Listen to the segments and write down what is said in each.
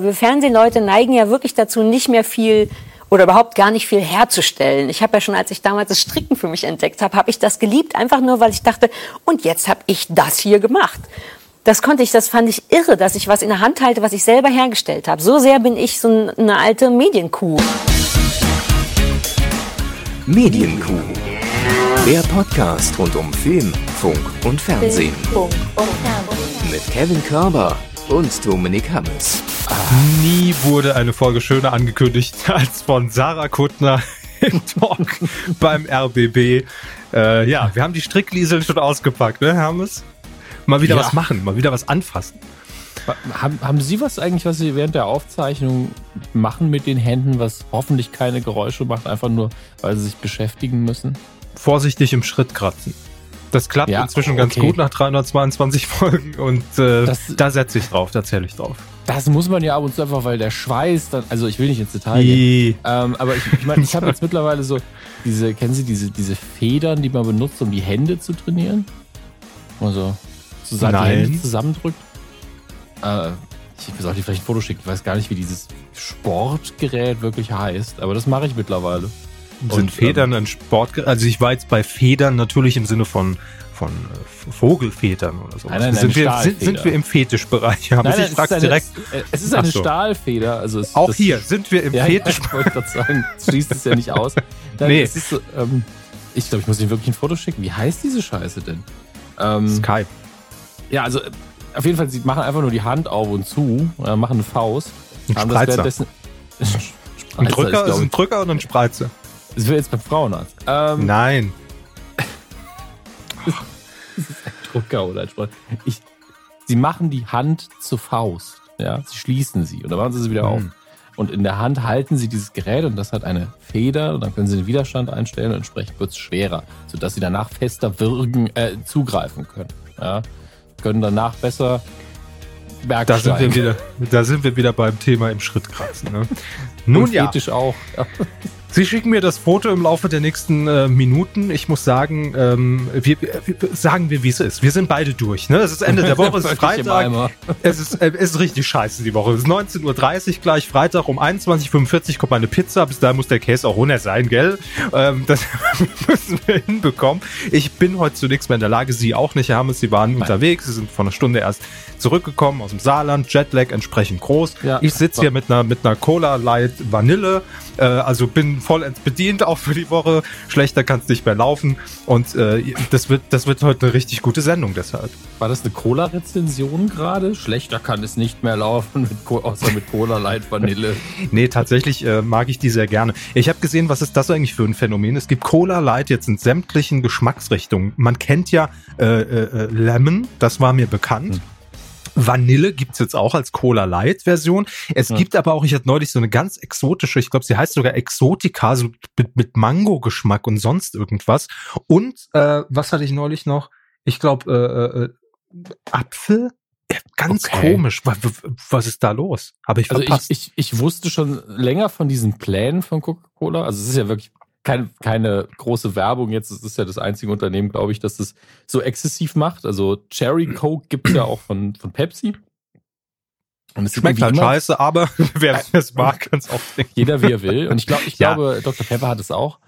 Wir Fernsehleute neigen ja wirklich dazu, nicht mehr viel oder überhaupt gar nicht viel herzustellen. Ich habe ja schon, als ich damals das Stricken für mich entdeckt habe, habe ich das geliebt, einfach nur, weil ich dachte, und jetzt habe ich das hier gemacht. Das konnte ich, das fand ich irre, dass ich was in der Hand halte, was ich selber hergestellt habe. So sehr bin ich so eine alte Medienkuh. Medienkuh. Der Podcast rund um Film, Funk und Fernsehen. Mit Kevin Körber und Dominik Hammes. Nie wurde eine Folge schöner angekündigt als von Sarah Kuttner im Talk beim RBB. Äh, ja, wir haben die Strickliesel schon ausgepackt, ne, Hermes? Mal wieder Ja. was machen, mal wieder was anfassen. Haben, haben Sie was eigentlich, was Sie während der Aufzeichnung machen mit den Händen, was hoffentlich keine Geräusche macht, einfach nur, weil Sie sich beschäftigen müssen? Vorsichtig im Schritt kratzen. Das klappt Ja, inzwischen ganz okay. gut nach 322 Folgen und äh, Das- da setze ich drauf, da zähle ich drauf. Das muss man ja ab und zu einfach, weil der Schweiß dann, also ich will nicht ins Detail gehen. Ähm, aber ich, ich meine, ich habe jetzt mittlerweile so diese, kennen Sie diese, diese Federn, die man benutzt, um die Hände zu trainieren? Also zusammen, die. Hände zusammendrückt. Äh, ich soll dir vielleicht ein Foto schicken. Ich weiß gar nicht, wie dieses Sportgerät wirklich heißt, aber das mache ich mittlerweile. Sind Und, Federn ein Sport? Also ich war jetzt bei Federn natürlich im Sinne von von äh, Vogelfedern oder so. Nein, nein, sind, wir, sind, sind wir im Fetischbereich? Ja, Nein, ich nein, ist eine, direkt. äh, es ist eine so. Stahlfeder. Also es, Auch das- hier sind wir im Ja, ja, Fetisch. ich wollte gerade sagen, das schließt es ja nicht aus. Nein, Nee. ist ähm, ich glaube, ich muss Ihnen wirklich ein Foto schicken. Wie heißt diese Scheiße denn? Ähm, Skype. ja, also auf jeden Fall, sie machen einfach nur die Hand auf und zu, äh, machen eine Faust. Ein haben das Spreizer. währenddessen. Ein Spreizer Drücker ist, ein ich, Drücker und ein Spreizer. Das wäre jetzt beim Frauenarzt. Ähm, Nein. Drücker oder ein Spreizer. Ich, sie machen die Hand zur Faust. Ja, sie schließen sie und dann machen sie sie wieder auf. Hm. Und in der Hand halten sie dieses Gerät und das hat eine Feder und dann können sie den Widerstand einstellen und entsprechend wird es schwerer, sodass sie danach fester wirken, äh, zugreifen können. Ja, können danach besser Da sind, wir Bergsteigen. wieder, da sind wir wieder beim Thema im Schritt kratzen. Ne? Nun ja, auch. Sie schicken mir das Foto im Laufe der nächsten äh, Minuten. Ich muss sagen, ähm, wir, wir, sagen wir, wie es ist. Wir sind beide durch. Ne? Es ist Ende der Woche, es ist Freitag. Es ist, äh, es ist richtig scheiße die Woche. Es ist 19.30 Uhr gleich, Freitag um 21.45 Uhr kommt meine Pizza. Bis dahin muss der Käse auch runter sein, gell? Ähm, das müssen wir hinbekommen. Ich bin heute zunächst mal in der Lage, Sie auch nicht, Herr Hammes. Sie waren unterwegs. Sie sind vor einer Stunde erst zurückgekommen aus dem Saarland. Jetlag entsprechend groß. Ja. Ich sitze hier mit einer, mit einer Cola Light Vanille. Äh, also bin vollends bedient auch für die Woche. Schlechter kann es nicht mehr laufen. Und äh, das, wird, das wird heute eine richtig gute Sendung deshalb. War das eine Cola-Rezension gerade? Schlechter kann es nicht mehr laufen, mit Co außer mit Cola Light Vanille. Nee, tatsächlich äh, mag ich die sehr gerne. Ich habe gesehen, was ist das eigentlich für ein Phänomen? Es gibt Cola Light jetzt in sämtlichen Geschmacksrichtungen. Man kennt ja äh, äh, äh, Lemon, das war mir bekannt. Hm. Vanille gibt's jetzt auch als Cola Light Version. Es Ja. gibt aber auch, ich hatte neulich so eine ganz exotische, ich glaube, sie heißt sogar Exotica, so mit, mit Mango-Geschmack und sonst irgendwas. Und äh, was hatte ich neulich noch? Ich glaube, äh, äh, Apfel? Ja, ganz Okay. komisch. Was, was ist da los? Habe ich Also verpasst. ich, ich, ich wusste schon länger von diesen Plänen von Coca-Cola. Also es ist ja wirklich kein, keine große Werbung jetzt. Es ist ja das einzige Unternehmen, glaube ich, das das so exzessiv macht. Also Cherry Coke gibt's ja auch von, von Pepsi. Und es Schmeckt halt immer- scheiße, aber wer es mag, kann es auch trinken. Jeder wie er will. Und ich glaube, ich Ja. glaube, Dr. Pepper hat es auch.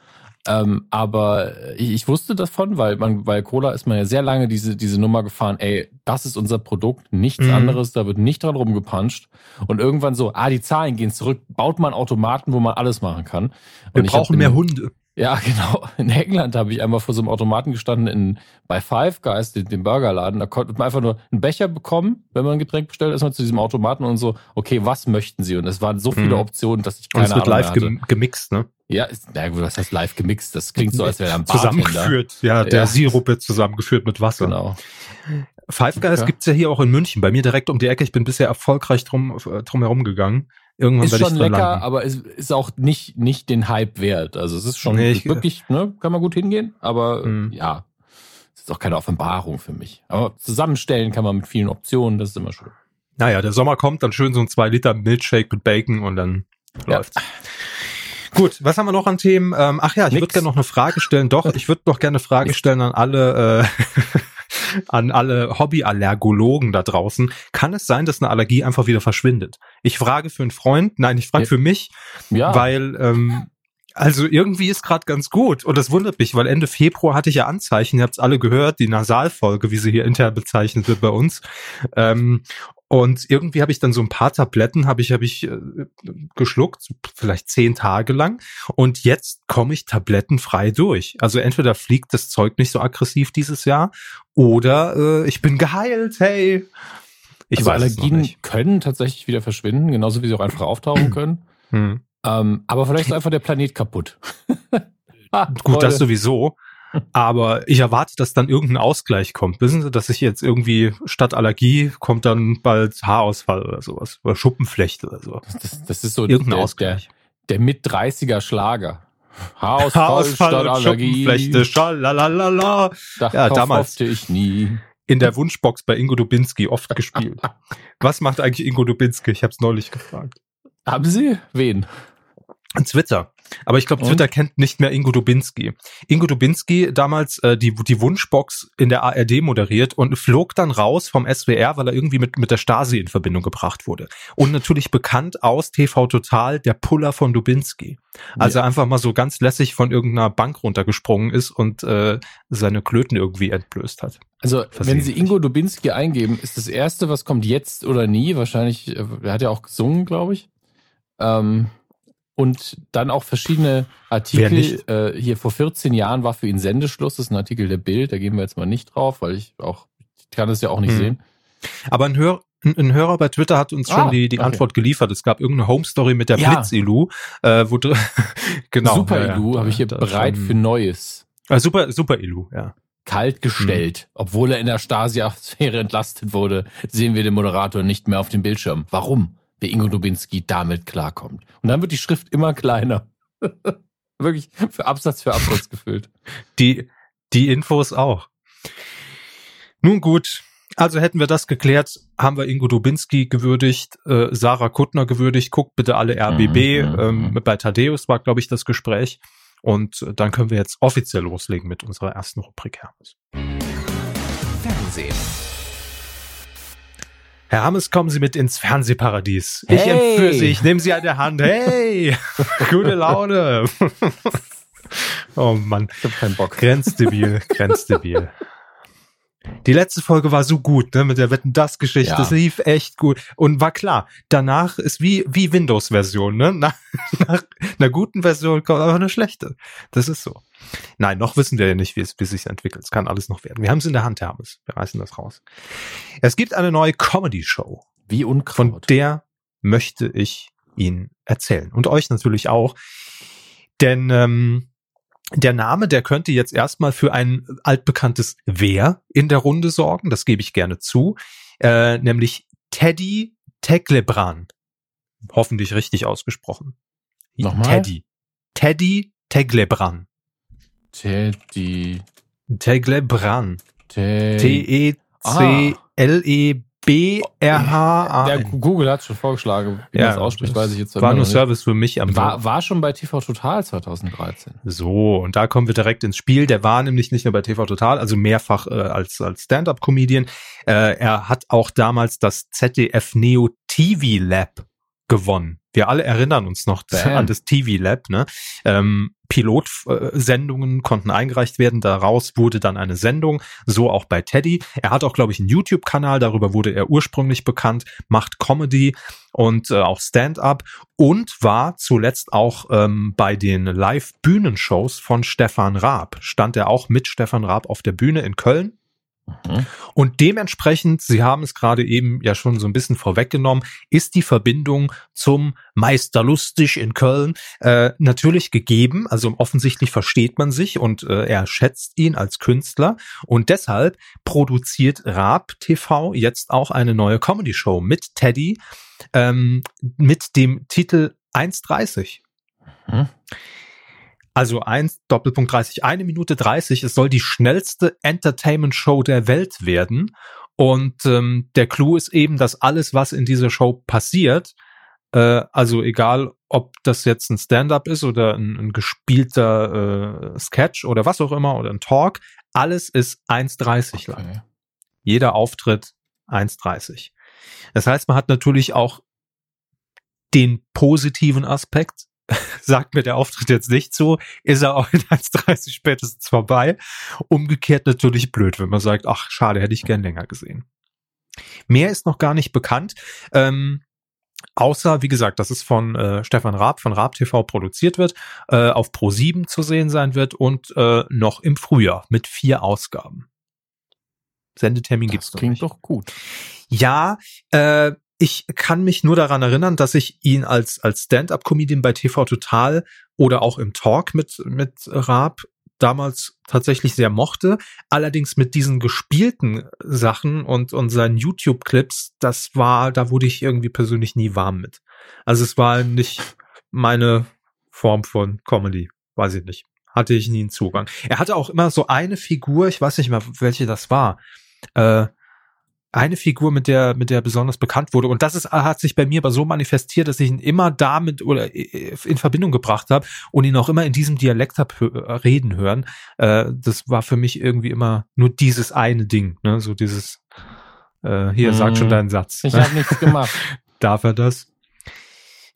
Ähm, aber ich, ich wusste davon, weil man, weil Cola ist man ja sehr lange diese, diese Nummer gefahren, ey, das ist unser Produkt, nichts Mhm. anderes, da wird nicht dran rumgepanscht. Und irgendwann so, ah, die Zahlen gehen zurück, baut man Automaten, wo man alles machen kann. Und Wir hab brauchen mehr Hunde. Ja, genau. In England habe ich einmal vor so einem Automaten gestanden in, bei Five Guys, dem, dem Burgerladen. Da konnte man einfach nur einen Becher bekommen, wenn man ein Getränk bestellt, erstmal zu diesem Automaten und so, okay, was möchten Sie? Und es waren so viele Mhm. Optionen, dass ich Und keine es wird Ahnung live gem gemixt, ne? Ja, na gut, das heißt live gemixt. Das klingt so, als wäre ein Bartender. Zusammengeführt. Ja, der Ja. Sirup wird zusammengeführt mit Wasser. Genau. Five Guys Ja. gibt's ja hier auch in München, bei mir direkt um die Ecke. Ich bin bisher erfolgreich drum, äh, drum herum gegangen. Irgendwann Ist schon lecker, landen. aber es ist auch nicht, nicht den Hype wert. Also es ist schon Nee, ich- wirklich, ne, kann man gut hingehen, aber Mhm. ja, es ist auch keine Offenbarung für mich. Aber zusammenstellen kann man mit vielen Optionen, das ist immer schön. Naja, der Sommer kommt, dann schön so ein 2 Liter Milchshake mit Bacon und dann Ja. läuft's. Gut, was haben wir noch an Themen? Ähm, ach ja, ich würde gerne noch eine Frage stellen. Doch, ich würde noch gerne eine Frage stellen an alle, äh, an alle Hobbyallergologen da draußen. Kann es sein, dass eine Allergie einfach wieder verschwindet? Ich frage für einen Freund, nein, ich frage für mich, ja. weil ähm, also irgendwie ist gerade ganz gut und das wundert mich, weil Ende Februar hatte ich ja Anzeichen, ihr habt es alle gehört, die Nasalfolge, wie sie hier intern bezeichnet wird bei uns. Ähm, und irgendwie habe ich dann so ein paar Tabletten, habe ich, hab ich äh, geschluckt, vielleicht zehn Tage lang. Und jetzt komme ich tablettenfrei durch. Also entweder fliegt das Zeug nicht so aggressiv dieses Jahr oder äh, ich bin geheilt, hey. Ich also weiß Allergien können tatsächlich wieder verschwinden, genauso wie sie auch einfach auftauchen können. Hm. Ähm, aber vielleicht ist einfach der Planet kaputt. ah, Gut, das sowieso. Aber ich erwarte, dass dann irgendein Ausgleich kommt. Wissen Sie, dass ich jetzt irgendwie statt Allergie kommt dann bald Haarausfall oder sowas. Oder Schuppenflechte oder so. Das, das ist so irgendein der, Ausgleich. Der, der mit 30er Schlager. Haarausfall, Haarausfall statt Allergie. Schuppenflechte, schalalala. ja, damals. ich nie. In der Wunschbox bei Ingo Dubinski oft gespielt. Was macht eigentlich Ingo Dubinski? Ich habe es neulich gefragt. Haben Sie? Wen? Twitter. Aber ich glaube, Twitter kennt nicht mehr Ingo Dubinski. Ingo Dubinski damals äh, die, die Wunschbox in der ARD moderiert und flog dann raus vom SWR, weil er irgendwie mit, mit der Stasi in Verbindung gebracht wurde. Und natürlich bekannt aus TV Total der Puller von Dubinski. Also ja. einfach mal so ganz lässig von irgendeiner Bank runtergesprungen ist und äh, seine Klöten irgendwie entblößt hat. Also, wenn Sie Ingo Dubinski eingeben, ist das erste, was kommt jetzt oder nie, wahrscheinlich, äh, er hat ja auch gesungen, glaube ich. Ähm, und dann auch verschiedene Artikel. Äh, hier vor 14 Jahren war für ihn Sendeschluss. Das ist ein Artikel der Bild. Da gehen wir jetzt mal nicht drauf, weil ich auch, ich kann das ja auch nicht hm. sehen. Aber ein, Hör, ein, Hörer bei Twitter hat uns ah, schon die, die okay. Antwort geliefert. Es gab irgendeine Home Story mit der ja. Blitz-Ilu. Äh, wo genau. Super-Ilu ja, habe ich hier bereit schon, für Neues. Äh, super, super Ilu, ja. Kalt gestellt. Mhm. Obwohl er in der Stasi-Affäre entlastet wurde, sehen wir den Moderator nicht mehr auf dem Bildschirm. Warum? Der Ingo Dubinski damit klarkommt. Und dann wird die Schrift immer kleiner. Wirklich für Absatz für Absatz gefüllt. Die, die Infos auch. Nun gut, also hätten wir das geklärt, haben wir Ingo Dubinski gewürdigt, äh, Sarah Kuttner gewürdigt, guckt bitte alle RBB. Mhm, mhm, ähm, mhm. bei Thaddeus war, glaube ich, das Gespräch. Und dann können wir jetzt offiziell loslegen mit unserer ersten Rubrik Hermes. Fernsehen. Herr Hammes, kommen Sie mit ins Fernsehparadies. Hey. Ich entführe Sie, ich nehme Sie an der Hand. Hey, gute Laune. oh Mann. Ich habe keinen Bock. Grenzdebil, grenzdebil. Die letzte Folge war so gut, ne, mit der Wetten das Geschichte. Ja. Das lief echt gut und war klar. Danach ist wie wie Windows Version, ne? Nach, nach einer guten Version kommt aber eine schlechte. Das ist so. Nein, noch wissen wir ja nicht, wie es, wie es sich entwickelt. Es kann alles noch werden. Wir haben es in der Hand, Hermes. Wir reißen das raus. Es gibt eine neue Comedy-Show. Wie Unkraut. Von der möchte ich Ihnen erzählen. Und euch natürlich auch. Denn ähm, der Name, der könnte jetzt erstmal für ein altbekanntes Wer in der Runde sorgen. Das gebe ich gerne zu. Äh, nämlich Teddy Teglebran. Hoffentlich richtig ausgesprochen. Nochmal? Teddy. Teddy Teglebran. Teddy. Teglebran. T-E-C-L-E B-R-H-A. Der Google hat schon vorgeschlagen, wie ja, man das ausspricht, weiß ich jetzt War nur Service für mich am war, war schon bei TV Total 2013. So, und da kommen wir direkt ins Spiel. Der war nämlich nicht nur bei TV Total, also mehrfach äh, als, als Stand-Up-Comedian. Äh, er hat auch damals das ZDF Neo TV Lab gewonnen. Wir alle erinnern uns noch Damn. an das TV Lab. Ne? Ähm, Pilotsendungen konnten eingereicht werden. Daraus wurde dann eine Sendung, so auch bei Teddy. Er hat auch, glaube ich, einen YouTube-Kanal, darüber wurde er ursprünglich bekannt, macht Comedy und äh, auch Stand-up und war zuletzt auch ähm, bei den Live-Bühnenshows von Stefan Raab. Stand er auch mit Stefan Raab auf der Bühne in Köln Mhm. Und dementsprechend, Sie haben es gerade eben ja schon so ein bisschen vorweggenommen, ist die Verbindung zum Meister Lustig in Köln äh, natürlich gegeben. Also offensichtlich versteht man sich und äh, er schätzt ihn als Künstler. Und deshalb produziert Raab TV jetzt auch eine neue Comedy-Show mit Teddy ähm, mit dem Titel 1,30. Mhm. Also eins, Doppelpunkt 30, eine Minute 30. Es soll die schnellste Entertainment-Show der Welt werden. Und ähm, der Clou ist eben, dass alles, was in dieser Show passiert, äh, also egal, ob das jetzt ein Stand-up ist oder ein, ein gespielter äh, Sketch oder was auch immer oder ein Talk, alles ist 1,30 lang. Jeder Auftritt 1,30. Das heißt, man hat natürlich auch den positiven Aspekt. Sagt mir der Auftritt jetzt nicht so, ist er auch in 1,30 spätestens vorbei. Umgekehrt natürlich blöd, wenn man sagt, ach, schade, hätte ich gern länger gesehen. Mehr ist noch gar nicht bekannt. Ähm, Außer, wie gesagt, dass es von äh, Stefan Raab von Raab TV produziert wird, äh, auf Pro 7 zu sehen sein wird und äh, noch im Frühjahr mit vier Ausgaben. Sendetermin gibt's das klingt doch gut. Ja, äh, ich kann mich nur daran erinnern, dass ich ihn als als Stand-up-Comedian bei TV Total oder auch im Talk mit mit Raab damals tatsächlich sehr mochte. Allerdings mit diesen gespielten Sachen und, und seinen YouTube-Clips, das war, da wurde ich irgendwie persönlich nie warm mit. Also es war nicht meine Form von Comedy. Weiß ich nicht. Hatte ich nie einen Zugang. Er hatte auch immer so eine Figur, ich weiß nicht mehr, welche das war. Äh, eine Figur, mit der, mit der besonders bekannt wurde. Und das ist, hat sich bei mir aber so manifestiert, dass ich ihn immer damit oder äh, in Verbindung gebracht habe und ihn auch immer in diesem Dialekt hab reden hören. Äh, das war für mich irgendwie immer nur dieses eine Ding, ne? So dieses, äh, hier, hm, sag schon mhm. deinen Satz. Ich habe nichts gemacht. Darf er das?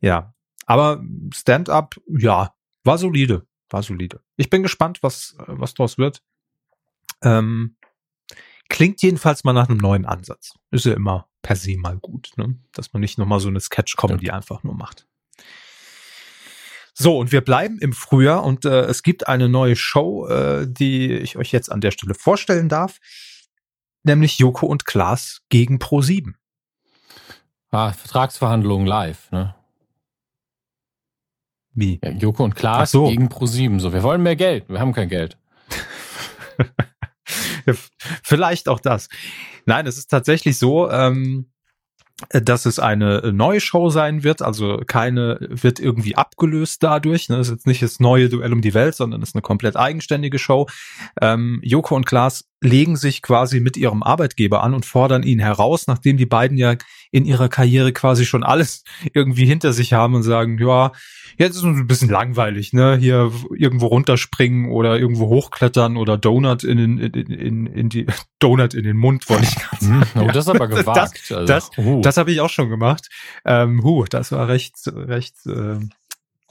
Ja. Aber Stand-up, ja, war solide. War solide. Ich bin gespannt, was, was daraus wird. Ähm, Klingt jedenfalls mal nach einem neuen Ansatz. Ist ja immer per se mal gut, ne? dass man nicht nochmal so eine Sketch-Comedy einfach nur macht. So, und wir bleiben im Frühjahr und äh, es gibt eine neue Show, äh, die ich euch jetzt an der Stelle vorstellen darf, nämlich Joko und Klaas gegen Pro7. Ah, Vertragsverhandlungen live, ne? Wie? Ja, Joko und Klaas so. gegen Pro7. So, wir wollen mehr Geld, wir haben kein Geld. Vielleicht auch das. Nein, es ist tatsächlich so, ähm, dass es eine neue Show sein wird, also keine wird irgendwie abgelöst dadurch. Ne? Das ist jetzt nicht das neue Duell um die Welt, sondern es ist eine komplett eigenständige Show. Ähm, Joko und Klaas legen sich quasi mit ihrem Arbeitgeber an und fordern ihn heraus, nachdem die beiden ja in ihrer Karriere quasi schon alles irgendwie hinter sich haben und sagen, ja, jetzt ist es ein bisschen langweilig, ne? Hier irgendwo runterspringen oder irgendwo hochklettern oder Donut in den in, in, in die Donut in den Mund, wollte ich gerade hm, sagen. Oh, das ist aber gewagt. Das, also. das, uh. das habe ich auch schon gemacht. Ähm, huh, das war recht, recht äh,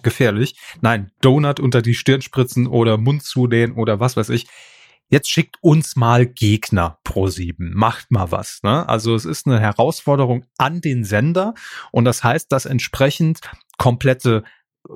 gefährlich. Nein, Donut unter die Stirn spritzen oder Mund zudehnen oder was weiß ich jetzt schickt uns mal Gegner pro sieben, macht mal was. Ne? Also es ist eine Herausforderung an den Sender und das heißt, dass entsprechend komplette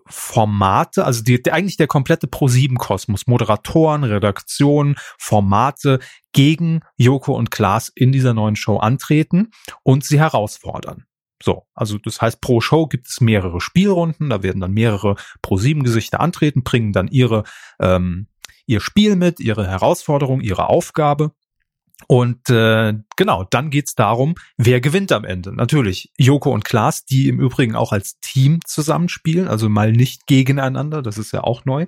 Formate, also die, eigentlich der komplette Pro7-Kosmos, Moderatoren, Redaktion, Formate gegen Joko und Klaas in dieser neuen Show antreten und sie herausfordern. So, also das heißt, pro Show gibt es mehrere Spielrunden, da werden dann mehrere Pro7-Gesichter antreten, bringen dann ihre ähm, ihr Spiel mit, ihre Herausforderung, ihre Aufgabe. Und äh, genau, dann geht's darum, wer gewinnt am Ende. Natürlich Joko und Klaas, die im Übrigen auch als Team zusammenspielen, also mal nicht gegeneinander, das ist ja auch neu.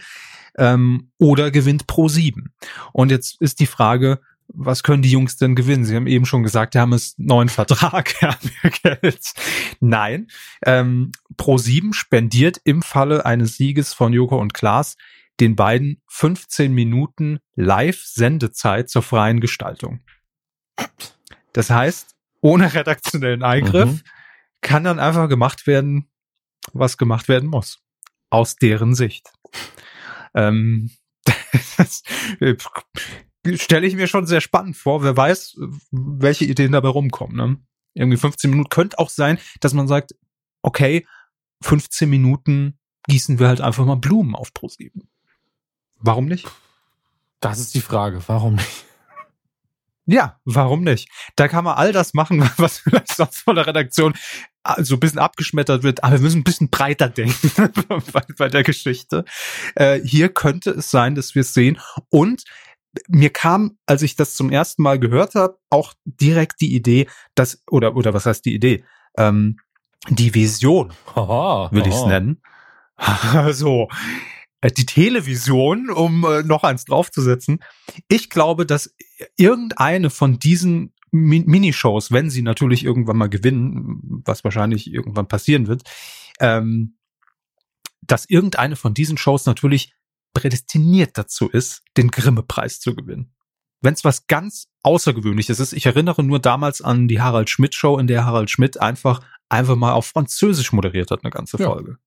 Ähm, oder gewinnt Pro 7. Und jetzt ist die Frage, was können die Jungs denn gewinnen? Sie haben eben schon gesagt, die haben es neuen Vertrag, ja, Geld. Nein, ähm, Pro 7 spendiert im Falle eines Sieges von Joko und Klaas den beiden 15 Minuten Live-Sendezeit zur freien Gestaltung. Das heißt, ohne redaktionellen Eingriff mhm. kann dann einfach gemacht werden, was gemacht werden muss. Aus deren Sicht. Ähm, das äh, stelle ich mir schon sehr spannend vor. Wer weiß, welche Ideen dabei rumkommen. Ne? Irgendwie 15 Minuten könnte auch sein, dass man sagt, okay, 15 Minuten gießen wir halt einfach mal Blumen auf ProSieben. Warum nicht? Das ist die Frage. Warum nicht? Ja, warum nicht? Da kann man all das machen, was vielleicht sonst von der Redaktion ah, so ein bisschen abgeschmettert wird, aber wir müssen ein bisschen breiter denken bei, bei, der Geschichte. Äh, hier könnte es sein, dass wir es sehen. Und mir kam, als ich das zum ersten Mal gehört habe, auch direkt die Idee, dass, oder, oder was heißt die Idee? Ähm, die Vision, will ich es nennen. so, äh, die Television, um äh, noch eins draufzusetzen. Ich glaube, dass irgendeine von diesen Minishows, wenn sie natürlich irgendwann mal gewinnen, was wahrscheinlich irgendwann passieren wird, ähm, dass irgendeine von diesen Shows natürlich prädestiniert dazu ist, den Grimme-Preis zu gewinnen. Wenn es was ganz Außergewöhnliches ist. Ich erinnere nur damals an die Harald Schmidt Show, in der Harald Schmidt einfach einfach mal auf Französisch moderiert hat, eine ganze Folge. Ja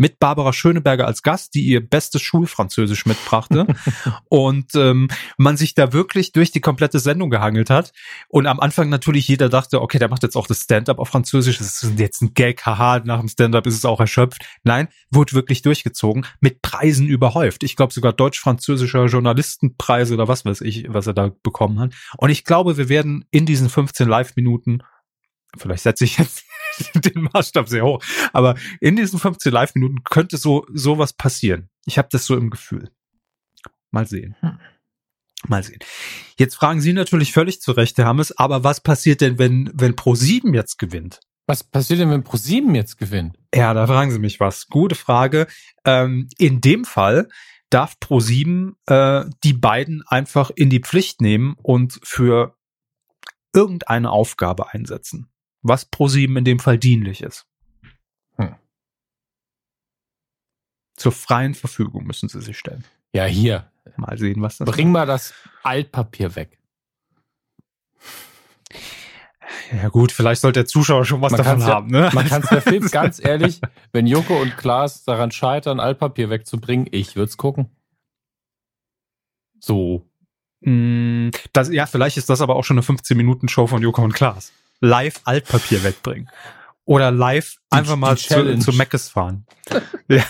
mit Barbara Schöneberger als Gast, die ihr bestes Schulfranzösisch mitbrachte und ähm, man sich da wirklich durch die komplette Sendung gehangelt hat und am Anfang natürlich jeder dachte, okay, der macht jetzt auch das Stand-up auf Französisch, das ist jetzt ein Gag, haha, nach dem Stand-up ist es auch erschöpft. Nein, wurde wirklich durchgezogen, mit Preisen überhäuft. Ich glaube sogar deutsch-französischer Journalistenpreis oder was weiß ich, was er da bekommen hat. Und ich glaube, wir werden in diesen 15 Live-Minuten vielleicht setze ich jetzt den Maßstab sehr hoch, aber in diesen 15 Live-Minuten könnte so sowas passieren. Ich habe das so im Gefühl. Mal sehen. Hm. Mal sehen. Jetzt fragen Sie natürlich völlig zu Recht, Herr Hammes, aber was passiert denn, wenn, wenn Pro7 jetzt gewinnt? Was passiert denn, wenn Pro7 jetzt gewinnt? Ja, da fragen Sie mich was. Gute Frage. Ähm, in dem Fall darf Pro7 äh, die beiden einfach in die Pflicht nehmen und für irgendeine Aufgabe einsetzen was ProSieben in dem Fall dienlich ist. Hm. Zur freien Verfügung müssen sie sich stellen. Ja, hier. Mal sehen, was das Bring ist. mal das Altpapier weg. Ja gut, vielleicht sollte der Zuschauer schon was man davon haben. Ja, ne? Man kann es verfilmen, ganz ehrlich, wenn Joko und Klaas daran scheitern, Altpapier wegzubringen, ich würde es gucken. So. Mm, das, ja, vielleicht ist das aber auch schon eine 15-Minuten-Show von Joko und Klaas live Altpapier wegbringen. Oder live die, einfach mal zu, zu Meckes fahren. ja,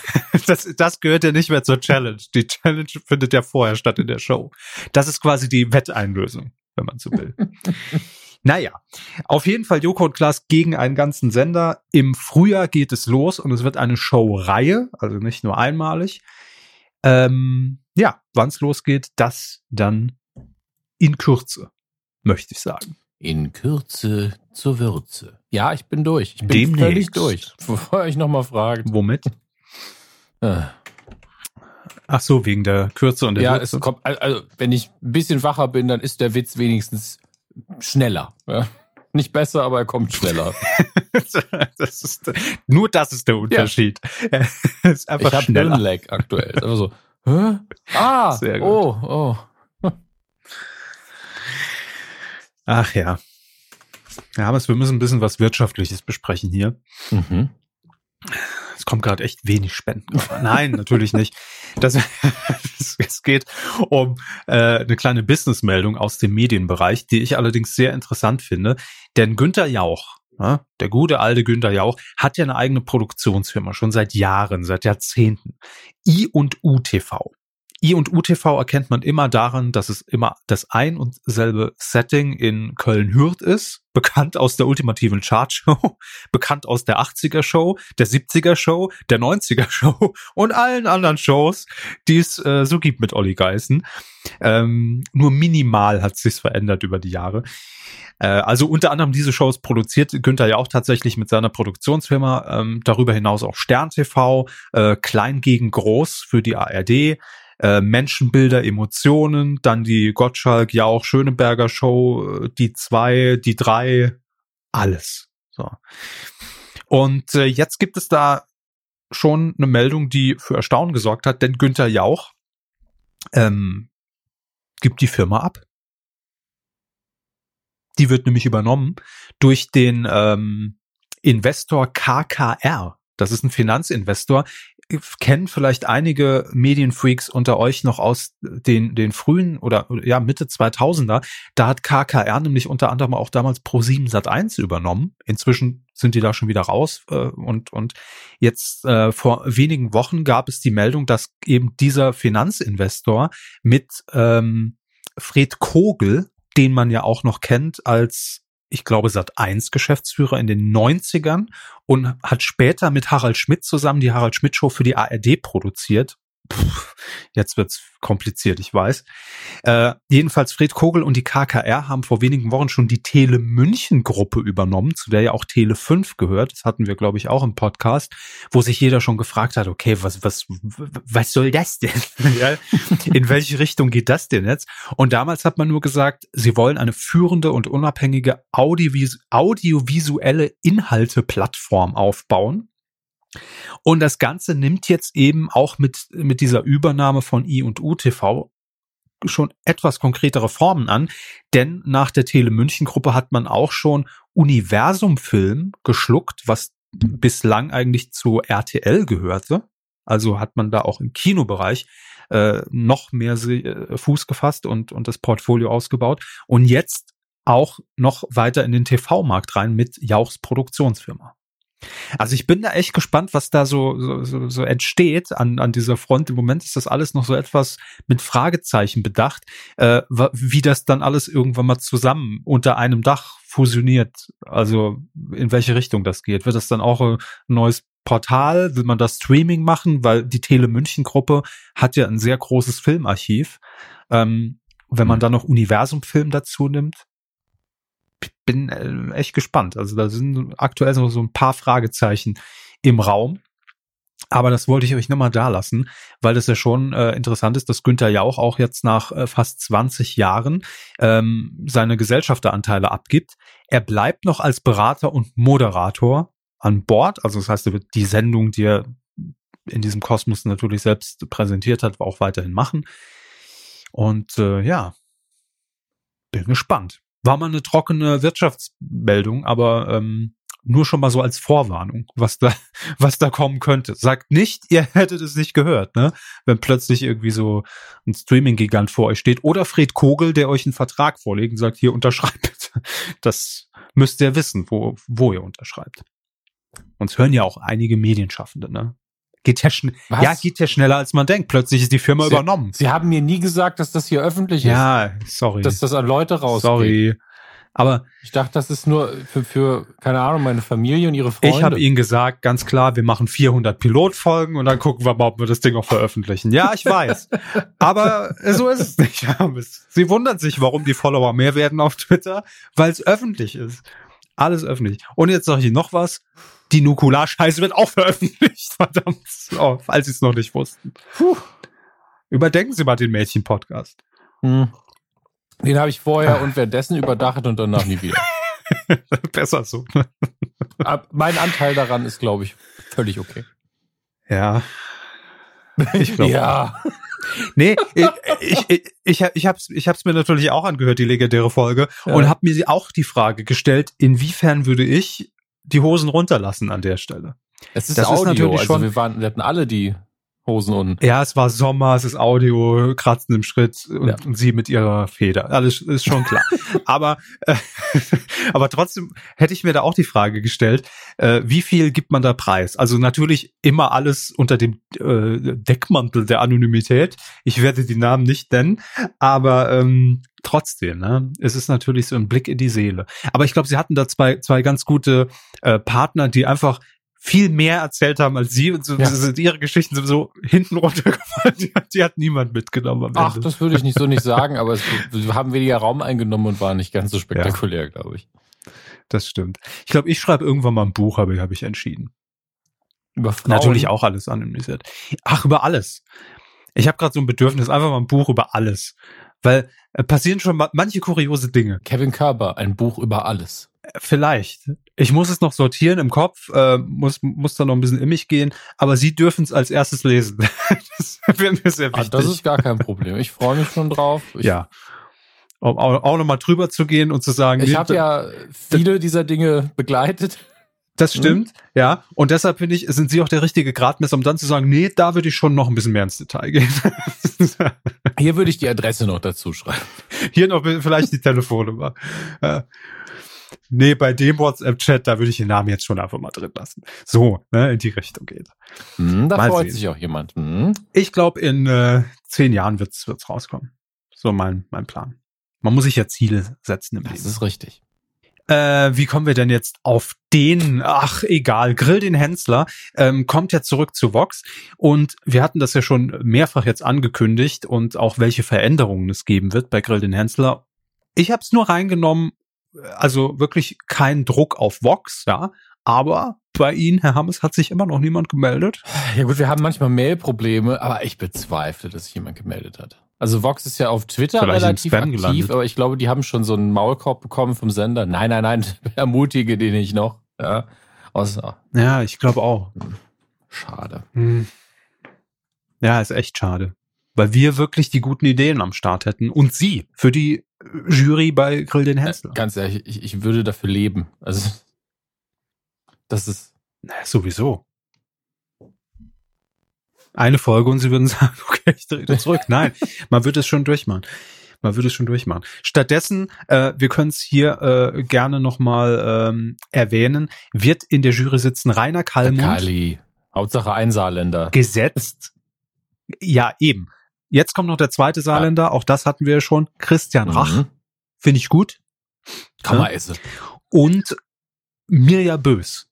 das, das gehört ja nicht mehr zur Challenge. Die Challenge findet ja vorher statt in der Show. Das ist quasi die Wetteinlösung, wenn man so will. Naja, auf jeden Fall Joko und Klaas gegen einen ganzen Sender. Im Frühjahr geht es los und es wird eine Showreihe, also nicht nur einmalig. Ähm, ja, wann es losgeht, das dann in Kürze, möchte ich sagen. In Kürze zur Würze. Ja, ich bin durch. Ich bin Demnächst. völlig durch. Bevor ich nochmal frage. Womit? Äh. Ach so, wegen der Kürze und der ja, Würze. es kommt, also wenn ich ein bisschen wacher bin, dann ist der Witz wenigstens schneller. Ja? Nicht besser, aber er kommt schneller. das ist, nur das ist der Unterschied. Ja. ist einfach ich habe Hirnlag aktuell. Einfach so, Hä? Ah, Sehr gut. oh, oh. Ach ja. Ja, aber wir müssen ein bisschen was Wirtschaftliches besprechen hier. Mhm. Es kommt gerade echt wenig Spenden. Nein, natürlich nicht. Das, es geht um äh, eine kleine Businessmeldung aus dem Medienbereich, die ich allerdings sehr interessant finde. Denn Günther Jauch, ja, der gute alte Günther Jauch, hat ja eine eigene Produktionsfirma, schon seit Jahren, seit Jahrzehnten. I und U TV. I und UTV erkennt man immer daran, dass es immer das ein und selbe Setting in Köln-Hürth ist, bekannt aus der ultimativen Chartshow, bekannt aus der 80er Show, der 70er Show, der 90er Show und allen anderen Shows, die es äh, so gibt mit Olli Geißen. Ähm, nur minimal hat sich's verändert über die Jahre. Äh, also unter anderem diese Shows produziert Günther ja auch tatsächlich mit seiner Produktionsfirma, ähm, darüber hinaus auch Stern TV, äh, Klein gegen Groß für die ARD, äh, Menschenbilder, Emotionen, dann die Gottschalk, ja auch Schöneberger Show, äh, die zwei, die drei, alles. So. Und äh, jetzt gibt es da schon eine Meldung, die für Erstaunen gesorgt hat, denn Günther Jauch ähm, gibt die Firma ab. Die wird nämlich übernommen durch den ähm, Investor KKR. Das ist ein Finanzinvestor, kennen vielleicht einige Medienfreaks unter euch noch aus den, den frühen oder ja Mitte 2000er. Da hat KKR nämlich unter anderem auch damals Pro7 Sat1 übernommen. Inzwischen sind die da schon wieder raus äh, und und jetzt äh, vor wenigen Wochen gab es die Meldung, dass eben dieser Finanzinvestor mit ähm, Fred Kogel, den man ja auch noch kennt als ich glaube, Sat 1 Geschäftsführer in den 90ern und hat später mit Harald Schmidt zusammen die Harald Schmidt Show für die ARD produziert. Jetzt wird's kompliziert, ich weiß. Äh, jedenfalls Fred Kogel und die KKR haben vor wenigen Wochen schon die Tele München Gruppe übernommen, zu der ja auch Tele 5 gehört. Das hatten wir, glaube ich, auch im Podcast, wo sich jeder schon gefragt hat, okay, was, was, was soll das denn? In welche Richtung geht das denn jetzt? Und damals hat man nur gesagt, sie wollen eine führende und unabhängige Audiovis audiovisuelle Inhalteplattform aufbauen und das Ganze nimmt jetzt eben auch mit, mit dieser Übernahme von I und U TV schon etwas konkretere Formen an, denn nach der Tele München Gruppe hat man auch schon Universum Film geschluckt, was bislang eigentlich zu RTL gehörte. Also hat man da auch im Kinobereich äh, noch mehr äh, Fuß gefasst und, und das Portfolio ausgebaut. Und jetzt auch noch weiter in den TV-Markt rein mit Jauchs Produktionsfirma. Also ich bin da echt gespannt, was da so, so, so, so entsteht an, an dieser Front. Im Moment ist das alles noch so etwas mit Fragezeichen bedacht, äh, wie das dann alles irgendwann mal zusammen unter einem Dach fusioniert. Also in welche Richtung das geht. Wird das dann auch ein neues Portal? Will man das Streaming machen? Weil die Tele München Gruppe hat ja ein sehr großes Filmarchiv. Ähm, wenn man mhm. dann noch Universum Film dazu nimmt, bin äh, echt gespannt. Also da sind aktuell so, ein paar Fragezeichen im Raum. Aber das wollte ich euch nochmal da lassen, weil das ja schon äh, interessant ist, dass Günther Jauch auch jetzt nach äh, fast 20 Jahren ähm, seine Gesellschafteranteile abgibt. Er bleibt noch als Berater und Moderator an Bord. Also das heißt, er wird die Sendung, die er in diesem Kosmos natürlich selbst präsentiert hat, auch weiterhin machen. Und äh, ja, bin gespannt. War mal eine trockene Wirtschaftsmeldung, aber ähm, nur schon mal so als Vorwarnung, was da, was da kommen könnte. Sagt nicht, ihr hättet es nicht gehört, ne? Wenn plötzlich irgendwie so ein Streaming-Gigant vor euch steht oder Fred Kogel, der euch einen Vertrag vorlegt und sagt, hier unterschreibt. Das müsst ihr wissen, wo, wo ihr unterschreibt. Uns hören ja auch einige Medienschaffende, ne? Geht ja, schn Was? ja, geht ja schneller als man denkt. Plötzlich ist die Firma Sie, übernommen. Sie haben mir nie gesagt, dass das hier öffentlich ist. Ja, sorry. Dass das an Leute rausgeht. Sorry. Aber ich dachte, das ist nur für, für keine Ahnung, meine Familie und ihre Freunde. Ich habe Ihnen gesagt, ganz klar, wir machen 400 Pilotfolgen und dann gucken wir mal, ob wir das Ding auch veröffentlichen. Ja, ich weiß. Aber so ist es nicht. Sie wundern sich, warum die Follower mehr werden auf Twitter, weil es öffentlich ist. Alles öffentlich. Und jetzt sage ich Ihnen noch was. Die Nukular-Scheiße wird auch veröffentlicht. Verdammt. Oh, falls Sie es noch nicht wussten. Puh. Überdenken Sie mal den Mädchen-Podcast. Hm. Den habe ich vorher und währenddessen überdacht und danach nie wieder. Besser so. mein Anteil daran ist, glaube ich, völlig okay. Ja. Ich glaube. ja. Nee, ich, ich, ich, ich, es ich hab's mir natürlich auch angehört, die legendäre Folge, ja. und habe mir sie auch die Frage gestellt, inwiefern würde ich die Hosen runterlassen an der Stelle? Es ist das Audio, ist natürlich also schon, wir, waren, wir hatten alle die Hosen unten. Ja, es war Sommer, es ist Audio, Kratzen im Schritt und, ja. und sie mit ihrer Feder. Alles ist schon klar. aber, äh, aber trotzdem hätte ich mir da auch die Frage gestellt, äh, wie viel gibt man da preis? Also natürlich immer alles unter dem äh, Deckmantel der Anonymität. Ich werde die Namen nicht nennen, aber ähm, trotzdem, ne, es ist natürlich so ein Blick in die Seele. Aber ich glaube, sie hatten da zwei, zwei ganz gute äh, Partner, die einfach viel mehr erzählt haben als sie und so, ja. sind ihre Geschichten sind so hinten runtergefallen. Die, die, hat niemand mitgenommen. Ach, das würde ich nicht so nicht sagen, aber es, wir haben weniger Raum eingenommen und waren nicht ganz so spektakulär, ja. glaube ich. Das stimmt. Ich glaube, ich schreibe irgendwann mal ein Buch, habe ich, hab ich entschieden. Über Frauen? Natürlich auch alles anonymisiert. Ach, über alles. Ich habe gerade so ein Bedürfnis, einfach mal ein Buch über alles. Weil äh, passieren schon manche kuriose Dinge. Kevin Körber, ein Buch über alles. Vielleicht. Ich muss es noch sortieren im Kopf, äh, muss, muss da noch ein bisschen in mich gehen, aber Sie dürfen es als erstes lesen. das wäre mir sehr wichtig. Ah, das ist gar kein Problem. Ich freue mich schon drauf. Ich ja. Um auch, auch nochmal drüber zu gehen und zu sagen. Ich habe ja viele dieser Dinge begleitet. Das stimmt, mhm. ja. Und deshalb finde ich, sind Sie auch der richtige Gradmesser, um dann zu sagen, nee, da würde ich schon noch ein bisschen mehr ins Detail gehen. Hier würde ich die Adresse noch dazu schreiben. Hier noch vielleicht die Telefonnummer. Nee, bei dem WhatsApp-Chat, da würde ich den Namen jetzt schon einfach mal drin lassen. So, ne, in die Richtung geht. Hm, da mal freut sehen. sich auch jemand. Hm. Ich glaube, in äh, zehn Jahren wird's wird's rauskommen. So mein, mein Plan. Man muss sich ja Ziele setzen im das Leben. Das ist richtig. Äh, wie kommen wir denn jetzt auf den, ach egal, Grill den Hensler, ähm, kommt ja zurück zu Vox und wir hatten das ja schon mehrfach jetzt angekündigt und auch welche Veränderungen es geben wird bei Grill den Hensler. Ich habe es nur reingenommen, also wirklich kein Druck auf Vox, ja, aber bei Ihnen, Herr Hammes, hat sich immer noch niemand gemeldet. Ja gut, wir haben manchmal Mailprobleme, aber ich bezweifle, dass sich jemand gemeldet hat. Also Vox ist ja auf Twitter Vielleicht relativ aktiv, gelandet. aber ich glaube, die haben schon so einen Maulkorb bekommen vom Sender. Nein, nein, nein, ermutige den nicht noch. Ja, Außer, ja ich glaube auch. Schade. Hm. Ja, ist echt schade. weil wir wirklich die guten Ideen am Start hätten und sie für die Jury bei Grill den Hensler. Äh, ganz ehrlich, ich, ich würde dafür leben. Also, das ist. Na, sowieso. Eine Folge und sie würden sagen, okay, ich drehe zurück. Nein, man würde es schon durchmachen. Man würde es schon durchmachen. Stattdessen, äh, wir können es hier äh, gerne nochmal ähm, erwähnen, wird in der Jury sitzen Rainer Kallmund. Kali. Hauptsache ein Saarländer. Gesetzt. Ja, eben. Jetzt kommt noch der zweite Saarländer, ja. auch das hatten wir schon. Christian Rach. Mhm. Finde ich gut. Kann man essen. Und Mirja Bös.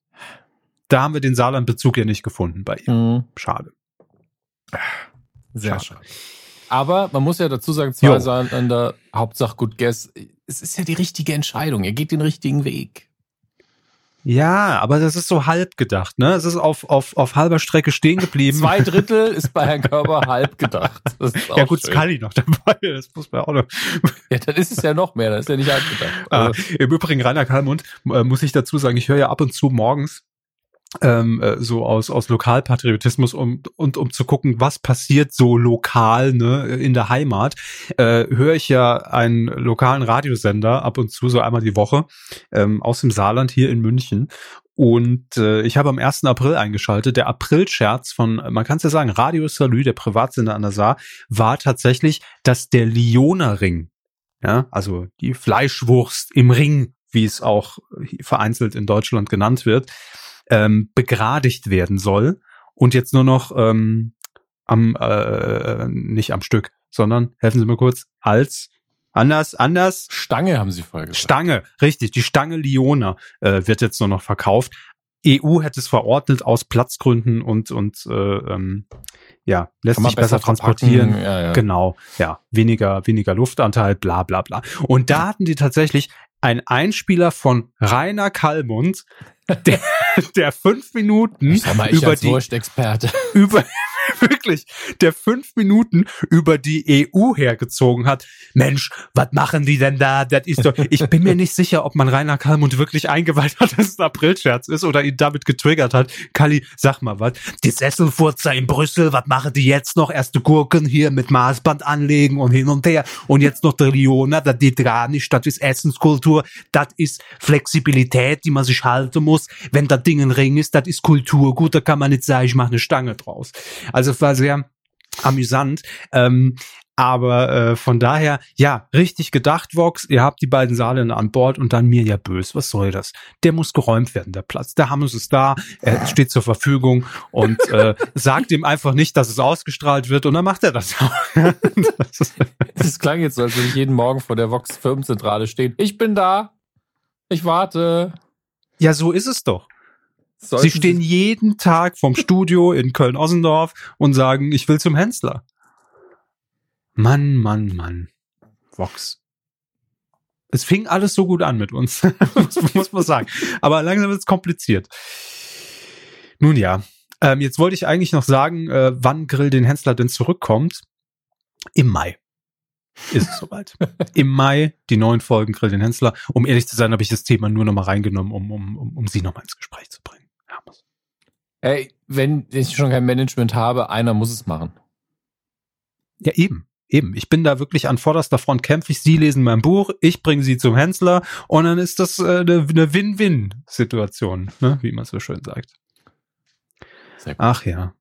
Da haben wir den Saarlandbezug ja nicht gefunden bei ihr. Mhm. Schade. Sehr schade. schade. Aber man muss ja dazu sagen, zwei jo. Saarländer, Hauptsache gut guess. Es ist ja die richtige Entscheidung. Er geht den richtigen Weg. Ja, aber das ist so halb gedacht, ne? Es ist auf, auf, auf halber Strecke stehen geblieben. Zwei Drittel ist bei Herrn Körber halb gedacht. ja gut, Scully noch dabei, das muss man auch noch. Ja, dann ist es ja noch mehr, das ist ja nicht halb gedacht. Ah, also Im Übrigen, Rainer Kalmund, äh, muss ich dazu sagen, ich höre ja ab und zu morgens ähm, äh, so aus aus Lokalpatriotismus um und um zu gucken, was passiert so lokal ne in der Heimat, äh, höre ich ja einen lokalen Radiosender ab und zu so einmal die Woche ähm, aus dem Saarland hier in München und äh, ich habe am 1. April eingeschaltet. Der Aprilscherz von, man kann es ja sagen, Radio Salü, der Privatsender an der Saar, war tatsächlich, dass der Lioner Ring, ja, also die Fleischwurst im Ring, wie es auch vereinzelt in Deutschland genannt wird, ähm, begradigt werden soll und jetzt nur noch ähm, am äh, nicht am Stück, sondern helfen Sie mir kurz als anders anders Stange haben Sie vorher gesagt. Stange, richtig, die Stange Liona äh, wird jetzt nur noch verkauft. EU hätte es verordnet aus Platzgründen und und äh, ähm, ja lässt sich besser, besser transportieren. Ja, ja. Genau, ja weniger weniger Luftanteil, bla bla bla. Und da hatten die tatsächlich ein Einspieler von Rainer Kallmund, der, der fünf Minuten mal, über die über wirklich, der fünf Minuten über die EU hergezogen hat. Mensch, was machen die denn da? Das ist doch, ich bin mir nicht sicher, ob man Rainer Kallmund wirklich eingeweiht hat, dass es ein Aprilscherz ist oder ihn damit getriggert hat. Kalli, sag mal was. Die Sesselfurzer in Brüssel, was machen die jetzt noch? Erste Gurken hier mit Maßband anlegen und hin und her. Und jetzt noch der Liona, gar nicht. Das ist Essenskultur. Das ist Flexibilität, die man sich halten muss. Wenn das Ding ein Ring ist, das ist Kultur. Gut, da kann man nicht sagen, ich mache eine Stange draus. Also es war sehr amüsant. Ähm, aber äh, von daher, ja, richtig gedacht, Vox. Ihr habt die beiden Saarländer an Bord und dann mir ja bös. Was soll das? Der muss geräumt werden, der Platz. Der Hammes ist da, er steht zur Verfügung und äh, sagt ihm einfach nicht, dass es ausgestrahlt wird und dann macht er das auch. das, das klang jetzt so, als würde ich jeden Morgen vor der Vox Firmenzentrale stehen. Ich bin da. Ich warte. Ja, so ist es doch. Sie stehen jeden Tag vom Studio in Köln-Ossendorf und sagen, ich will zum Hensler. Mann, Mann, Mann. Vox. Es fing alles so gut an mit uns, muss man sagen. Aber langsam wird es kompliziert. Nun ja, ähm, jetzt wollte ich eigentlich noch sagen, äh, wann Grill den Hensler denn zurückkommt. Im Mai ist es soweit. Im Mai die neuen Folgen Grill den Hensler. Um ehrlich zu sein, habe ich das Thema nur noch mal reingenommen, um, um, um, um Sie noch mal ins Gespräch zu bringen. Ey, wenn ich schon kein Management habe, einer muss es machen. Ja, eben. Eben, ich bin da wirklich an vorderster Front kämpfe ich. Sie lesen mein Buch, ich bringe Sie zum Hensler und dann ist das äh, eine, eine Win-Win-Situation, ne? wie man so schön sagt. Ach ja.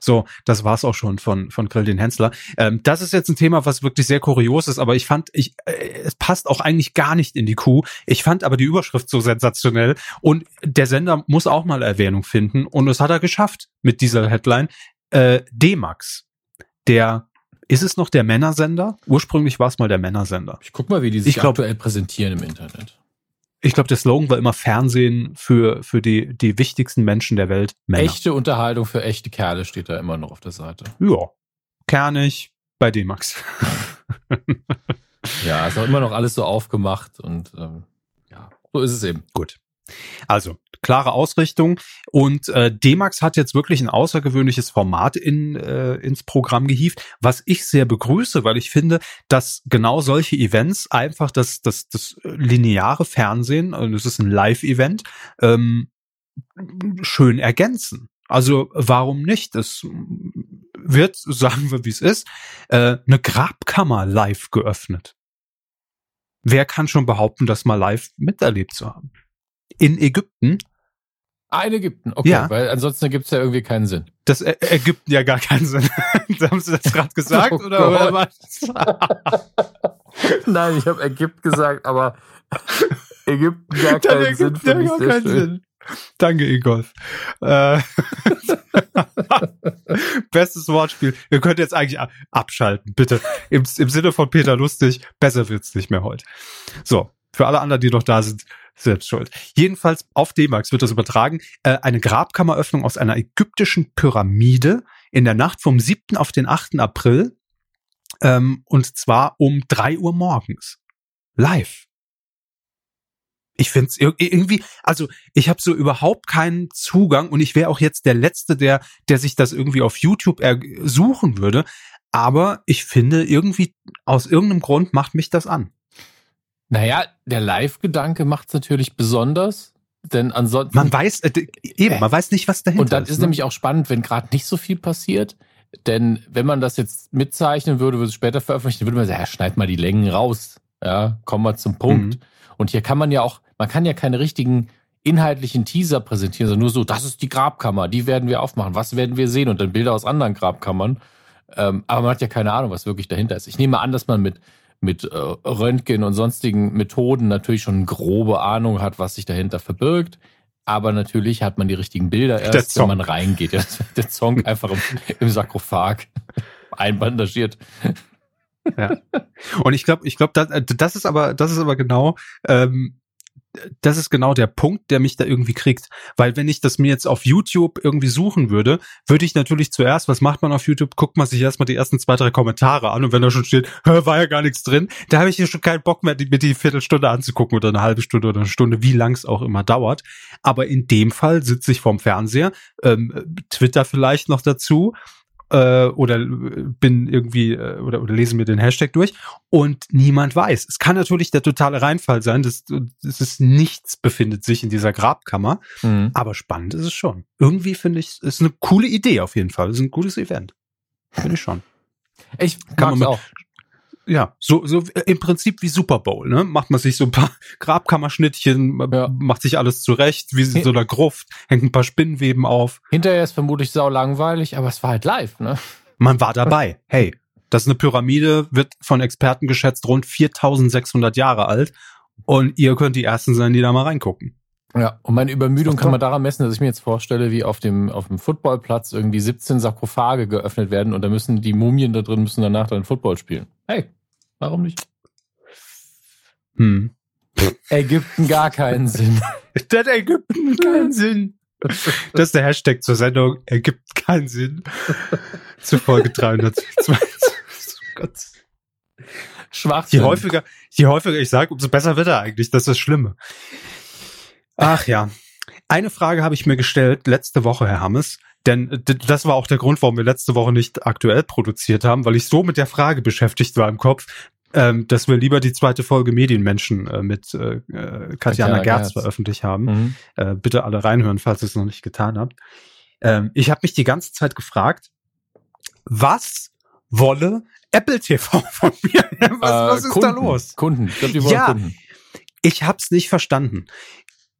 So, das war's auch schon von, von Grill den Hensler. Ähm, das ist jetzt ein Thema, was wirklich sehr kurios ist, aber ich fand, ich, äh, es passt auch eigentlich gar nicht in die Kuh. Ich fand aber die Überschrift so sensationell und der Sender muss auch mal Erwähnung finden und das hat er geschafft mit dieser Headline. Äh, D-Max, der ist es noch der Männersender? Ursprünglich war es mal der Männersender. Ich guck mal, wie die sich glaub, aktuell präsentieren im Internet. Ich glaube, der Slogan war immer Fernsehen für, für die, die wichtigsten Menschen der Welt. Männer. Echte Unterhaltung für echte Kerle steht da immer noch auf der Seite. Ja. Kernig bei D-Max. ja, ist auch immer noch alles so aufgemacht und ähm, ja, so ist es eben. Gut. Also, klare Ausrichtung. Und äh, D-Max hat jetzt wirklich ein außergewöhnliches Format in, äh, ins Programm gehievt, was ich sehr begrüße, weil ich finde, dass genau solche Events einfach das, das, das lineare Fernsehen, und es ist ein Live-Event, ähm, schön ergänzen. Also warum nicht? Es wird, sagen wir wie es ist, äh, eine Grabkammer live geöffnet. Wer kann schon behaupten, das mal live miterlebt zu haben? In Ägypten Ah, in Ägypten, okay, Ja. weil ansonsten ergibt es ja irgendwie keinen Sinn. Das er ergibt ja gar keinen Sinn. haben Sie das gerade gesagt? Oh oder, oder was? Nein, ich habe Ägypten gesagt, aber Ägypten gar Dann keinen Sinn ergibt ja finde ich gar sehr keinen schön. Sinn. Danke, Ingolf. Äh, Bestes Wortspiel. Ihr könnt jetzt eigentlich abschalten, bitte. Im, Im Sinne von Peter Lustig, besser wird's nicht mehr heute. So, für alle anderen, die noch da sind, selbst schuld. Jedenfalls auf D-Max wird das übertragen. Äh, eine Grabkammeröffnung aus einer ägyptischen Pyramide in der Nacht vom 7. auf den 8. April. Ähm, und zwar um 3 Uhr morgens. Live. Ich finde es irgendwie, also ich habe so überhaupt keinen Zugang und ich wäre auch jetzt der Letzte, der, der sich das irgendwie auf YouTube suchen würde. Aber ich finde irgendwie, aus irgendeinem Grund macht mich das an. Naja, der Live-Gedanke macht es natürlich besonders, denn ansonsten. Man weiß, äh, eben, man weiß nicht, was dahinter und dann ist ne? nämlich auch spannend, wenn gerade nicht so viel passiert. Denn wenn man das jetzt mitzeichnen würde, würde es später veröffentlichen, würde man sagen, ja, schneid mal die Längen raus. Ja, komm mal zum Punkt. Mhm. Und hier kann man ja auch, man kann ja keine richtigen inhaltlichen Teaser präsentieren, sondern nur so, das ist die Grabkammer, die werden wir aufmachen, was werden wir sehen und dann Bilder aus anderen Grabkammern. Ähm, aber man hat ja keine Ahnung, was wirklich dahinter ist. Ich nehme an, dass man mit, mit äh, Röntgen und sonstigen Methoden natürlich schon eine grobe Ahnung hat, was sich dahinter verbirgt. Aber natürlich hat man die richtigen Bilder Der erst, wenn Zong. man reingeht. Ja, der Song einfach im, im Sarkophag einbandagiert. Ja. Und ich glaube, ich glaube, das, äh, das ist aber, das ist aber genau, ähm, das ist genau der Punkt, der mich da irgendwie kriegt. Weil wenn ich das mir jetzt auf YouTube irgendwie suchen würde, würde ich natürlich zuerst, was macht man auf YouTube? Guckt man sich erstmal die ersten zwei, drei Kommentare an und wenn da schon steht, "Hä, war ja gar nichts drin, da habe ich hier schon keinen Bock mehr, die, mir die Viertelstunde anzugucken oder eine halbe Stunde oder eine Stunde, wie lang es auch immer dauert. Aber in dem Fall sitze ich vorm Fernseher, ähm, Twitter vielleicht noch dazu, äh, oder äh, bin irgendwie äh, oder, oder lese mir den Hashtag durch und niemand weiß. Es kann natürlich der totale Reinfall sein, das, das ist nichts befindet sich in dieser Grabkammer, Mhm. aber spannend ist es schon. Irgendwie finde ich, es ist eine coole Idee auf jeden Fall. Es ist ein gutes Event. Finde ich schon. Ich Kann man auch. Ja, so, so äh, im Prinzip wie Super Bowl, ne? Macht man sich so ein paar Grabkammerschnittchen, Ja. macht sich alles zurecht, wie in so einer Gruft, hängt ein paar Spinnenweben auf. Hinterher ist vermutlich sau langweilig, aber es war halt live, ne? Man war dabei. Hey, das ist eine Pyramide, wird von Experten geschätzt rund 4600 Jahre alt. Und ihr könnt die Ersten sein, die da mal reingucken. Ja, und meine Übermüdung kann man daran messen, dass ich mir jetzt vorstelle, wie auf dem, auf dem Footballplatz irgendwie 17 Sarkophage geöffnet werden und da müssen die Mumien da drin müssen danach dann Football spielen. Hey, warum nicht? Hm. Ägypten gar keinen Sinn. Das ergibt keinen Sinn. Das ist der Hashtag zur Sendung. Ergibt keinen Sinn. Zu Folge 320. Oh Gott. Schwachsinn. Je häufiger, je häufiger ich sage, umso besser wird er eigentlich. Das ist das Schlimme. Ach ja. Eine Frage habe ich mir gestellt letzte Woche, Herr Hammes. Denn äh, das war auch der Grund, warum wir letzte Woche nicht aktuell produziert haben, weil ich so mit der Frage beschäftigt war im Kopf, ähm, dass wir lieber die zweite Folge Medienmenschen äh, mit äh, äh, Katjana Katjana Gerz Gerz. veröffentlicht haben. Mhm. Äh, bitte alle reinhören, falls ihr es noch nicht getan habt. Ähm, ich habe mich die ganze Zeit gefragt, was wolle Apple TV von mir? Was, was Äh, ist Kunden, da los? Kunden. Ich glaube, die wollen Ja. Kunden. Ich hab's nicht verstanden.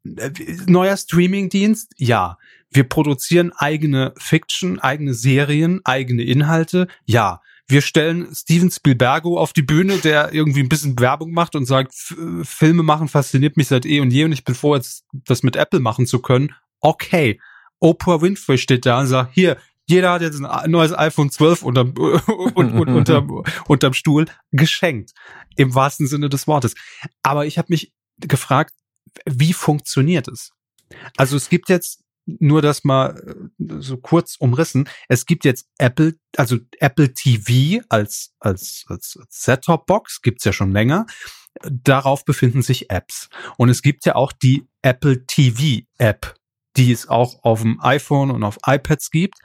Äh, Neuer Streamingdienst? Ja. Wir produzieren eigene Fiction, eigene Serien, eigene Inhalte? Ja. Wir stellen Steven Spielbergo auf die Bühne, der irgendwie ein bisschen Werbung macht und sagt, Filme machen fasziniert mich seit eh und je und ich bin froh, jetzt das mit Apple machen zu können. Okay. Oprah Winfrey steht da und sagt, hier, jeder hat jetzt ein neues iPhone 12 unterm, und, und, unterm, unterm Stuhl geschenkt. Im wahrsten Sinne des Wortes. Aber ich habe mich gefragt, wie funktioniert es? Also es gibt jetzt nur das mal äh, so kurz umrissen. Es gibt jetzt Apple, also Apple TV als als als Set-Top-Box gibt's ja schon länger. Darauf befinden sich Apps und es gibt ja auch die Apple TV App, die es auch auf dem iPhone und auf iPads gibt.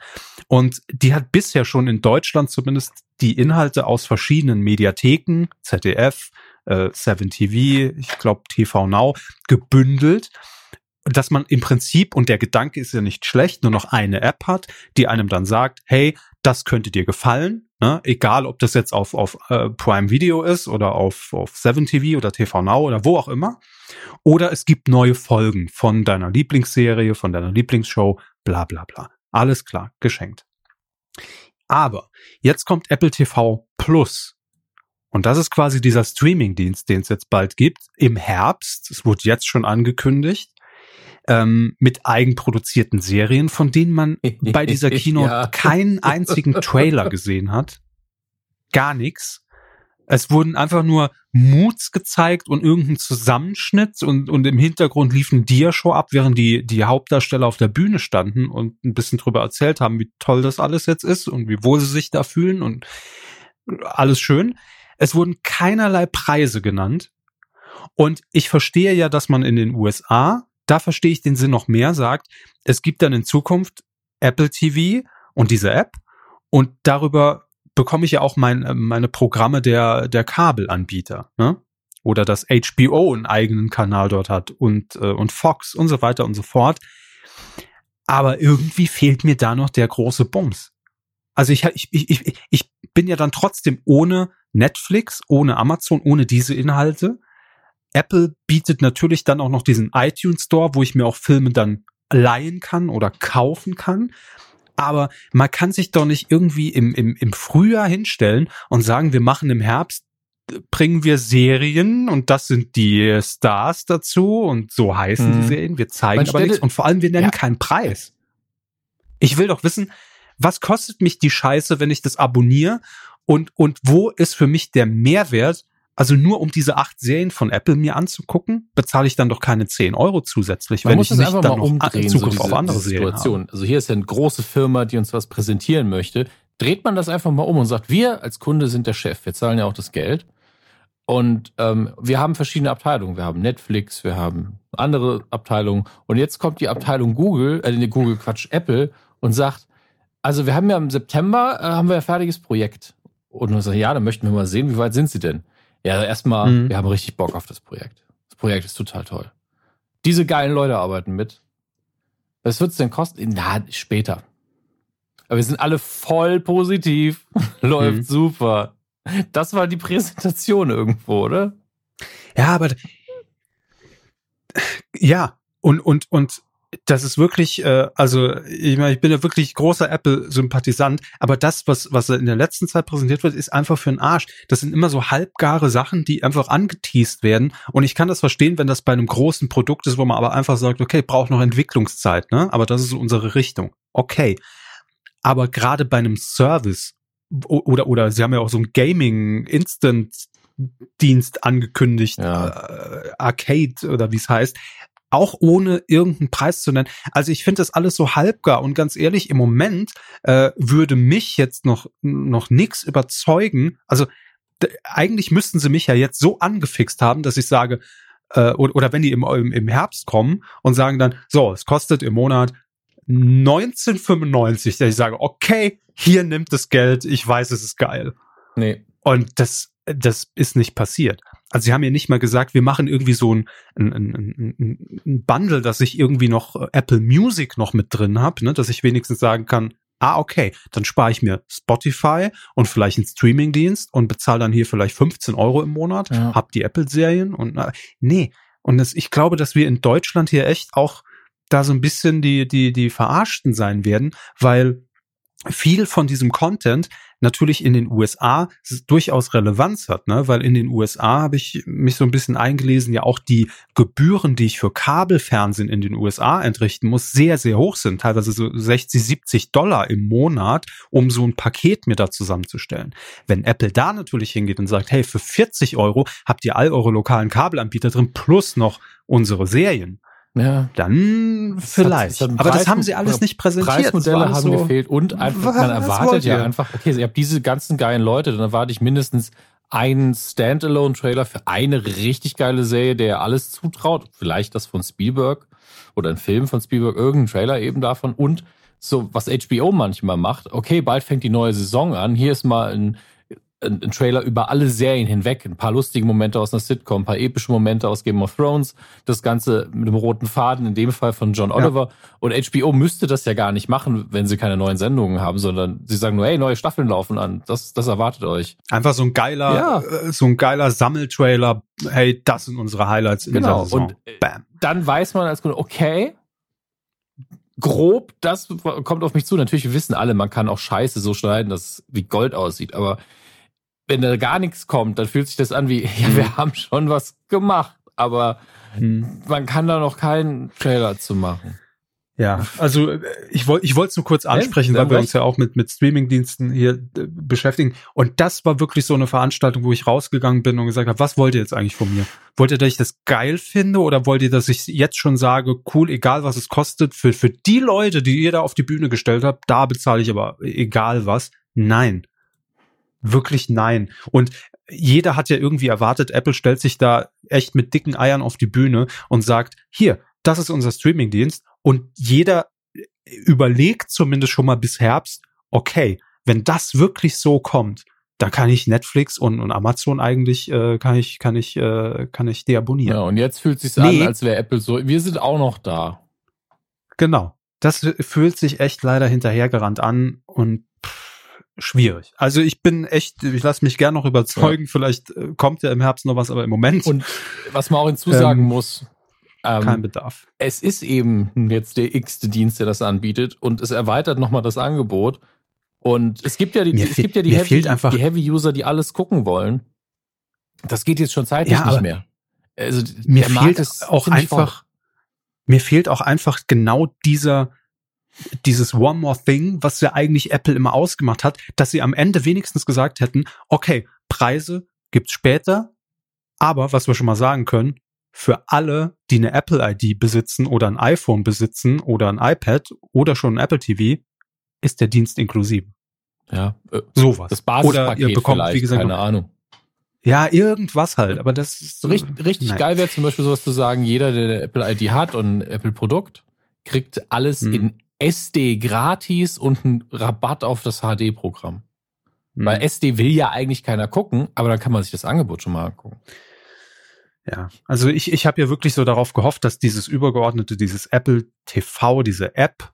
Und die hat bisher schon in Deutschland zumindest die Inhalte aus verschiedenen Mediatheken, ZDF, äh, 7 TV, ich glaube TV Now, gebündelt, dass man im Prinzip, und der Gedanke ist ja nicht schlecht, nur noch eine App hat, die einem dann sagt, hey, das könnte dir gefallen, ne? egal ob das jetzt auf, auf äh, Prime Video ist oder auf, auf 7 TV oder TV Now oder wo auch immer. Oder es gibt neue Folgen von deiner Lieblingsserie, von deiner Lieblingsshow, bla bla bla. Alles klar, geschenkt. Aber jetzt kommt Apple TV Plus. Und das ist quasi dieser Streaming-Dienst, den es jetzt bald gibt, im Herbst. Es wurde jetzt schon angekündigt ähm, mit eigenproduzierten Serien, von denen man bei dieser Kino ja. keinen einzigen Trailer gesehen hat. Gar nichts. Es wurden einfach nur Moods gezeigt und irgendein Zusammenschnitt und, und im Hintergrund lief ein Dia-Show ab, während die, die Hauptdarsteller auf der Bühne standen und ein bisschen drüber erzählt haben, wie toll das alles jetzt ist und wie wohl sie sich da fühlen und alles schön. Es wurden keinerlei Preise genannt. Und ich verstehe ja, dass man in den USA da verstehe ich den Sinn noch mehr, sagt, es gibt dann in Zukunft Apple TV und diese App und darüber bekomme ich ja auch mein, äh, meine Programme der, der Kabelanbieter, ne? Oder dass HBO einen eigenen Kanal dort hat und, äh, und Fox und so weiter und so fort. Aber irgendwie fehlt mir da noch der große Bums. Also ich, ich, ich, ich bin ja dann trotzdem ohne Netflix, ohne Amazon, ohne diese Inhalte Apple bietet natürlich dann auch noch diesen iTunes Store, wo ich mir auch Filme dann leihen kann oder kaufen kann. Aber man kann sich doch nicht irgendwie im, im, im Frühjahr hinstellen und sagen, wir machen im Herbst, bringen wir Serien und das sind die Stars dazu und so heißen mhm. die Serien. Wir zeigen Man aber nichts und vor allem wir nennen ja. keinen Preis. Ich will doch wissen, was kostet mich die Scheiße, wenn ich das abonniere und, und wo ist für mich der Mehrwert, also nur um diese acht Serien von Apple mir anzugucken, bezahle ich dann doch keine zehn Euro zusätzlich, Man wenn ich nicht dann noch Zugriff so auf andere Serien habe. Also hier ist ja eine große Firma, die uns was präsentieren möchte. Dreht man das einfach mal um und sagt, wir als Kunde sind der Chef, wir zahlen ja auch das Geld. Und ähm, wir haben verschiedene Abteilungen. Wir haben Netflix, wir haben andere Abteilungen. Und jetzt kommt die Abteilung Google, äh, nee, Google Quatsch, Apple und sagt, also wir haben ja im September äh, haben wir ein fertiges Projekt. Und wir sagen, ja, dann möchten wir mal sehen, wie weit sind sie denn? Ja, erstmal, mhm. wir haben richtig Bock auf das Projekt. Das Projekt ist total toll. Diese geilen Leute arbeiten mit. Was wird's denn kosten? Na, später. Aber wir sind alle voll positiv. Läuft mhm. super. Das war die Präsentation irgendwo, oder? Ja, aber ja, und, und, und das ist wirklich, äh, also ich meine, ich bin ja wirklich großer Apple-Sympathisant, aber das, was, was in der letzten Zeit präsentiert wird, ist einfach für den Arsch. Das sind immer so halbgare Sachen, die einfach angeteased werden. Und ich kann das verstehen, wenn das bei einem großen Produkt ist, wo man aber einfach sagt, okay, braucht noch Entwicklungszeit, ne? Aber das ist unsere Richtung. Okay. Aber gerade bei einem Service oder, oder sie haben ja auch so ein Gaming Instant Dienst angekündigt, ja. äh, Arcade oder wie es heißt auch ohne irgendeinen Preis zu nennen. Also ich finde das alles so halbgar und ganz ehrlich, im Moment äh, würde mich jetzt noch noch nix überzeugen. Also eigentlich müssten sie mich ja jetzt so angefixt haben, dass ich sage, äh, oder, oder wenn die im, im, im Herbst kommen und sagen dann, so, es kostet im Monat 1995, dass ich sage, okay, hier nimmt das Geld, ich weiß, es ist geil. Nee. Und das, das ist nicht passiert. Also sie haben ja nicht mal gesagt, wir machen irgendwie so ein, ein, ein, ein Bundle, dass ich irgendwie noch äh, Apple Music noch mit drin habe, ne, dass ich wenigstens sagen kann, ah, okay, dann spare ich mir Spotify und vielleicht einen Streamingdienst und bezahle dann hier vielleicht 15 Euro im Monat, ja. hab die Apple-Serien und na, nee. Und das, ich glaube, dass wir in Deutschland hier echt auch da so ein bisschen die, die, die Verarschten sein werden, weil viel von diesem Content natürlich in den USA durchaus Relevanz hat, ne? weil in den USA habe ich mich so ein bisschen eingelesen, ja auch die Gebühren, die ich für Kabelfernsehen in den USA entrichten muss, sehr, sehr hoch sind, teilweise so 60, 70 Dollar im Monat, um so ein Paket mir da zusammenzustellen. Wenn Apple da natürlich hingeht und sagt, hey, für 40 Euro habt ihr all eure lokalen Kabelanbieter drin plus noch unsere Serien, ja. Dann vielleicht. Hat, aber das haben sie alles nicht präsentiert. Preismodelle haben so gefehlt und einfach, man erwartet ja einfach, okay, ihr habt diese ganzen geilen Leute, dann erwarte ich mindestens einen Standalone-Trailer für eine richtig geile Serie, der alles zutraut. Vielleicht das von Spielberg oder ein Film von Spielberg, irgendein Trailer eben davon und so, was HBO manchmal macht. Okay, bald fängt die neue Saison an. Hier ist mal ein ein, ein, Trailer über alle Serien hinweg. Ein paar lustige Momente aus einer Sitcom, ein paar epische Momente aus Game of Thrones. Das Ganze mit dem roten Faden, in dem Fall von John Oliver. Ja. Und HBO müsste das ja gar nicht machen, wenn sie keine neuen Sendungen haben, sondern sie sagen nur, hey, neue Staffeln laufen an. Das, das erwartet euch. Einfach so ein geiler, ja. äh, so ein geiler Sammeltrailer. Hey, das sind unsere Highlights in genau. der Saison. Und äh, Bam. dann weiß man als Kunde, okay, grob, das kommt auf mich zu. Natürlich wissen alle, man kann auch Scheiße so schneiden, dass es wie Gold aussieht. Aber wenn da gar nichts kommt, dann fühlt sich das an wie, ja, wir mhm. haben schon was gemacht, aber mhm. man kann da noch keinen Trailer zu machen. Ja, also äh, ich wollte ich wollte es nur kurz ansprechen, ja, weil wir uns ja auch mit mit Streamingdiensten hier äh, beschäftigen und das war wirklich so eine Veranstaltung, wo ich rausgegangen bin und gesagt habe, was wollt ihr jetzt eigentlich von mir? Wollt ihr, dass ich das geil finde oder wollt ihr, dass ich jetzt schon sage, cool, egal was es kostet, für für die Leute, die ihr da auf die Bühne gestellt habt, da bezahle ich aber egal was. Nein. Wirklich nein. Und jeder hat ja irgendwie erwartet, Apple stellt sich da echt mit dicken Eiern auf die Bühne und sagt, hier, das ist unser Streamingdienst und jeder überlegt zumindest schon mal bis Herbst, okay, wenn das wirklich so kommt, dann kann ich Netflix und, und Amazon eigentlich äh, kann ich kann ich äh, kann ich deabonnieren. Ja, und jetzt fühlt sich nee. an, als wäre Apple so. Wir sind auch noch da. Genau. Das fühlt sich echt leider hinterhergerannt an und pff, schwierig. Also ich bin echt, ich lasse mich gern noch überzeugen. Ja. Vielleicht äh, kommt ja im Herbst noch was, aber im Moment. Und was man auch hinzusagen ähm, muss, ähm, Kein Bedarf. Es ist eben jetzt der x-te Dienst, der das anbietet und es erweitert nochmal das Angebot. Und es gibt ja die, es gibt ja die Heavy, die Heavy User, die alles gucken wollen. Das geht jetzt schon zeitlich ja, nicht mehr. Also mir fehlt es auch einfach, mir fehlt auch einfach genau dieser, dieses One More Thing, was ja eigentlich Apple immer ausgemacht hat, dass sie am Ende wenigstens gesagt hätten, okay, Preise gibt's später, aber was wir schon mal sagen können, für alle, die eine Apple-ID besitzen oder ein iPhone besitzen oder ein iPad oder schon ein Apple TV, ist der Dienst inklusiv. Ja, äh, sowas. Das Basispaket oder ihr bekommt, wie gesagt, keine Ahnung. Ja, irgendwas halt, aber das ist so richtig, richtig geil wäre zum Beispiel sowas zu sagen, jeder, der eine Apple ID hat und ein Apple Produkt, kriegt alles hm. in SD gratis und einen Rabatt auf das HD-Programm. Hm. Weil SD will ja eigentlich keiner gucken, aber dann kann man sich das Angebot schon mal angucken. Ja, also ich, ich habe ja wirklich so darauf gehofft, dass dieses übergeordnete, dieses Apple TV, diese App,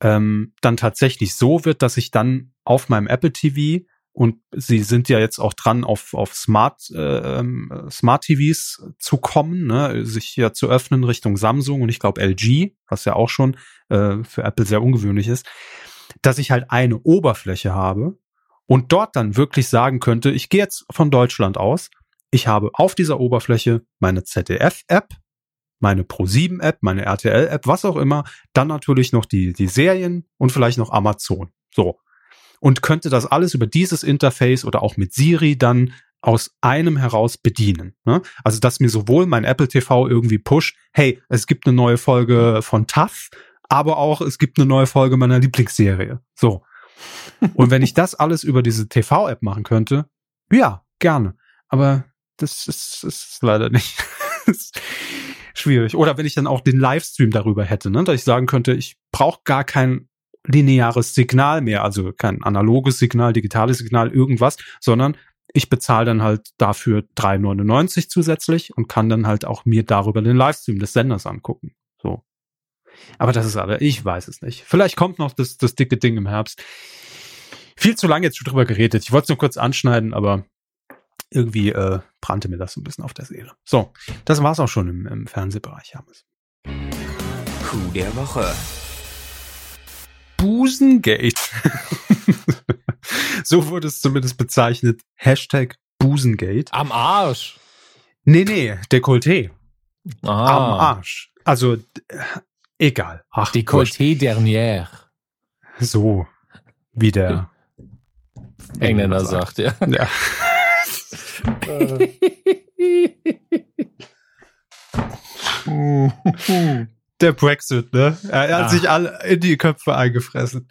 ähm, dann tatsächlich so wird, dass ich dann auf meinem Apple TV und sie sind ja jetzt auch dran, auf, auf Smart, äh, ähm, Smart TVs zu kommen, ne, sich ja zu öffnen Richtung Samsung und ich glaube LG, was ja auch schon äh, für Apple sehr ungewöhnlich ist, dass ich halt eine Oberfläche habe und dort dann wirklich sagen könnte, ich gehe jetzt von Deutschland aus ich habe auf dieser Oberfläche meine ZDF-App, meine Pro7-App, meine RTL-App, was auch immer, dann natürlich noch die, die Serien und vielleicht noch Amazon. So. Und könnte das alles über dieses Interface oder auch mit Siri dann aus einem heraus bedienen. Ne? Also, dass mir sowohl mein Apple TV irgendwie pusht, hey, es gibt eine neue Folge von TAF, aber auch es gibt eine neue Folge meiner Lieblingsserie. So. Und wenn ich das alles über diese TV-App machen könnte, ja, gerne. Aber das ist, ist leider nicht. schwierig. Oder wenn ich dann auch den Livestream darüber hätte, ne, dass ich sagen könnte, ich brauche gar kein lineares Signal mehr, also kein analoges Signal, digitales Signal, irgendwas, sondern ich bezahle dann halt dafür 3,99 zusätzlich und kann dann halt auch mir darüber den Livestream des Senders angucken. So. Aber das ist alle, ich weiß es nicht. Vielleicht kommt noch das, das dicke Ding im Herbst. Viel zu lange jetzt schon drüber geredet. Ich wollte es nur kurz anschneiden, aber irgendwie äh, brannte mir das so ein bisschen auf der Seele. So, das war's auch schon im, im Fernsehbereich, Hermes. Coup der Woche. Busengate. so wurde es zumindest bezeichnet. Hashtag Busengate. Am Arsch. Nee, nee, Dekolleté. Ah. Am Arsch. Also, äh, egal. Ach, Dekolleté dernière. So, wie der Engländer, Engländer sagt, ja. ja. der Brexit, ne? Er, hat ah. sich alle in die Köpfe eingefressen.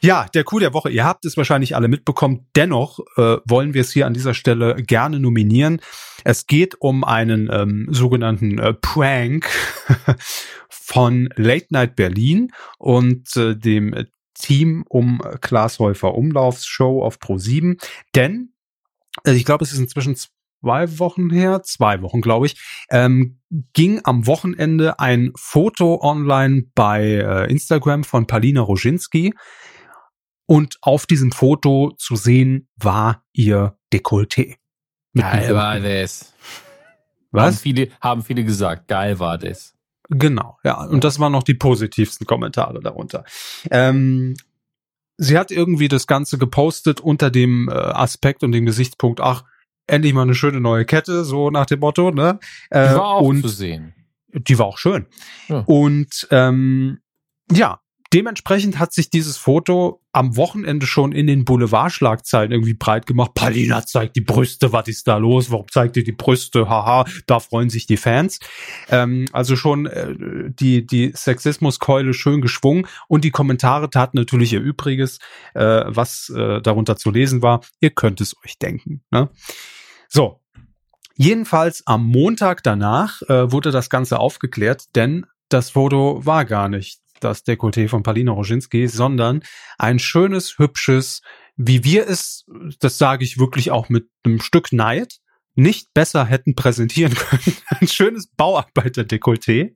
Ja, der Coup der Woche. Ihr habt es wahrscheinlich alle mitbekommen. Dennoch äh, wollen wir es hier an dieser Stelle gerne nominieren. Es geht um einen ähm, sogenannten äh, Prank von Late Night Berlin und äh, dem Team um Klaas Häufer Umlaufsshow auf Pro 7. Denn, also ich glaube, es ist inzwischen zwei Wochen her, zwei Wochen glaube ich, ähm, ging am Wochenende ein Foto online bei äh, Instagram von Palina Roginski. Und auf diesem Foto zu sehen war ihr Dekolleté. Geil war das. Was? Haben viele, haben viele gesagt, geil war das. Genau, ja. Und das waren noch die positivsten Kommentare darunter. Ähm, sie hat irgendwie das Ganze gepostet unter dem äh, Aspekt und dem Gesichtspunkt, ach, endlich mal eine schöne neue Kette, so nach dem Motto, ne? Äh, die war auch und zu sehen. Die war auch schön. Ja. Und ähm, ja, dementsprechend hat sich dieses Foto am Wochenende schon in den Boulevardschlagzeilen irgendwie breit gemacht. Palina zeigt die Brüste, was ist da los? Warum zeigt ihr die Brüste? Haha, da freuen sich die Fans. Ähm, also schon äh, die, die Sexismuskeule schön geschwungen und die Kommentare taten natürlich ihr Übriges, äh, was äh, darunter zu lesen war. Ihr könnt es euch denken. Ne? So, Jedenfalls am Montag danach äh, wurde das Ganze aufgeklärt, denn das Foto war gar nicht das Dekolleté von Palina Roginski, sondern ein schönes, hübsches, wie wir es, das sage ich wirklich auch mit einem Stück Neid, nicht besser hätten präsentieren können. Ein schönes Bauarbeiter-Dekolleté.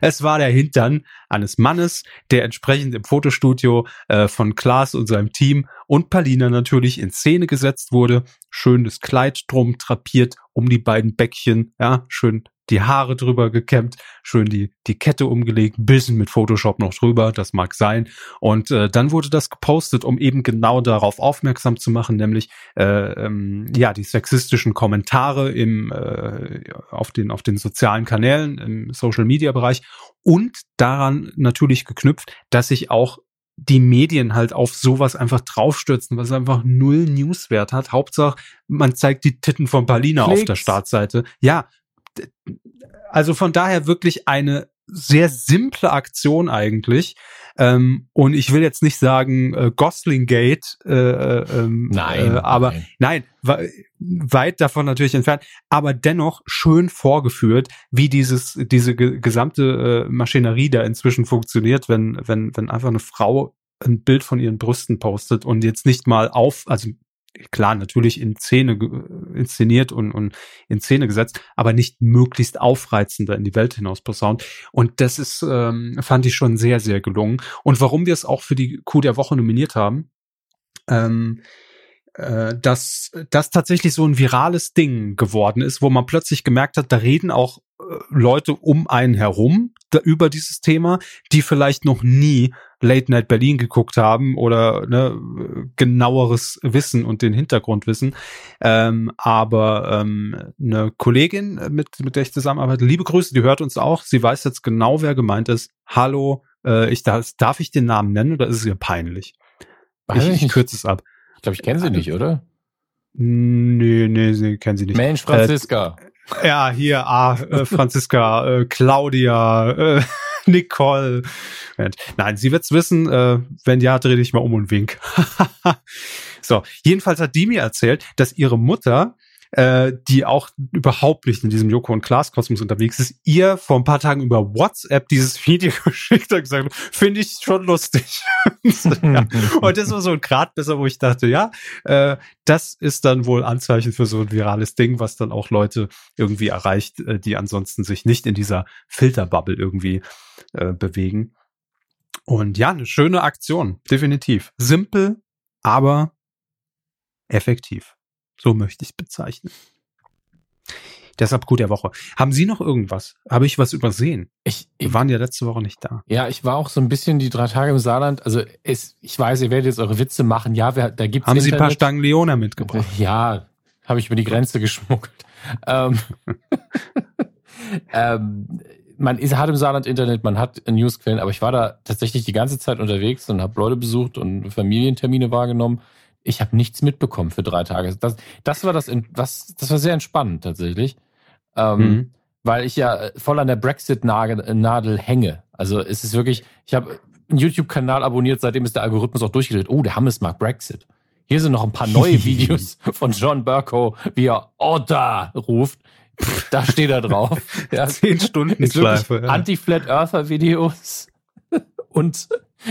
Es war der Hintern eines Mannes, der entsprechend im Fotostudio äh, von Klaas und seinem Team und Palina natürlich in Szene gesetzt wurde. Schönes Kleid drum trapiert um die beiden Bäckchen, ja, schön die Haare drüber gekämmt, schön die, die Kette umgelegt, bisschen mit Photoshop noch drüber, das mag sein. Und äh, dann wurde das gepostet, um eben genau darauf aufmerksam zu machen, nämlich äh, ähm, ja die sexistischen Kommentare im äh, auf den auf den sozialen Kanälen im Social Media Bereich und daran natürlich geknüpft, dass sich auch die Medien halt auf sowas einfach draufstürzen, was einfach null Newswert hat. Hauptsache, man zeigt die Titten von Palina Klicks. auf der Startseite. Ja, also von daher wirklich eine sehr simple Aktion eigentlich. Ähm, und ich will jetzt nicht sagen äh, Gosling Gate, äh, äh, ähm, nein, äh, aber nein, nein weit davon natürlich entfernt, aber dennoch schön vorgeführt, wie dieses diese gesamte äh, Maschinerie da inzwischen funktioniert, wenn wenn wenn einfach eine Frau ein Bild von ihren Brüsten postet und jetzt nicht mal auf, also klar, natürlich in Szene inszeniert und, und in Szene gesetzt, aber nicht möglichst aufreizender in die Welt hinaus posaunt. Und das ist, ähm, fand ich schon sehr, sehr gelungen. Und warum wir es auch für die Coup der Woche nominiert haben, ähm, äh, dass das tatsächlich so ein virales Ding geworden ist, wo man plötzlich gemerkt hat, da reden auch äh, Leute um einen herum da, über dieses Thema, die vielleicht noch nie Late Night Berlin geguckt haben oder ne, genaueres Wissen und den Hintergrund wissen. Ähm, aber ähm, eine Kollegin, mit, mit der ich zusammenarbeite, liebe Grüße, die hört uns auch. Sie weiß jetzt genau, wer gemeint ist. Hallo, äh, ich darf, darf ich den Namen nennen oder ist es ihr peinlich? Ich, ich, ich kürze es ab. Ich glaube, ich kenne sie nicht, oder? Nee, nee, sie kennen sie nicht. Mensch, Franziska. Äh, ja, hier, ah, äh, Franziska, äh, Claudia, äh, Nicole. Nein, sie wird's wissen. Äh, wenn ja, dreh dich mal um und wink. so, jedenfalls hat die mir erzählt, dass ihre Mutter äh, die auch überhaupt nicht in diesem Joko und Klaas Kosmos unterwegs ist, ihr vor ein paar Tagen über WhatsApp dieses Video geschickt und gesagt, finde ich schon lustig. ja. Und das war so ein Gradmesser, wo ich dachte, ja, äh, das ist dann wohl Anzeichen für so ein virales Ding, was dann auch Leute irgendwie erreicht, äh, die ansonsten sich nicht in dieser Filterbubble irgendwie äh, bewegen. Und ja, eine schöne Aktion, definitiv. Simpel, aber effektiv. So möchte ich es bezeichnen. Deshalb gut der Woche. Haben Sie noch irgendwas? Habe ich was übersehen? Ich, Wir waren ja letzte Woche nicht da. Ja, ich war auch so ein bisschen die drei Tage im Saarland. Also es, ich weiß, ihr werdet jetzt eure Witze machen. Ja, wer, da gibt's Haben Internet. Sie ein paar Stangen Leona mitgebracht? Ja, habe ich über die Grenze geschmuggelt. ähm, ähm, man ist, hat im Saarland Internet, man hat Newsquellen, aber ich war da tatsächlich die ganze Zeit unterwegs und habe Leute besucht und Familientermine wahrgenommen. Ich habe nichts mitbekommen für drei Tage. Das, das war das, was, das war sehr entspannend tatsächlich, ähm, mhm. weil ich ja voll an der Brexit-Nadel hänge. Also es ist wirklich, ich habe einen YouTube-Kanal abonniert, seitdem ist der Algorithmus auch durchgedreht. Oh, der Hammes mag Brexit. Hier sind noch ein paar neue Videos von John Burko, wie er Order ruft. Da steht er drauf. Ja. Zehn Stunden Schleife. Ja. Anti-Flat Earther Videos und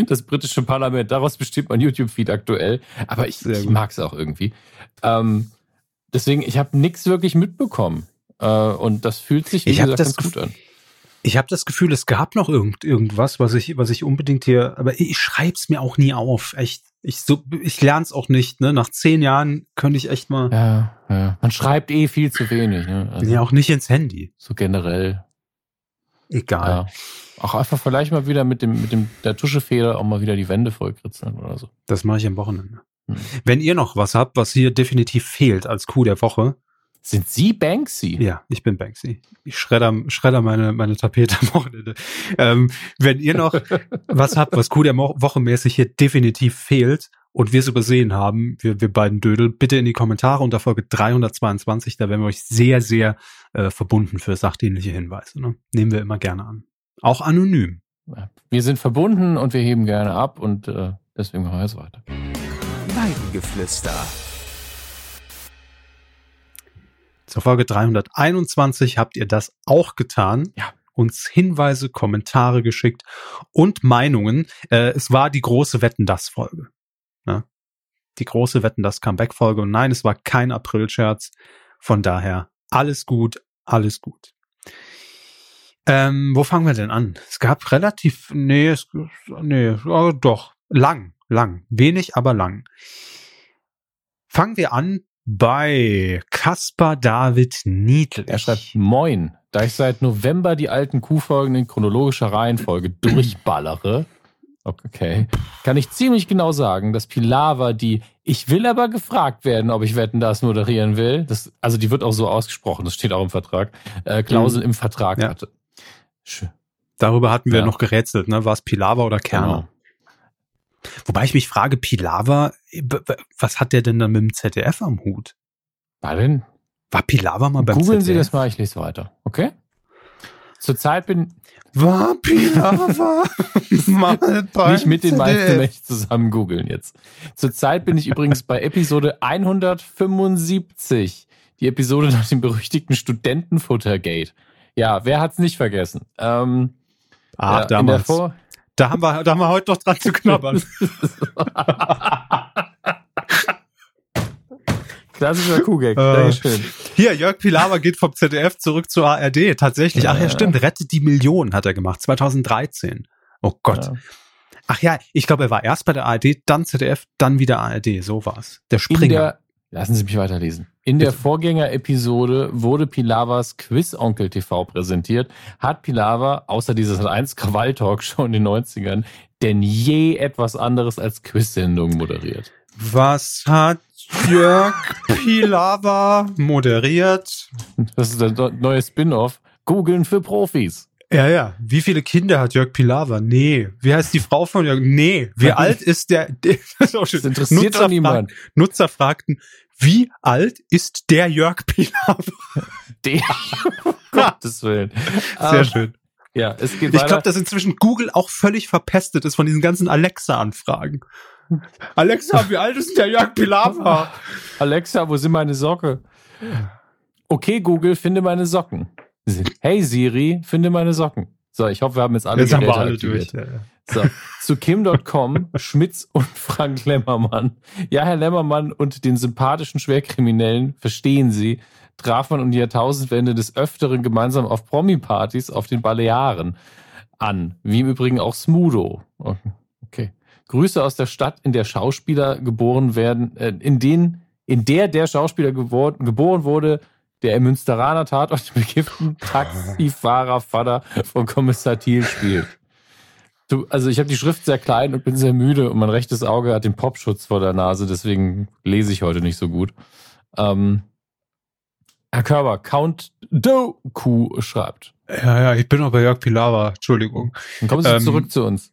das britische Parlament. Daraus besteht mein YouTube-Feed aktuell. Aber ich, ich mag es auch irgendwie. Ähm, deswegen, ich habe nichts wirklich mitbekommen. Äh, und das fühlt sich, wie ich gesagt, das ganz gut an. Ich habe das Gefühl, es gab noch irgend, irgendwas, was ich, was ich unbedingt hier, aber ich schreib's mir auch nie auf. Echt. Ich, so, ich lern's auch nicht. Ne? Nach zehn Jahren könnte ich echt mal. Ja, ja. Man schreibt eh viel zu wenig. Ne? Also, ja, auch nicht ins Handy. So generell. Egal. Ja. Auch einfach vielleicht mal wieder mit dem, mit dem, der Tuschefeder auch mal wieder die Wände vollkritzeln oder so. Das mache ich am Wochenende. Hm. Wenn ihr noch was habt, was hier definitiv fehlt als Coup der Woche, sind Sie Banksy? Ja, ich bin Banksy. Ich schredder, schredder meine, meine Tapete am Wochenende. Ähm, wenn ihr noch was habt, was cool der Woche mäßig hier definitiv fehlt und wir es übersehen haben, wir, wir beiden Dödel, bitte in die Kommentare unter Folge 322. Da wären wir euch sehr, sehr äh, verbunden für sachdienliche Hinweise. Ne? Nehmen wir immer gerne an. Auch anonym. Wir sind verbunden und wir heben gerne ab und äh, deswegen machen wir jetzt weiter. Weidengeflüster. Zur Folge 321 habt ihr das auch getan. Ja. Uns Hinweise, Kommentare geschickt und Meinungen. Äh, es war die große Wetten das Folge. Ja. Die große Wetten das Comeback Folge. Und nein, es war kein April-Scherz. Von daher alles gut, alles gut. Ähm, wo fangen wir denn an? Es gab relativ, nee, es, nee, oh, doch, lang, lang, wenig, aber lang. Fangen wir an bei Caspar David Niedlich. Er schreibt Moin, da ich seit November die alten Q-Folgen in chronologischer Reihenfolge durchballere, okay, kann ich ziemlich genau sagen, dass Pilava die Ich will aber gefragt werden, ob ich Wetten das moderieren will, das, also die wird auch so ausgesprochen, das steht auch im Vertrag, äh, Klausel mhm. im Vertrag ja. hatte. Schön. Darüber hatten wir ja. noch gerätselt, ne? War es Pilava oder Kerner? Genau. Wobei ich mich frage, Pilawa, was hat der denn dann mit dem ZDF am Hut? War denn? War Pilawa mal beim Googeln ZDF? Sie das mal, ich lese weiter, okay? Zurzeit bin war Pilawa mal bei Nicht mit den meisten möchte zusammen googeln jetzt. Zurzeit bin ich übrigens bei Episode 175. Die Episode nach dem berüchtigten Studentenfuttergate. Ja, wer hat's nicht vergessen? Ähm, Ach, ja, damals. Vor da haben wir, da haben wir heute noch dran zu knabbern. Klassischer Kuhgag. Äh, Dankeschön. Hier, Jörg Pilawa geht vom ZDF zurück zur ARD. Tatsächlich. Ach ja, stimmt. Rettet die Million hat er gemacht. 2013. Oh Gott. Ja. Ach ja, ich glaube, er war erst bei der ARD, dann ZDF, dann wieder ARD. So war's. Der Springer. Lassen Sie mich weiterlesen. In der Vorgängerepisode wurde Pilavas Quiz-Onkel TV präsentiert. Hat Pilava, außer dieser 1 Krawall-Talkshow in den 90ern, denn je etwas anderes als Quiz-Sendungen moderiert? Was hat Jörg Pilava moderiert? Das ist der neue Spin-off. Googeln für Profis. Ja, ja. Wie viele Kinder hat Jörg Pilawa? Nee. Wie heißt die Frau von Jörg? Nee. Wie alt ist der? das, ist auch schön. das interessiert Nutzer, doch niemand. Nutzer fragten, wie alt ist der Jörg Pilawa? Der, Gottes Willen. Sehr um, ähm, schön. Ja, es geht Ich glaube, dass inzwischen Google auch völlig verpestet ist von diesen ganzen Alexa-Anfragen. Alexa, wie alt ist der Jörg Pilawa? Alexa, wo sind meine Socken? Okay, Google, finde meine Socken. Hey Siri, finde meine Socken. So, ich hoffe, wir haben jetzt alle jetzt Geräte alle aktiviert. Durch, ja, ja. So, zu Kim.com, Schmitz und Frank Lemmermann. Ja, Herr Lemmermann und den sympathischen Schwerkriminellen, verstehen Sie, traf man um die Jahrtausendwende des Öfteren gemeinsam auf Promi-Partys auf den Balearen an. Wie im Übrigen auch Smudo. Grüße aus der Stadt, in der Schauspieler geboren werden, äh, in denen, in der der Schauspieler geboren, geboren wurde, der im Münsteraner Tatort den bekifften Taxifahrervater von Kommissar Thiel spielt. Du, also ich habe die Schrift sehr klein und bin sehr müde und mein rechtes Auge hat den Popschutz vor der Nase, deswegen lese ich heute nicht so gut. Ähm, Herr Körber, Count Doku schreibt. Ja, ja, ich bin noch bei Jörg Pilawa, Entschuldigung. Dann kommen Sie ähm, zurück zu uns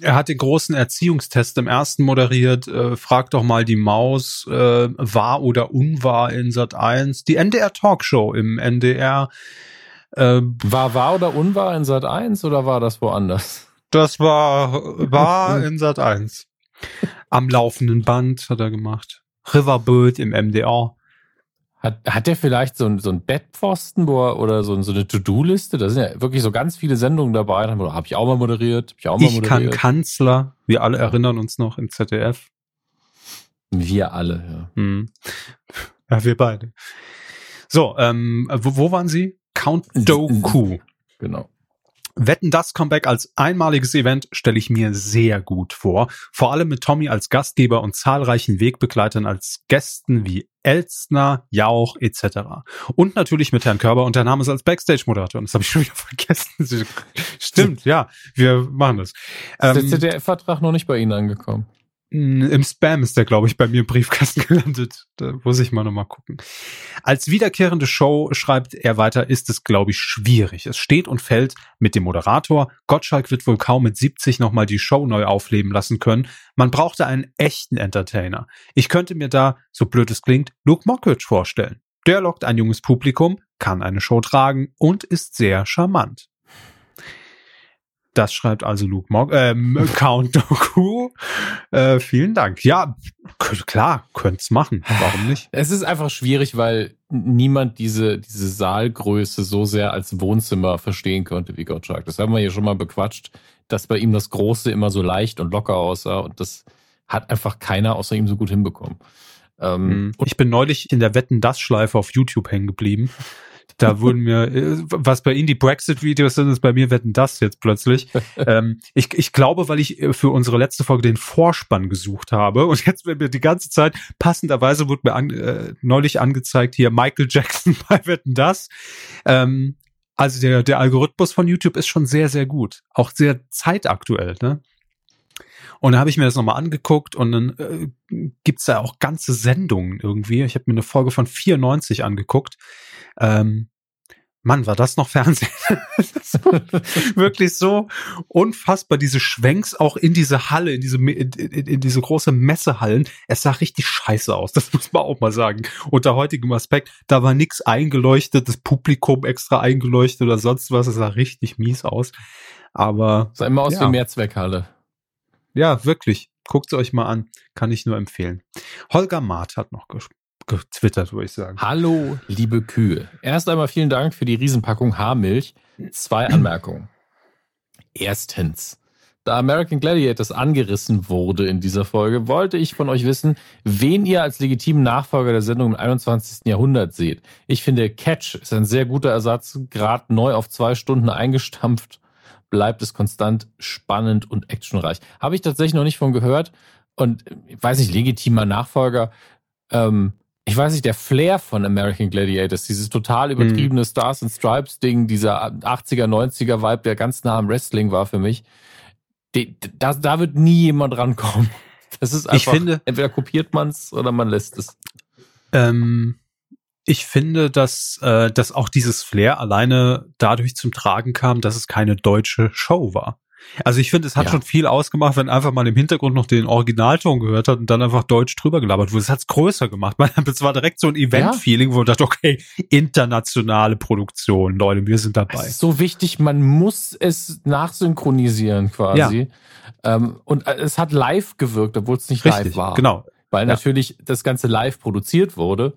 er hat den großen Erziehungstest im ersten moderiert. Äh, frag doch mal die Maus, äh, wahr oder unwahr in Sat 1. Die NDR Talkshow im NDR. Äh, war wahr oder unwahr in Sat 1 oder war das woanders? Das war wahr in Sat 1. Am laufenden Band hat er gemacht. Riverbird im MDR. Hat, hat der vielleicht so ein, so ein Bettpfosten wo er, oder so, so eine To-Do-Liste? Da sind ja wirklich so ganz viele Sendungen dabei. Da habe ich auch mal moderiert. Hab ich auch mal ich moderiert. kann Kanzler. Wir alle erinnern uns noch im ZDF. Wir alle, ja. Hm. Ja, wir beide. So, ähm, wo, wo waren Sie? Count Doku. Genau. Wetten das Comeback als einmaliges Event stelle ich mir sehr gut vor. Vor allem mit Tommy als Gastgeber und zahlreichen Wegbegleitern als Gästen wie Elstner, Jauch etc. Und natürlich mit Herrn Körber und Herrn Name als Backstage-Moderator. Das habe ich schon wieder vergessen. Stimmt, ja, wir machen das. Ist ähm, der ZDF-Vertrag noch nicht bei Ihnen angekommen? Im Spam ist der, glaube ich, bei mir im Briefkasten gelandet. Da muss ich mal nochmal gucken. Als wiederkehrende Show, schreibt er weiter, ist es, glaube ich, schwierig. Es steht und fällt mit dem Moderator. Gottschalk wird wohl kaum mit 70 nochmal die Show neu aufleben lassen können. Man brauchte einen echten Entertainer. Ich könnte mir da, so blöd es klingt, Luke Mockridge vorstellen. Der lockt ein junges Publikum, kann eine Show tragen und ist sehr charmant. Das schreibt also Luke Mog, ähm, Count Doku. Äh, vielen Dank. Ja, klar, könnt's machen. Warum nicht? Es ist einfach schwierig, weil niemand diese, diese Saalgröße so sehr als Wohnzimmer verstehen konnte wie Gottschalk. Das haben wir hier schon mal bequatscht, dass bei ihm das Große immer so leicht und locker aussah und das hat einfach keiner außer ihm so gut hinbekommen. Ähm, ich bin neulich in der Wetten-Das-Schleife auf YouTube hängen geblieben. Da wurden mir, äh, was bei Ihnen die Brexit-Videos sind, ist bei mir wetten das jetzt plötzlich. ähm, ich, ich glaube, weil ich äh, für unsere letzte Folge den Vorspann gesucht habe und jetzt wird mir die ganze Zeit passenderweise wurde mir an, äh, neulich angezeigt hier Michael Jackson bei wetten das. Ähm, also der, der Algorithmus von YouTube ist schon sehr, sehr gut. Auch sehr zeitaktuell, ne? Und dann habe ich mir das nochmal angeguckt und dann äh, gibt's da auch ganze Sendungen irgendwie. Ich habe mir eine Folge von 94 angeguckt. Ähm, Mann, war das noch Fernsehen? wirklich so unfassbar, diese Schwenks auch in diese Halle, in diese, in, in, diese große Messehallen. Es sah richtig scheiße aus, das muss man auch mal sagen. Unter heutigem Aspekt, da war nix eingeleuchtet, das Publikum extra eingeleuchtet oder sonst was. Es sah richtig mies aus. Aber. Sah immer aus ja. wie Mehrzweckhalle. Ja, wirklich. Guckt es euch mal an. Kann ich nur empfehlen. Holger Maat hat noch getwittert, würde ich sagen. Hallo, liebe Kühe. Erst einmal vielen Dank für die Riesenpackung Haarmilch. Zwei Anmerkungen. Erstens. Da American Gladiators angerissen wurde in dieser Folge, wollte ich von euch wissen, wen ihr als legitimen Nachfolger der Sendung im 21. Jahrhundert seht. Ich finde, Catch ist ein sehr guter Ersatz, gerade neu auf zwei Stunden eingestampft, bleibt es konstant spannend und actionreich. Habe ich tatsächlich noch nicht von gehört und weiß nicht, legitimer Nachfolger. Ähm, ich weiß nicht, der Flair von American Gladiators, dieses total übertriebene mhm. Stars and Stripes Ding, dieser 80er, 90er Vibe, der ganz nah am Wrestling war für mich, die, da, da wird nie jemand rankommen. Das ist einfach, ich finde, entweder kopiert man es oder man lässt es. Ähm, ich finde, dass, äh, dass auch dieses Flair alleine dadurch zum Tragen kam, dass es keine deutsche Show war. Also ich finde, es hat ja. schon viel ausgemacht, wenn einfach mal im Hintergrund noch den Originalton gehört hat und dann einfach Deutsch drüber gelabert wurde. Es hat es größer gemacht. Man, es war direkt so ein Event-Feeling, wo man dachte, okay, internationale Produktion, Leute, wir sind dabei. so wichtig, man muss es nachsynchronisieren quasi. Ja. Ähm, und äh, es hat live gewirkt, obwohl es nicht Richtig, live war. Genau. Weil ja. natürlich das Ganze live produziert wurde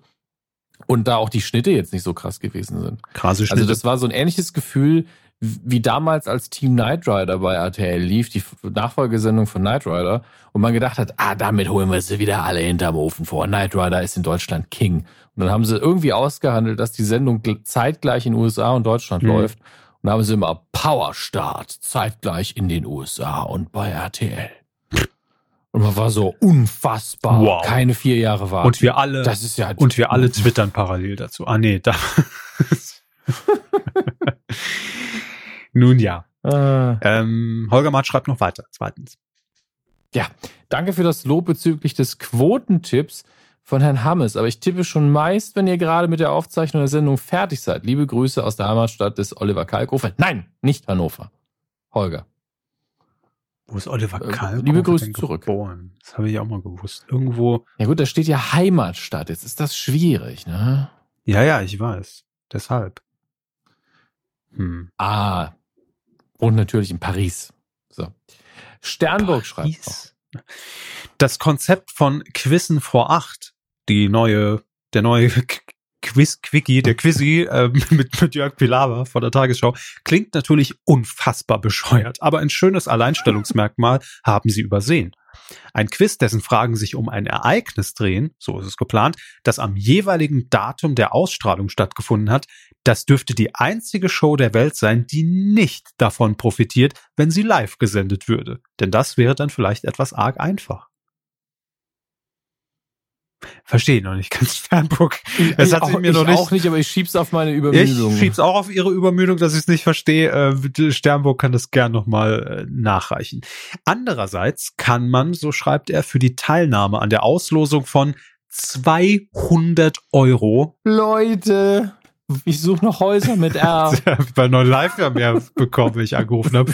und da auch die Schnitte jetzt nicht so krass gewesen sind. Krasse Schnitte. Also das war so ein ähnliches Gefühl, wie damals als Team Knight Rider bei RTL lief, die Nachfolgesendung von Knight Rider, und man gedacht hat, ah, damit holen wir sie wieder alle hinterm Ofen vor. Knight Rider ist in Deutschland King. Und dann haben sie irgendwie ausgehandelt, dass die Sendung zeitgleich in USA und Deutschland mhm. läuft. Und dann haben sie immer Powerstart zeitgleich in den USA und bei RTL. Und man war so unfassbar. Wow. Keine vier Jahre warten. Und wir alle, das ist ja und wir alle twittern parallel dazu. Ah, nee, da. Nun ja. Äh. Ähm, Holger Matt schreibt noch weiter. Zweitens. Ja, danke für das Lob bezüglich des Quotentipps von Herrn Hammes. Aber ich tippe schon meist, wenn ihr gerade mit der Aufzeichnung der Sendung fertig seid. Liebe Grüße aus der Heimatstadt des Oliver Kalkofer. Nein, nicht Hannover. Holger. Wo ist Oliver Kalkofer? Äh, liebe Grüße zurück. Geboren? Das habe ich auch mal gewusst. Irgendwo. Ja gut, da steht ja Heimatstadt. Jetzt ist das schwierig, ne? Ja, ja, ich weiß. Deshalb. Hm. Ah, und natürlich in Paris. So. Sternburg schreibt auch. Das Konzept von Quissen vor acht, die neue, der neue Quiz-Quickie, der Quizzy äh, mit, mit Jörg Pilawa von der Tagesschau, klingt natürlich unfassbar bescheuert, aber ein schönes Alleinstellungsmerkmal haben sie übersehen. Ein Quiz, dessen Fragen sich um ein Ereignis drehen, so ist es geplant, das am jeweiligen Datum der Ausstrahlung stattgefunden hat, das dürfte die einzige Show der Welt sein, die nicht davon profitiert, wenn sie live gesendet würde. Denn das wäre dann vielleicht etwas arg einfach. Verstehe noch nicht ganz Sternburg. Das hat sie mir noch nicht. auch nicht, aber ich schieb's auf meine Übermüdung. Ich schieb's auch auf ihre Übermüdung, dass ich es nicht verstehe. Äh, Sternburg kann das gern nochmal äh, nachreichen. Andererseits kann man, so schreibt er, für die Teilnahme an der Auslosung von 200 Euro. Leute. Ich suche noch Häuser mit R. Weil noch live ja mehr bekommen, wenn ich angerufen habe.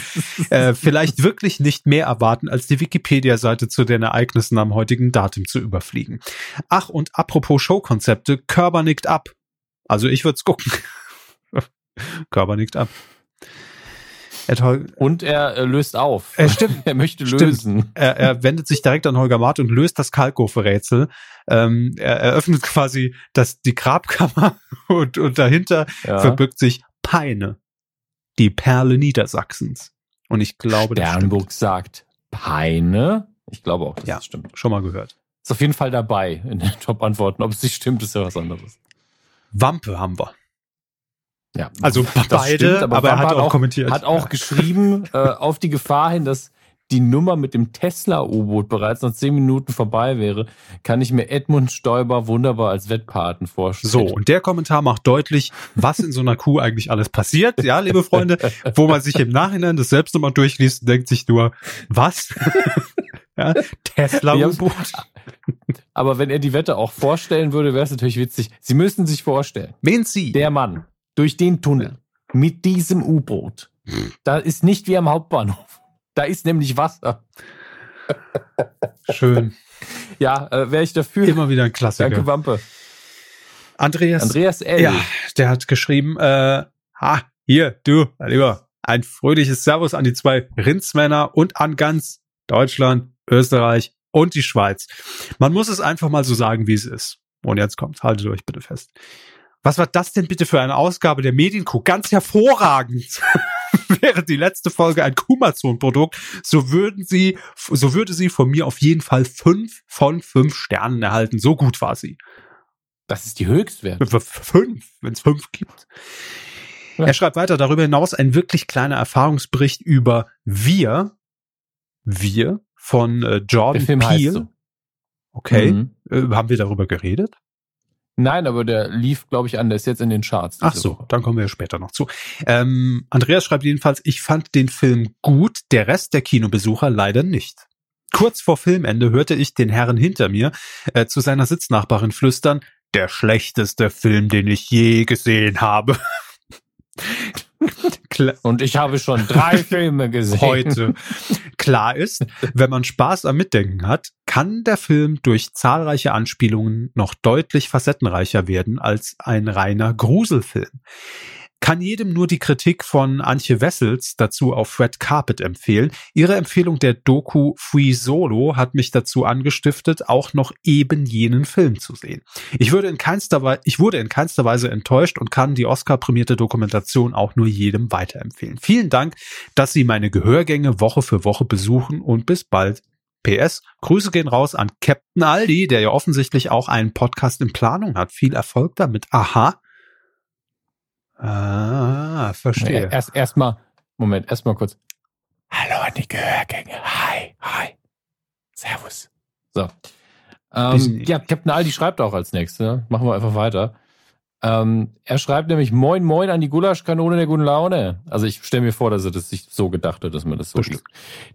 Äh, vielleicht wirklich nicht mehr erwarten, als die Wikipedia-Seite zu den Ereignissen am heutigen Datum zu überfliegen. Ach, und apropos Showkonzepte, Körper nickt ab. Also ich würde es gucken. Körper nickt ab. Und er äh, löst auf. Er, stimmt. er möchte lösen. Stimmt. Er, er wendet sich direkt an Holger Mart und löst das Kalkofe-Rätsel. Ähm, er eröffnet quasi das, die Grabkammer und, und dahinter ja. verbirgt sich Peine, die Perle Niedersachsens. Und ich glaube, Sternburg sagt Peine. Ich glaube auch, dass ja, das stimmt. Schon mal gehört. Ist auf jeden Fall dabei in den Top-Antworten. Ob es nicht stimmt, ist ja was anderes. Wampe haben wir. Ja, also beide, stimmt, aber, aber er hat, auch, kommentiert. Hat auch geschrieben, äh, auf die Gefahr hin, dass die Nummer mit dem Tesla-U-Boot bereits nach zehn Minuten vorbei wäre, kann ich mir Edmund Stoiber wunderbar als Wettpaten vorstellen. So, und der Kommentar macht deutlich, was in so einer Kuh eigentlich alles passiert. Ja, liebe Freunde, wo man sich im Nachhinein das selbst nochmal durchliest und denkt sich nur, was? ja, Tesla-U-Boot. Aber wenn er die Wette auch vorstellen würde, wäre es natürlich witzig. Sie müssten sich vorstellen. Wen Sie? Der Mann durch den Tunnel mit diesem U-Boot. Da ist nicht wie am Hauptbahnhof. Da ist nämlich Wasser. Schön. Ja, äh, wäre ich dafür. Immer wieder ein Klassiker. Danke, Wampe. Andreas. Andreas L. Ja, der hat geschrieben, äh, ha, hier, du, lieber, ein fröhliches Servus an die zwei Rindsmänner und an ganz Deutschland, Österreich und die Schweiz. Man muss es einfach mal so sagen, wie es ist. Und jetzt kommt, haltet euch bitte fest. Was war das denn bitte für eine Ausgabe der Medienkuh? Ganz hervorragend. Wäre die letzte Folge ein Kumazon-Produkt, so würden sie, so würde sie von mir auf jeden Fall fünf von fünf Sternen erhalten. So gut war sie. Das ist die Höchstwert. Fünf, wenn es fünf gibt. Ja. Er schreibt weiter darüber hinaus ein wirklich kleiner Erfahrungsbericht über Wir, Wir von äh, Jordan Peele. So. Okay, mhm. äh, haben wir darüber geredet? Nein, aber der lief, glaube ich, an. Der ist jetzt in den Charts. Ach so, Woche. dann kommen wir später noch zu. Ähm, Andreas schreibt jedenfalls, ich fand den Film gut, der Rest der Kinobesucher leider nicht. Kurz vor Filmende hörte ich den Herrn hinter mir äh, zu seiner Sitznachbarin flüstern, der schlechteste Film, den ich je gesehen habe. Und ich habe schon drei Filme gesehen. Heute. Klar ist, wenn man Spaß am Mitdenken hat, kann der Film durch zahlreiche Anspielungen noch deutlich facettenreicher werden als ein reiner Gruselfilm kann jedem nur die Kritik von Antje Wessels dazu auf Red Carpet empfehlen. Ihre Empfehlung der Doku Free Solo hat mich dazu angestiftet, auch noch eben jenen Film zu sehen. Ich würde in keinster Weise, ich wurde in keinster Weise enttäuscht und kann die Oscar-prämierte Dokumentation auch nur jedem weiterempfehlen. Vielen Dank, dass Sie meine Gehörgänge Woche für Woche besuchen und bis bald. PS, Grüße gehen raus an Captain Aldi, der ja offensichtlich auch einen Podcast in Planung hat. Viel Erfolg damit. Aha. Ah, verstehe. Erst erstmal, Moment, erstmal kurz. Hallo an die Gehörgänge. Hi, hi. Servus. So. Ähm, ja, Captain Aldi schreibt auch als nächstes. Ne? Machen wir einfach weiter. Ähm, er schreibt nämlich Moin Moin an die Gulaschkanone der guten Laune. Also ich stelle mir vor, dass er das sich so gedacht hat, dass man das so liest.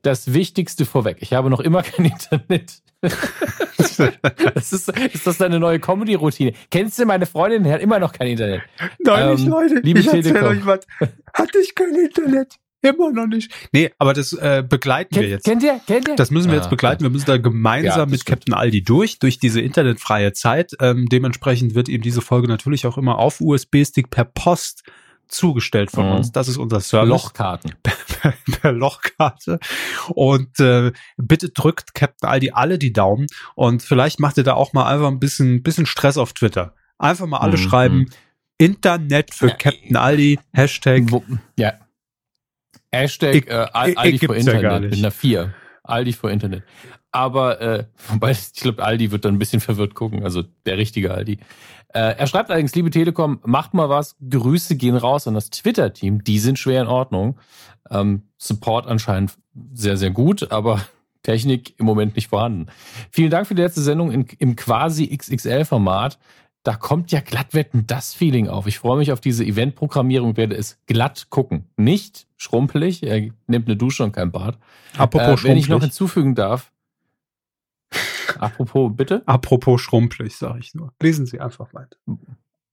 Das Wichtigste vorweg. Ich habe noch immer kein Internet. das ist, ist das deine neue Comedy-Routine? Kennst du meine Freundin? Die hat immer noch kein Internet. Nein, ähm, Leute. Liebe ich Telekom. Euch was. Hatte ich kein Internet. Immer noch nicht. Nee, aber das äh, begleiten Ken, wir jetzt. Kennt ihr? Kennt ihr? Das müssen wir ah, jetzt begleiten. Wir müssen da gemeinsam ja, mit stimmt. Captain Aldi durch, durch diese internetfreie Zeit. Ähm, dementsprechend wird ihm diese Folge natürlich auch immer auf USB-Stick per Post zugestellt von mhm. uns. Das ist unser Service. Lochkarten. Per, per Lochkarte. Und äh, bitte drückt Captain Aldi alle die Daumen und vielleicht macht ihr da auch mal einfach ein bisschen, bisschen Stress auf Twitter Einfach mal alle Mhm. schreiben. Internet für Ja, Captain Aldi, Hashtag. Wo, ja. Hashtag Ich- äh, Aldi ja gar Internet nicht. mit einer 4. Aldi for Internet. Aber, äh, wobei, ich glaube, Aldi wird dann ein bisschen verwirrt gucken, also der richtige Aldi. Äh, er schreibt allerdings, liebe Telekom, macht mal was, Grüße gehen raus an das Twitter-Team, die sind schwer in Ordnung. Ähm, Support anscheinend sehr, sehr gut, aber Technik im Moment nicht vorhanden. Vielen Dank für die letzte Sendung in, im quasi XXL-Format. Da kommt ja glattwetten das Feeling auf. Ich freue mich auf diese Eventprogrammierung werde es glatt gucken. Nicht schrumpelig, er nimmt eine Dusche und kein Bad. Apropos Äh, wenn ich noch schrumpelig. hinzufügen darf. Apropos, bitte? Apropos schrumpelig, sage ich nur. Lesen Sie einfach weiter.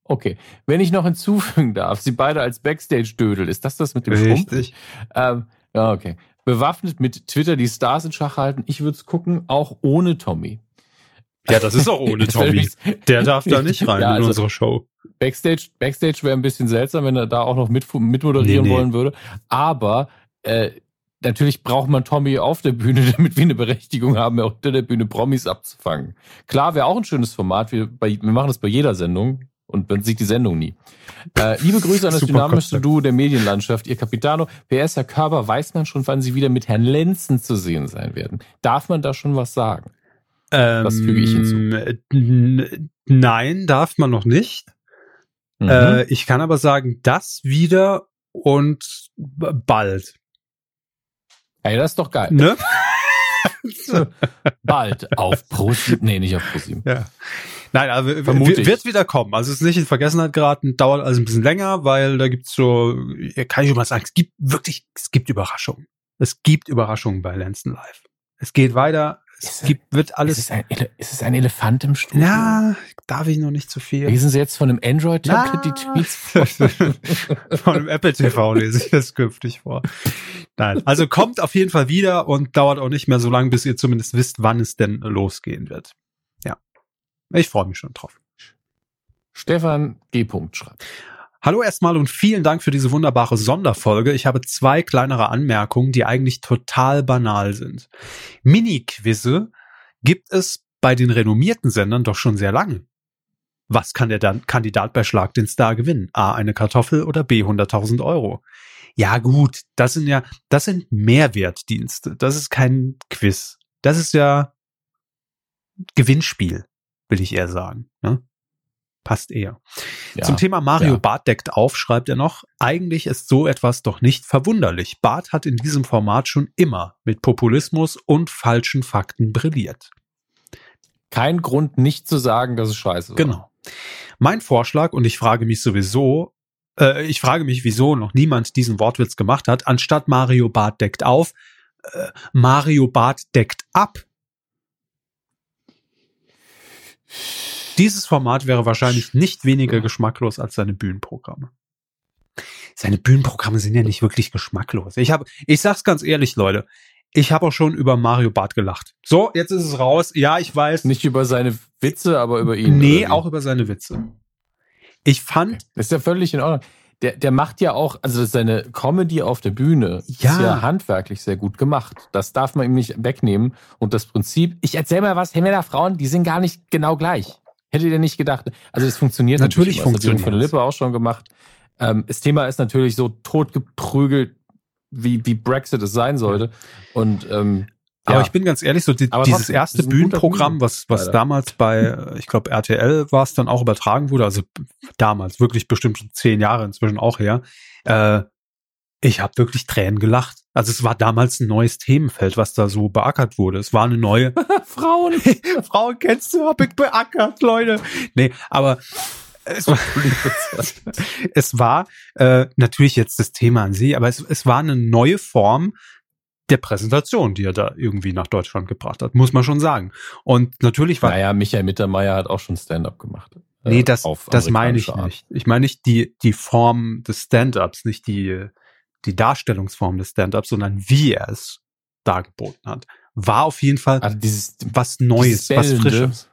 Okay. Wenn ich noch hinzufügen darf, Sie beide als Backstage-Dödel, ist das das mit dem Schrumpf? Richtig. Ähm, ja, okay. Bewaffnet mit Twitter die Stars in Schach halten. Ich würde es gucken, auch ohne Tommy. Ja, das ist auch ohne Tommy. Der darf da nicht rein Ja, in also- unsere Show. Backstage, Backstage wäre ein bisschen seltsam, wenn er da auch noch mit, mitmoderieren Nee, nee. wollen würde. Aber äh, natürlich braucht man Tommy auf der Bühne, damit wir eine Berechtigung haben, auch hinter der Bühne Promis abzufangen. Klar, wäre auch ein schönes Format. Wir, bei, wir machen das bei jeder Sendung und man sieht die Sendung nie. Äh, liebe Grüße an das Super dynamischste Konzept. Duo der Medienlandschaft, ihr Capitano. PS, Herr Körber, weiß man schon, wann Sie wieder mit Herrn Lenzen zu sehen sein werden? Darf man da schon was sagen? Das füge ich hinzu. Nein, darf man noch nicht. Mhm. Äh, ich kann aber sagen, das wieder und bald. Ey, das ist doch geil. Ne? Bald auf ProSieben. Nee, nicht auf ProSieben. Ja. Nein, aber w- Vermute w- ich. wird wieder kommen. Also es ist nicht in Vergessenheit geraten, dauert also ein bisschen länger, weil da gibt's so, kann ich schon mal sagen, es gibt wirklich, es gibt Überraschungen. Es gibt Überraschungen bei Lenzen Live. Es geht weiter, es Ist es- gibt, wird Ist alles. es, ein, Ele- ist es ein Elefant im Studio? Ja, darf ich noch nicht zu viel. Lesen Sie jetzt von einem Android-Tablet die Na. Tweets vor? Von dem Apple TV lese ich das künftig vor. Nein, also kommt auf jeden Fall wieder und dauert auch nicht mehr so lange, bis ihr zumindest wisst, wann es denn losgehen wird. Ja. Ich freue mich schon drauf. Stefan G. Punkt schreibt. Hallo erstmal und vielen Dank für diese wunderbare Sonderfolge. Ich habe zwei kleinere Anmerkungen, die eigentlich total banal sind. Mini-Quizze gibt es bei den renommierten Sendern doch schon sehr lange. Was kann der dann Kandidat bei Schlag den Star gewinnen? A, eine Kartoffel oder B, 100.000 Euro? Ja gut, das sind ja, das sind Mehrwertdienste. Das ist kein Quiz. Das ist ja Gewinnspiel, will ich eher sagen. Ne? Passt eher. Ja. Zum Thema Mario Ja. Barth deckt auf, schreibt er noch, eigentlich ist so etwas doch nicht verwunderlich. Barth hat in diesem Format schon immer mit Populismus und falschen Fakten brilliert. Kein Grund, nicht zu sagen, dass es scheiße war. Genau. Mein Vorschlag, und ich frage mich sowieso, äh, ich frage mich, wieso noch niemand diesen Wortwitz gemacht hat, anstatt Mario Barth deckt auf, äh, Mario Barth deckt ab. Dieses Format wäre wahrscheinlich nicht weniger geschmacklos als seine Bühnenprogramme. Seine Bühnenprogramme sind ja nicht wirklich geschmacklos. Ich habe, ich sag's ganz ehrlich, Leute, ich habe auch schon über Mario Barth gelacht. So, jetzt ist es raus. Ja, ich weiß. Nicht über seine Witze, aber über ihn. nee, auch über seine Witze. Ich fand, Das ist ja völlig in Ordnung. Der, der macht ja auch, also seine Comedy auf der Bühne Ja. ist ja handwerklich sehr gut gemacht. Das darf man ihm nicht wegnehmen. Und das Prinzip, ich erzähl mal was, Männer, Frauen, die sind gar nicht genau gleich. Hättet ihr nicht gedacht. Also das funktioniert Natürlich immer. Das hat von der. Lippe auch schon gemacht. Ähm, das Thema ist natürlich so totgeprügelt, wie, wie Brexit es sein sollte. Und ähm, aber ja. ich bin ganz ehrlich, so die, Aber dieses erste Bühnenprogramm, Bühnen- was, was leider. damals bei, äh, ich glaube, RTL war es dann auch übertragen wurde, also damals, wirklich bestimmt schon zehn Jahre inzwischen auch her, äh, ich habe wirklich Tränen gelacht. Also es war damals ein neues Themenfeld, was da so beackert wurde. Es war eine neue Frauen. Frau kennst du, hab ich beackert, Leute. Nee, aber es war, es war äh, natürlich jetzt das Thema an sie, aber es, es war eine neue Form der Präsentation, die er da irgendwie nach Deutschland gebracht hat, muss man schon sagen. Und natürlich war, Naja, Michael Mittermeier hat auch schon Stand-up gemacht. Äh, nee, das, auf das meine ich Art. nicht. Ich meine nicht die, die Form des Stand-ups, nicht die, die Darstellungsform des Stand-ups, sondern wie er es dargeboten hat. War auf jeden Fall Also dieses, was Neues, dieses was. Frisches.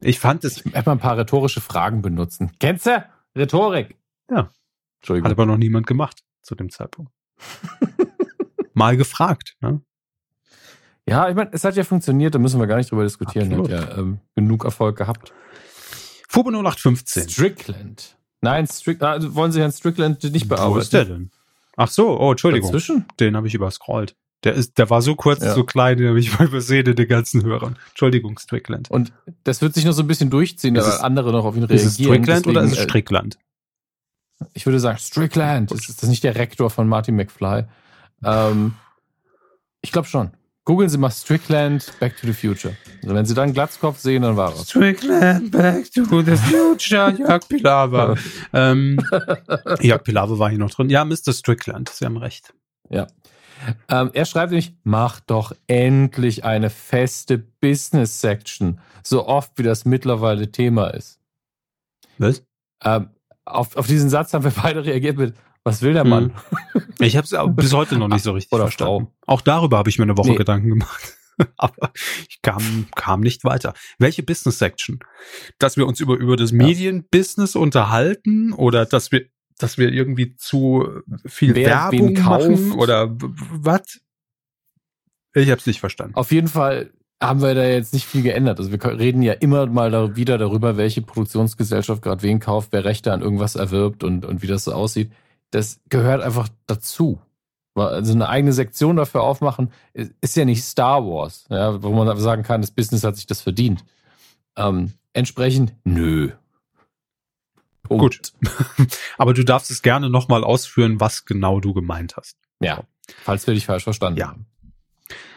Ich fand es, Ich mal ein paar rhetorische Fragen benutzen. Kennst du? Rhetorik. Ja. Entschuldigung. Hat aber noch niemand gemacht zu dem Zeitpunkt. Mal gefragt. Ne? Ja, ich meine, es hat ja funktioniert, da müssen wir gar nicht drüber diskutieren. Absolut. Hat ja ähm, genug Erfolg gehabt. Fubo 0815. Strickland. Nein, Strick, ah, wollen Sie Herrn Strickland nicht bearbeiten? Wo ist der denn? Ach so, oh, Entschuldigung. Dazwischen? Den habe ich überscrollt. Der ist, der war so kurz, Ja. so klein, den habe ich mal übersehen in den ganzen Hörern. Entschuldigung, Strickland. Und das wird sich noch so ein bisschen durchziehen, Ist es- andere noch auf ihn Ist reagieren. es Strickland oder ist es Deswegen, äh, Strickland? Ich würde sagen Strickland. Ist ist das nicht der Rektor von Martin McFly? Ähm, ich glaube schon. Googeln Sie mal Strickland Back to the Future. Also wenn Sie dann Glatzkopf sehen, dann war es. Strickland, back to the future, Jörg Pilawa. ähm, Jörg Pilawa war hier noch drin. Ja, Mr. Strickland, Sie haben recht. Ja. Ähm, er schreibt nämlich, mach doch endlich eine feste Business Section, so oft wie das mittlerweile Thema ist. Was? Ähm, auf, auf diesen Satz haben wir beide reagiert mit, was will der Mann? Ich habe es bis heute noch nicht so richtig Oder verstanden. Auch darüber habe ich mir eine Woche Nee. Gedanken gemacht. Aber ich kam, kam nicht weiter. Welche Business Section? Dass wir uns über, über das Medienbusiness unterhalten oder dass wir, dass wir irgendwie zu viel Wer Werbung kauft? oder was? Ich habe es nicht verstanden. Auf jeden Fall haben wir da jetzt nicht viel geändert. Also wir reden ja immer mal da wieder darüber, welche Produktionsgesellschaft gerade wen kauft, wer Rechte an irgendwas erwirbt und, und wie das so aussieht. Das gehört einfach dazu. Also eine eigene Sektion dafür aufmachen, ist ja nicht Star Wars, ja, wo man sagen kann, das Business hat sich das verdient. Ähm, entsprechend, nö. Punkt. Gut. Aber du darfst es gerne nochmal ausführen, was genau du gemeint hast. Ja, falls wir dich falsch verstanden Ja. haben.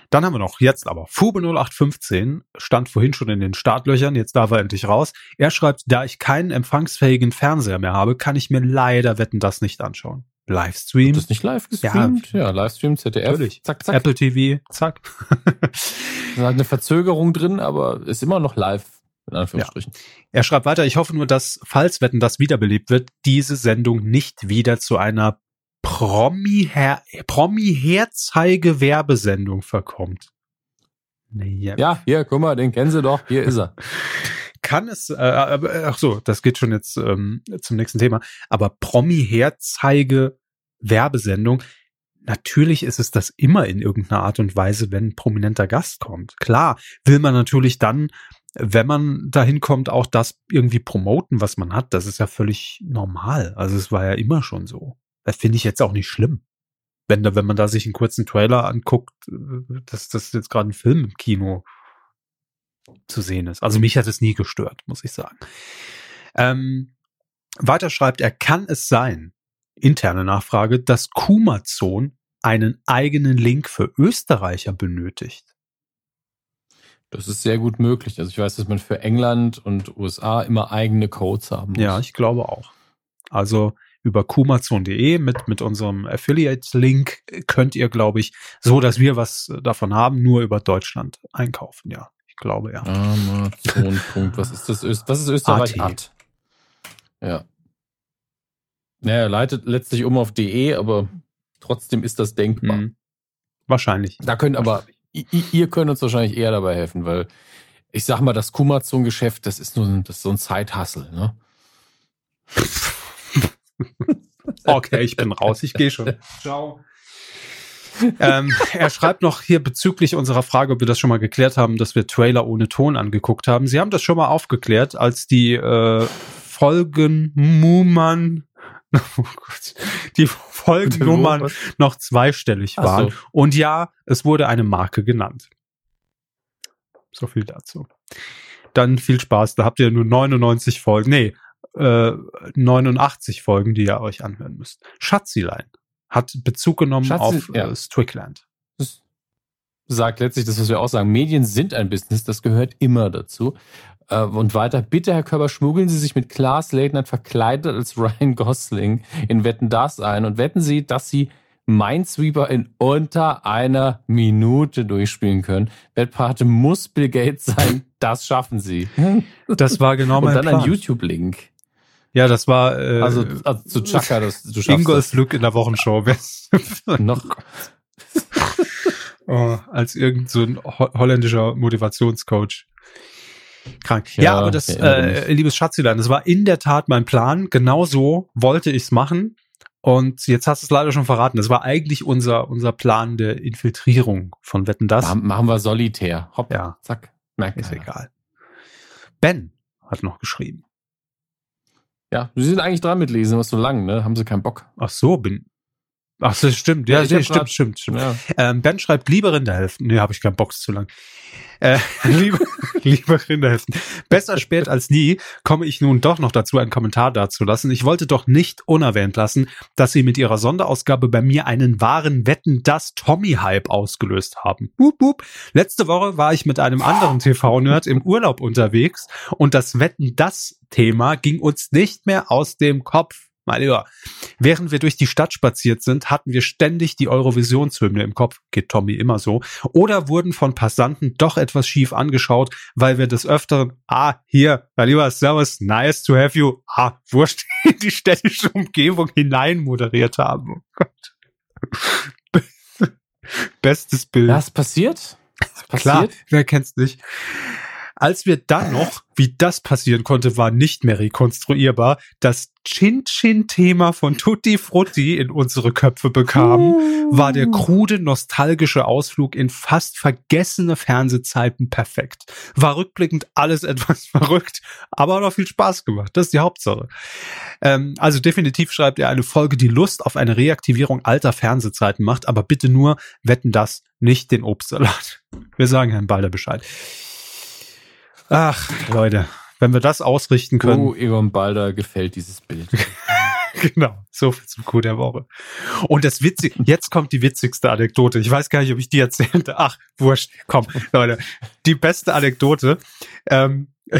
Dann haben wir noch jetzt aber Fube 0815 stand vorhin schon in den Startlöchern, jetzt darf er endlich raus. Er schreibt, da ich keinen empfangsfähigen Fernseher mehr habe, kann ich mir leider wetten das nicht anschauen. Livestream, Das ist nicht live gestreamt? Ja, Livestream, ZDF. Natürlich. Zack, zack. Apple TV, zack. Da hat eine Verzögerung drin, aber ist immer noch live, in Anführungsstrichen. er schreibt weiter, ich hoffe nur, dass, falls Wetten das wiederbelebt wird, diese Sendung nicht wieder zu einer Promi-Herzeige-Werbesendung verkommt. Nee, Ja. hier, guck mal, den kennen Sie doch, hier ist er. kann es, äh, aber- ach so, das geht schon jetzt ähm, zum nächsten Thema, aber Promi-Herzeige Werbesendung, natürlich ist es das immer in irgendeiner Art und Weise, wenn ein prominenter Gast kommt. Klar, will man natürlich dann, wenn man dahin kommt, auch das irgendwie promoten, was man hat. Das ist ja völlig normal. Also es war ja immer schon so. Das finde ich jetzt auch nicht schlimm. Wenn, da, wenn man da sich einen kurzen Trailer anguckt, äh, dass das jetzt gerade ein Film im Kino zu sehen ist. Also mich hat es nie gestört, muss ich sagen. Ähm, weiter schreibt er, kann es sein, interne Nachfrage, dass Kumazon einen eigenen Link für Österreicher benötigt? Das ist sehr gut möglich. Also ich weiß, dass man für England und USA immer eigene Codes haben muss. Ja, ich glaube auch. Also über kumazon.de mit, mit unserem Affiliate-Link könnt ihr, glaube ich, so dass wir was davon haben, nur über Deutschland einkaufen. Ja, ich glaube ja. Amazon. Punkt. Was ist das? Öst- Was ist Österreich? AT. Ja. Naja, leitet letztlich um auf DE, aber trotzdem ist das denkbar. Hm. Wahrscheinlich. Da könnt aber, ihr könnt uns wahrscheinlich eher dabei helfen, weil ich sag mal, das Kumazon-Geschäft, das ist nur das ist so ein Zeithassel, ne? Okay, ich bin raus. Ich gehe schon. Ciao. ähm, er schreibt noch hier bezüglich unserer Frage, ob wir das schon mal geklärt haben, dass wir Trailer ohne Ton angeguckt haben. Sie haben das schon mal aufgeklärt, als die äh, Folgen Muman, oh Gott, die Folgennummern Was? noch zweistellig waren. so. Und ja, es wurde eine Marke genannt. So viel dazu. Dann viel Spaß. Da habt ihr nur 99 Folgen. Nee, äh, 89 Folgen, die ihr euch anhören müsst. Schatzilein hat Bezug genommen Schatzi- auf ja. äh, Strickland. Das sagt letztlich das, was wir auch sagen. Medien sind ein Business, das gehört immer dazu. Äh, Und weiter, bitte, Herr Körber, schmuggeln Sie sich mit Klaas Leitner verkleidet als Ryan Gosling in Wetten das ein und wetten Sie, dass Sie Minesweeper in unter einer Minute durchspielen können. Wettpate muss Bill Gates sein, das schaffen Sie. Das war genau Und mein dann Plan. ein YouTube-Link. ja, das war äh, Also, also zu Chaka, das, du schaffst Ingolf Lück in der Wochenshow. noch. Oh, als irgend so ein holländischer Motivationscoach. Krank. Ja, Ja, aber das, ich äh, liebes Schatzilein, das war in der Tat mein Plan. Genau so wollte ich's machen. Und jetzt hast du es leider schon verraten. Das war eigentlich unser, unser Plan der Infiltrierung von Wetten das. Machen machen wir solitär. Hopp, Ja. zack. Merkt Ist keiner. egal. Ben hat noch geschrieben. Ja, sie sind eigentlich dran mit Lesen, was so lang, ne? Haben sie keinen Bock. Ach so, bin. Ach, das stimmt. Ja, Ja, nee, stimmt, grad- stimmt, stimmt. Ja. Ähm, ben schreibt lieber Rinderhälften. Nee, habe ich keinen ist zu lang. Äh, lieber, lieber Rinderhälften. Besser spät als nie komme ich nun doch noch dazu, einen Kommentar dazulassen. Ich wollte doch nicht unerwähnt lassen, dass Sie mit Ihrer Sonderausgabe bei mir einen wahren Wetten, das Tommy-Hype ausgelöst haben. Boop, boop. Letzte Woche war ich mit einem anderen TV-Nerd im Urlaub unterwegs und das Wetten, das Thema ging uns nicht mehr aus dem Kopf. Mein Lieber. Während wir durch die Stadt spaziert sind, hatten wir ständig die Eurovisionshymne im Kopf, geht Tommy immer so, oder wurden von Passanten doch etwas schief angeschaut, weil wir des Öfteren, ah, hier, mein lieber Servus, nice to have you, ah, wurscht, in die städtische Umgebung hinein moderiert haben. Oh Gott. Bestes Bild. Das passiert? Das Klar, passiert? wer kennt's nicht? Als wir dann noch, wie das passieren konnte, war nicht mehr rekonstruierbar, das Chin-Chin-Thema von Tutti Frutti in unsere Köpfe bekamen, war der krude, nostalgische Ausflug in fast vergessene Fernsehzeiten perfekt. War rückblickend alles etwas verrückt, aber hat auch viel Spaß gemacht. Das ist die Hauptsache. Ähm, also definitiv schreibt er eine Folge, die Lust auf eine Reaktivierung alter Fernsehzeiten macht, aber bitte nur wetten das, nicht den Obstsalat. Wir sagen Herrn Balder Bescheid. Ach, Leute, wenn wir das ausrichten können. Oh, Egon Balder gefällt dieses Bild. Genau, so viel zum Coup der Woche. Und das Witzige, jetzt kommt die witzigste Anekdote. Ich weiß gar nicht, ob ich die erzählte. Ach, wurscht. Komm, Leute. Die beste Anekdote. Ähm,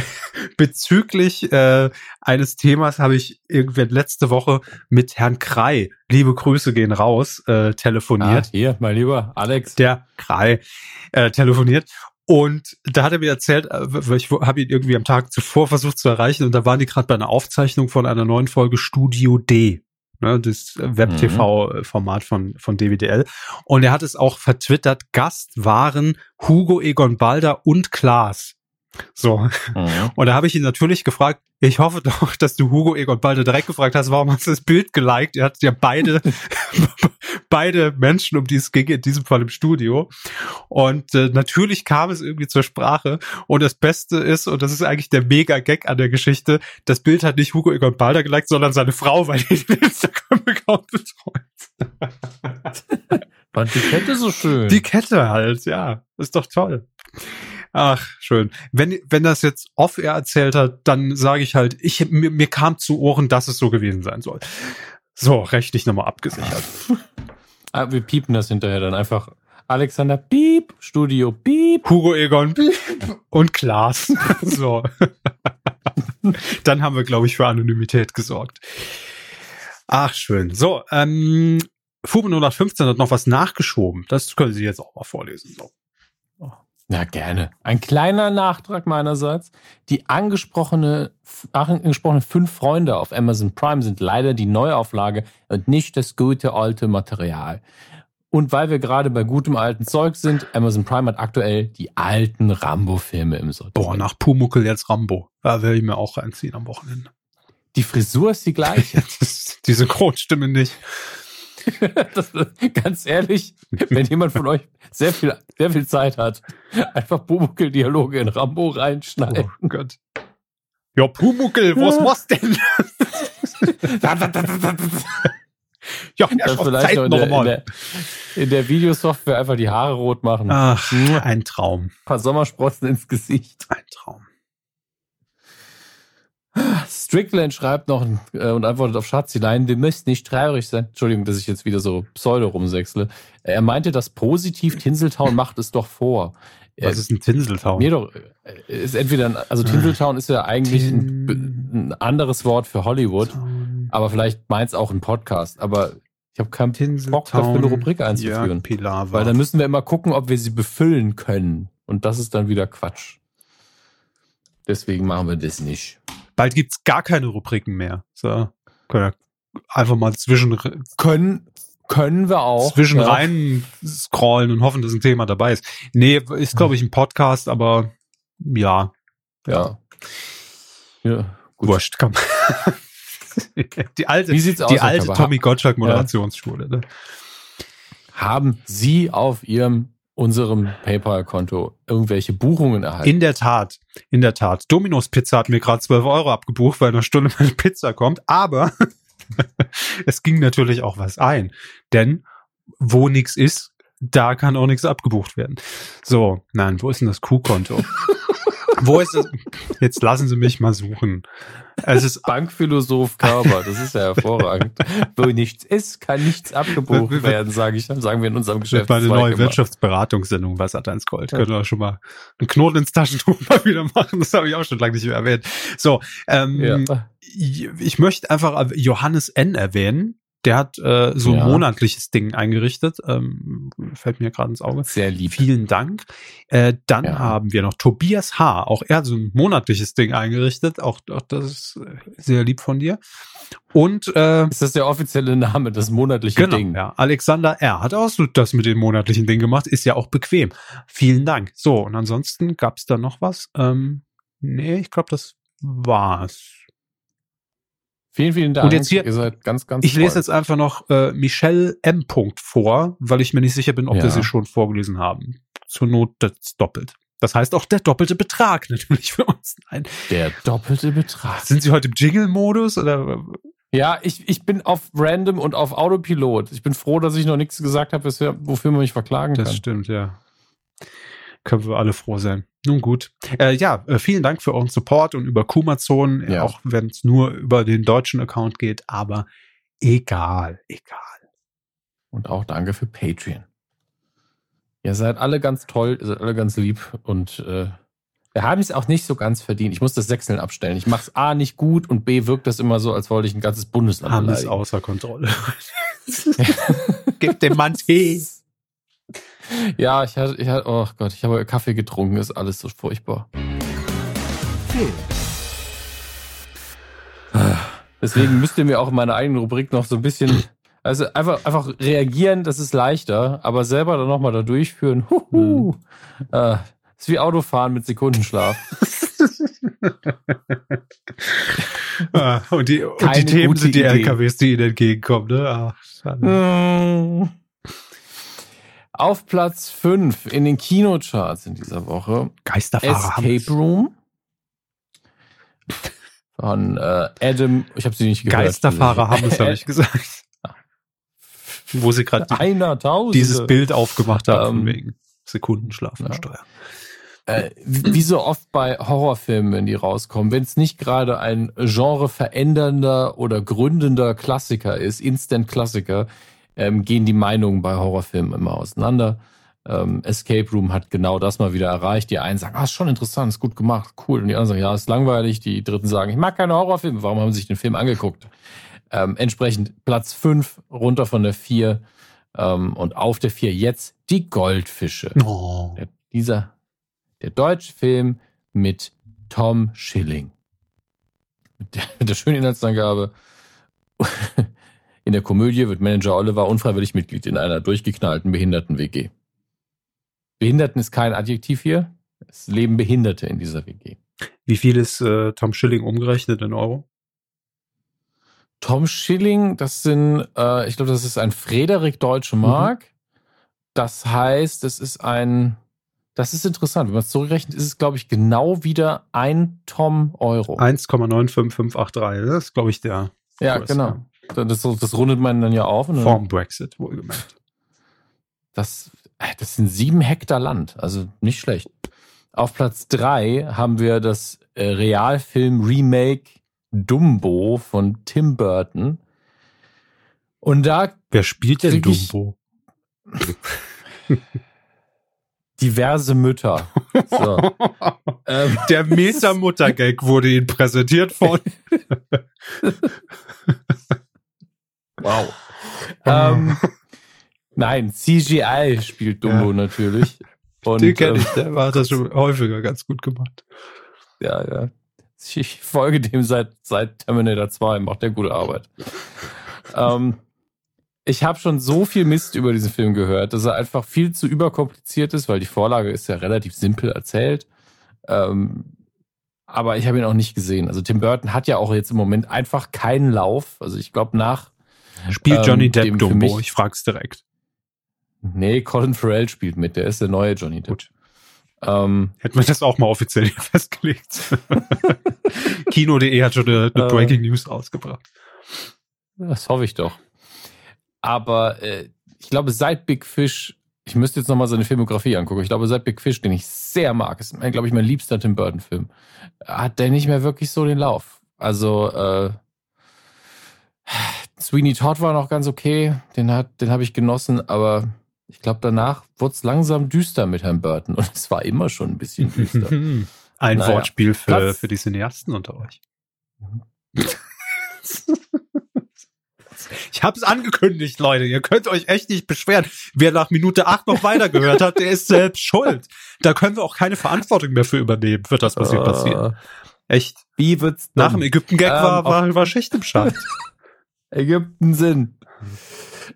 bezüglich äh, eines Themas habe ich irgendwann letzte Woche mit Herrn Krei, liebe Grüße gehen raus, äh, Ah, telefoniert. hier, mein lieber Alex. Der Krei äh, telefoniert. Und da hat er mir erzählt, äh, ich habe ihn irgendwie am Tag zuvor versucht zu erreichen und da waren die gerade bei einer Aufzeichnung von einer neuen Folge Studio D, ne, das Web-TV-Format von, von DWDL. Und er hat es auch vertwittert, Gast waren Hugo Egon Balder und Klaas. So. Mhm. Und da habe ich ihn natürlich gefragt, ich hoffe doch, dass du Hugo Egon Balder direkt gefragt hast, warum hast du das Bild geliked? Er hat ja beide, beide Menschen, um die es ging, in diesem Fall im Studio. Und äh, natürlich kam es irgendwie zur Sprache. Und das Beste ist, und das ist eigentlich der Mega-Gag an der Geschichte, das Bild hat nicht Hugo Egon Balder geliked, sondern seine Frau, weil die den Instagram-Account betreut. Fand die Kette so schön. Die Kette halt, ja. Ist doch toll. Ach, schön. Wenn, wenn das jetzt off-air erzählt hat, dann sage ich halt, ich, mir, mir kam zu Ohren, dass es so gewesen sein soll. So, rechtlich nochmal abgesichert. ah, wir piepen das hinterher dann einfach. Alexander Piep, Studio Piep. Hugo Egon und Klaas. so. dann haben wir, glaube ich, für Anonymität gesorgt. Ach, schön. So, ähm, Fuben 015 hat noch was nachgeschoben. Das können Sie jetzt auch mal vorlesen. So. Ja, gerne. Ein kleiner Nachtrag meinerseits. Die angesprochene, angesprochene fünf Freunde auf Amazon Prime sind leider die Neuauflage und nicht das gute alte Material. Und weil wir gerade bei gutem alten Zeug sind, Amazon Prime hat aktuell die alten Rambo-Filme im Sortiment. Boah, nach Pumuckel jetzt Rambo. Da werde ich mir auch reinziehen am Wochenende. Die Frisur ist die gleiche. Das, die Synchronstimme nicht. das, ganz ehrlich, wenn jemand von euch sehr viel, sehr viel Zeit hat, einfach Pumuckl-Dialoge in Rambo reinschneiden. Oh Gott. Ja, Pumuckel, was machst denn? ja, ja vielleicht Zeit noch in der, in, der, in der Videosoftware einfach die Haare rot machen. Ach, Ein ein Traum. paar Sommersprossen ins Gesicht. Ein Traum. Strickland schreibt noch äh, und antwortet auf Schatzilein, wir müssen nicht traurig sein. Entschuldigung, dass ich jetzt wieder so pseudo rumsechsle. Er meinte, das positiv Tinseltown macht es doch vor. Was ist ein Tinseltown? Mir doch, äh, ist entweder, ein, also Tinseltown ist ja eigentlich ein, ein anderes Wort für Hollywood, aber vielleicht meint es auch ein Podcast. Aber ich habe keinen Bock dafür, eine Rubrik einzuführen. Weil dann müssen wir immer gucken, ob wir sie befüllen können. Und das ist dann wieder Quatsch. Deswegen machen wir das nicht. Bald gibt's gar keine Rubriken mehr. So, können wir einfach mal zwischen, Können, können wir auch. zwischen ja. rein scrollen und hoffen, dass ein Thema dabei ist. Nee, ist glaube ich ein Podcast, aber ja, Ja. Ja, gut. wurscht, komm. die alte, Wie sieht's aus, die alte? Tommy Gottschalk Moderationsschule. Ne? Haben Sie auf Ihrem unserem PayPal-Konto irgendwelche Buchungen erhalten. In der Tat, in der Tat. Domino's Pizza hat mir gerade 12 Euro abgebucht, weil in einer Stunde meine Pizza kommt. Aber es ging natürlich auch was ein. Denn wo nichts ist, da kann auch nichts abgebucht werden. So, nein, wo ist denn das Q-Konto? wo ist es? Jetzt lassen Sie mich mal suchen. Es ist Bankphilosoph Körber, das ist ja hervorragend. Wo nichts ist, kann nichts abgebucht werden, sage ich, sagen wir in unserem Geschäft. Eine neue Wirtschaftsberatungssendung bei Satans Gold. Ja. Können wir schon mal einen Knoten ins Taschentuch mal wieder machen. Das habe ich auch schon lange nicht mehr erwähnt. So, ähm, ja. ich möchte einfach Johannes N. erwähnen. Der hat äh, so ein ja. monatliches Ding eingerichtet. Ähm, fällt mir gerade ins Auge. Sehr lieb. Vielen Dank. Äh, dann ja. haben wir noch Tobias H. Auch er hat so ein monatliches Ding eingerichtet. Auch, auch das ist äh, sehr lieb von dir. Und äh, ist das der offizielle Name, das monatliche genau, Ding? Ja, Alexander R. hat auch so das mit dem monatlichen Ding gemacht. Ist ja auch bequem. Vielen Dank. So, und ansonsten gab's da noch was? Ähm, nee, ich glaube, das war's. Vielen, vielen Dank. Und jetzt hier, Ihr seid ganz, ganz Ich toll. lese jetzt einfach noch äh, Michelle M. vor, weil ich mir nicht sicher bin, ob ja. wir sie schon vorgelesen haben. Zur Not das doppelt. Das heißt auch der doppelte Betrag natürlich für uns. Nein. Der doppelte Betrag. Sind Sie heute im Jingle-Modus oder? Ja, ich, ich bin auf Random und auf Autopilot. Ich bin froh, dass ich noch nichts gesagt habe, wofür man mich verklagen kann. Das stimmt, ja. Können wir alle froh sein. Nun gut. Äh, ja, äh, vielen Dank für euren Support und über Kumazon, ja. auch wenn es nur über den deutschen Account geht, aber egal, egal. Und auch danke für Patreon. Ihr seid alle ganz toll, ihr seid alle ganz lieb und äh, wir haben es auch nicht so ganz verdient. Ich muss das Sechseln abstellen. Ich mache es A nicht gut und B wirkt das immer so, als wollte ich ein ganzes Bundesland Haben es außer Kontrolle. Gib dem Mann Tee. Ja, ich hatte, ich hatte, oh Gott, ich habe Kaffee getrunken, ist alles so furchtbar. Film. Deswegen müsst ihr mir auch in meiner eigenen Rubrik noch so ein bisschen, also einfach, einfach reagieren, das ist leichter, aber selber dann nochmal da durchführen, huhu, mhm. äh, ist wie Autofahren mit Sekundenschlaf. ah, und die, und die Themen sind die Idee. LKWs, die ihnen entgegenkommen, ne? Ach, auf Platz 5 in den Kinocharts in dieser Woche. Geisterfahrer. Escape Room. Von äh, Adam, ich habe sie nicht gehört. Geisterfahrer haben es, habe ich gesagt. Wo sie gerade die, dieses Bild aufgemacht haben, ähm, wegen Sekundenschlaf und ja. Steuer. Äh, wie so oft bei Horrorfilmen, wenn die rauskommen, wenn es nicht gerade ein Genre verändernder oder gründender Klassiker ist, Instant-Klassiker, ähm, gehen die Meinungen bei Horrorfilmen immer auseinander. Ähm, Escape Room hat genau das mal wieder erreicht. Die einen sagen, ah, ist schon interessant, ist gut gemacht, cool. Und die anderen sagen, ja, ist langweilig. Die dritten sagen, ich mag keine Horrorfilme. Warum haben sie sich den Film angeguckt? Ähm, entsprechend Platz 5, runter von der 4 ähm, und auf der 4 jetzt die Goldfische. Oh. Der, dieser, der deutsche Film mit Tom Schilling. Mit der, mit der schönen Inhaltsangabe. In der Komödie wird Manager Oliver unfreiwillig Mitglied in einer durchgeknallten Behinderten-WG. Behinderten ist kein Adjektiv hier. Es leben Behinderte in dieser WG. Wie viel ist äh, Tom Schilling umgerechnet in Euro? Tom Schilling, das sind, äh, ich glaube, das ist ein Frederik Deutsche mhm. Mark. Mhm. Das heißt, es ist ein, das ist interessant. Wenn man es zurückrechnet, ist es, glaube ich, genau wieder ein Tom Euro. 1,95583. Das ist, glaube ich, der. Ja, Kurs, genau. Das, das rundet man dann ja auf. Vorm Brexit, wohlgemerkt. Das, äh, das sind sieben Hektar Land, also nicht schlecht. Auf Platz drei haben wir das äh, Realfilm-Remake Dumbo von Tim Burton. Und da. Wer spielt denn Dumbo? diverse Mütter. So. ähm, Der Meta-Mutter-Gag wurde Ihnen präsentiert von. Wow. ähm, nein, CGI spielt Dumbo ja. natürlich. Und, Den kenne ich, ähm, der hat das schon häufiger ganz gut gemacht. Ja, ja. Ich folge dem seit, seit Terminator 2, macht der gute Arbeit. ähm, ich habe schon so viel Mist über diesen Film gehört, dass er einfach viel zu überkompliziert ist, weil die Vorlage ist ja relativ simpel erzählt. Ähm, aber ich habe ihn auch nicht gesehen. Also Tim Burton hat ja auch jetzt im Moment einfach keinen Lauf. Also ich glaube nach Spielt Johnny ähm, Depp Dumbo? Ich frag's direkt. Nee, Colin Farrell spielt mit. Der ist der neue Johnny Depp. Gut. Ähm, Hätten wir das auch mal offiziell festgelegt. Kino.de hat schon eine, eine äh, Breaking News rausgebracht. Das hoffe ich doch. Aber äh, ich glaube, seit Big Fish, ich müsste jetzt nochmal seine Filmografie angucken. Ich glaube, seit Big Fish, den ich sehr mag, ist, glaube ich, mein liebster Tim Burton-Film, hat der nicht mehr wirklich so den Lauf. Also, äh, Sweeney Todd war noch ganz okay, den, hat, den habe ich genossen, aber ich glaube, danach wurde es langsam düster mit Herrn Burton und es war immer schon ein bisschen düster. ein naja. Wortspiel für, für die Cineasten unter euch. Ich habe es angekündigt, Leute. Ihr könnt euch echt nicht beschweren. Wer nach Minute 8 noch weitergehört hat, der ist selbst schuld. Da können wir auch keine Verantwortung mehr für übernehmen, wird das was hier passieren. Echt. Wie wird's? Nach dem Ägypten-Gag ähm, war, war, war Schicht im Schacht. Ägypten sind.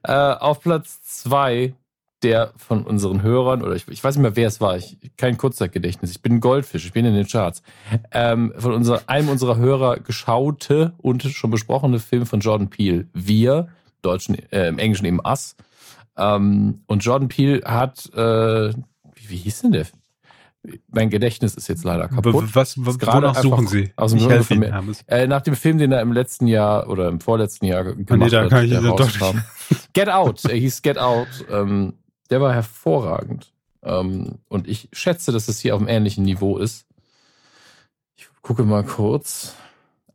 Äh, auf Platz zwei der von unseren Hörern, oder ich, ich weiß nicht mehr, wer es war, ich, kein Kurzzeitgedächtnis, ich bin Goldfisch, ich bin in den Charts, ähm, von unser, einem unserer Hörer geschaute und schon besprochene Film von Jordan Peele, Wir, Deutschen, äh, im Englischen eben Us. Ähm, und Jordan Peele hat, äh, wie, wie hieß denn der? Mein Gedächtnis ist jetzt leider kaputt. Was, was gerade suchen Sie? Aus dem ich helfe Ihnen, äh, nach dem Film, den er im letzten Jahr oder im vorletzten Jahr gemacht nee, da kann hat, ich Get Out. Er hieß Get Out. Ähm, der war hervorragend. Ähm, und ich schätze, dass es hier auf einem ähnlichen Niveau ist. Ich gucke mal kurz.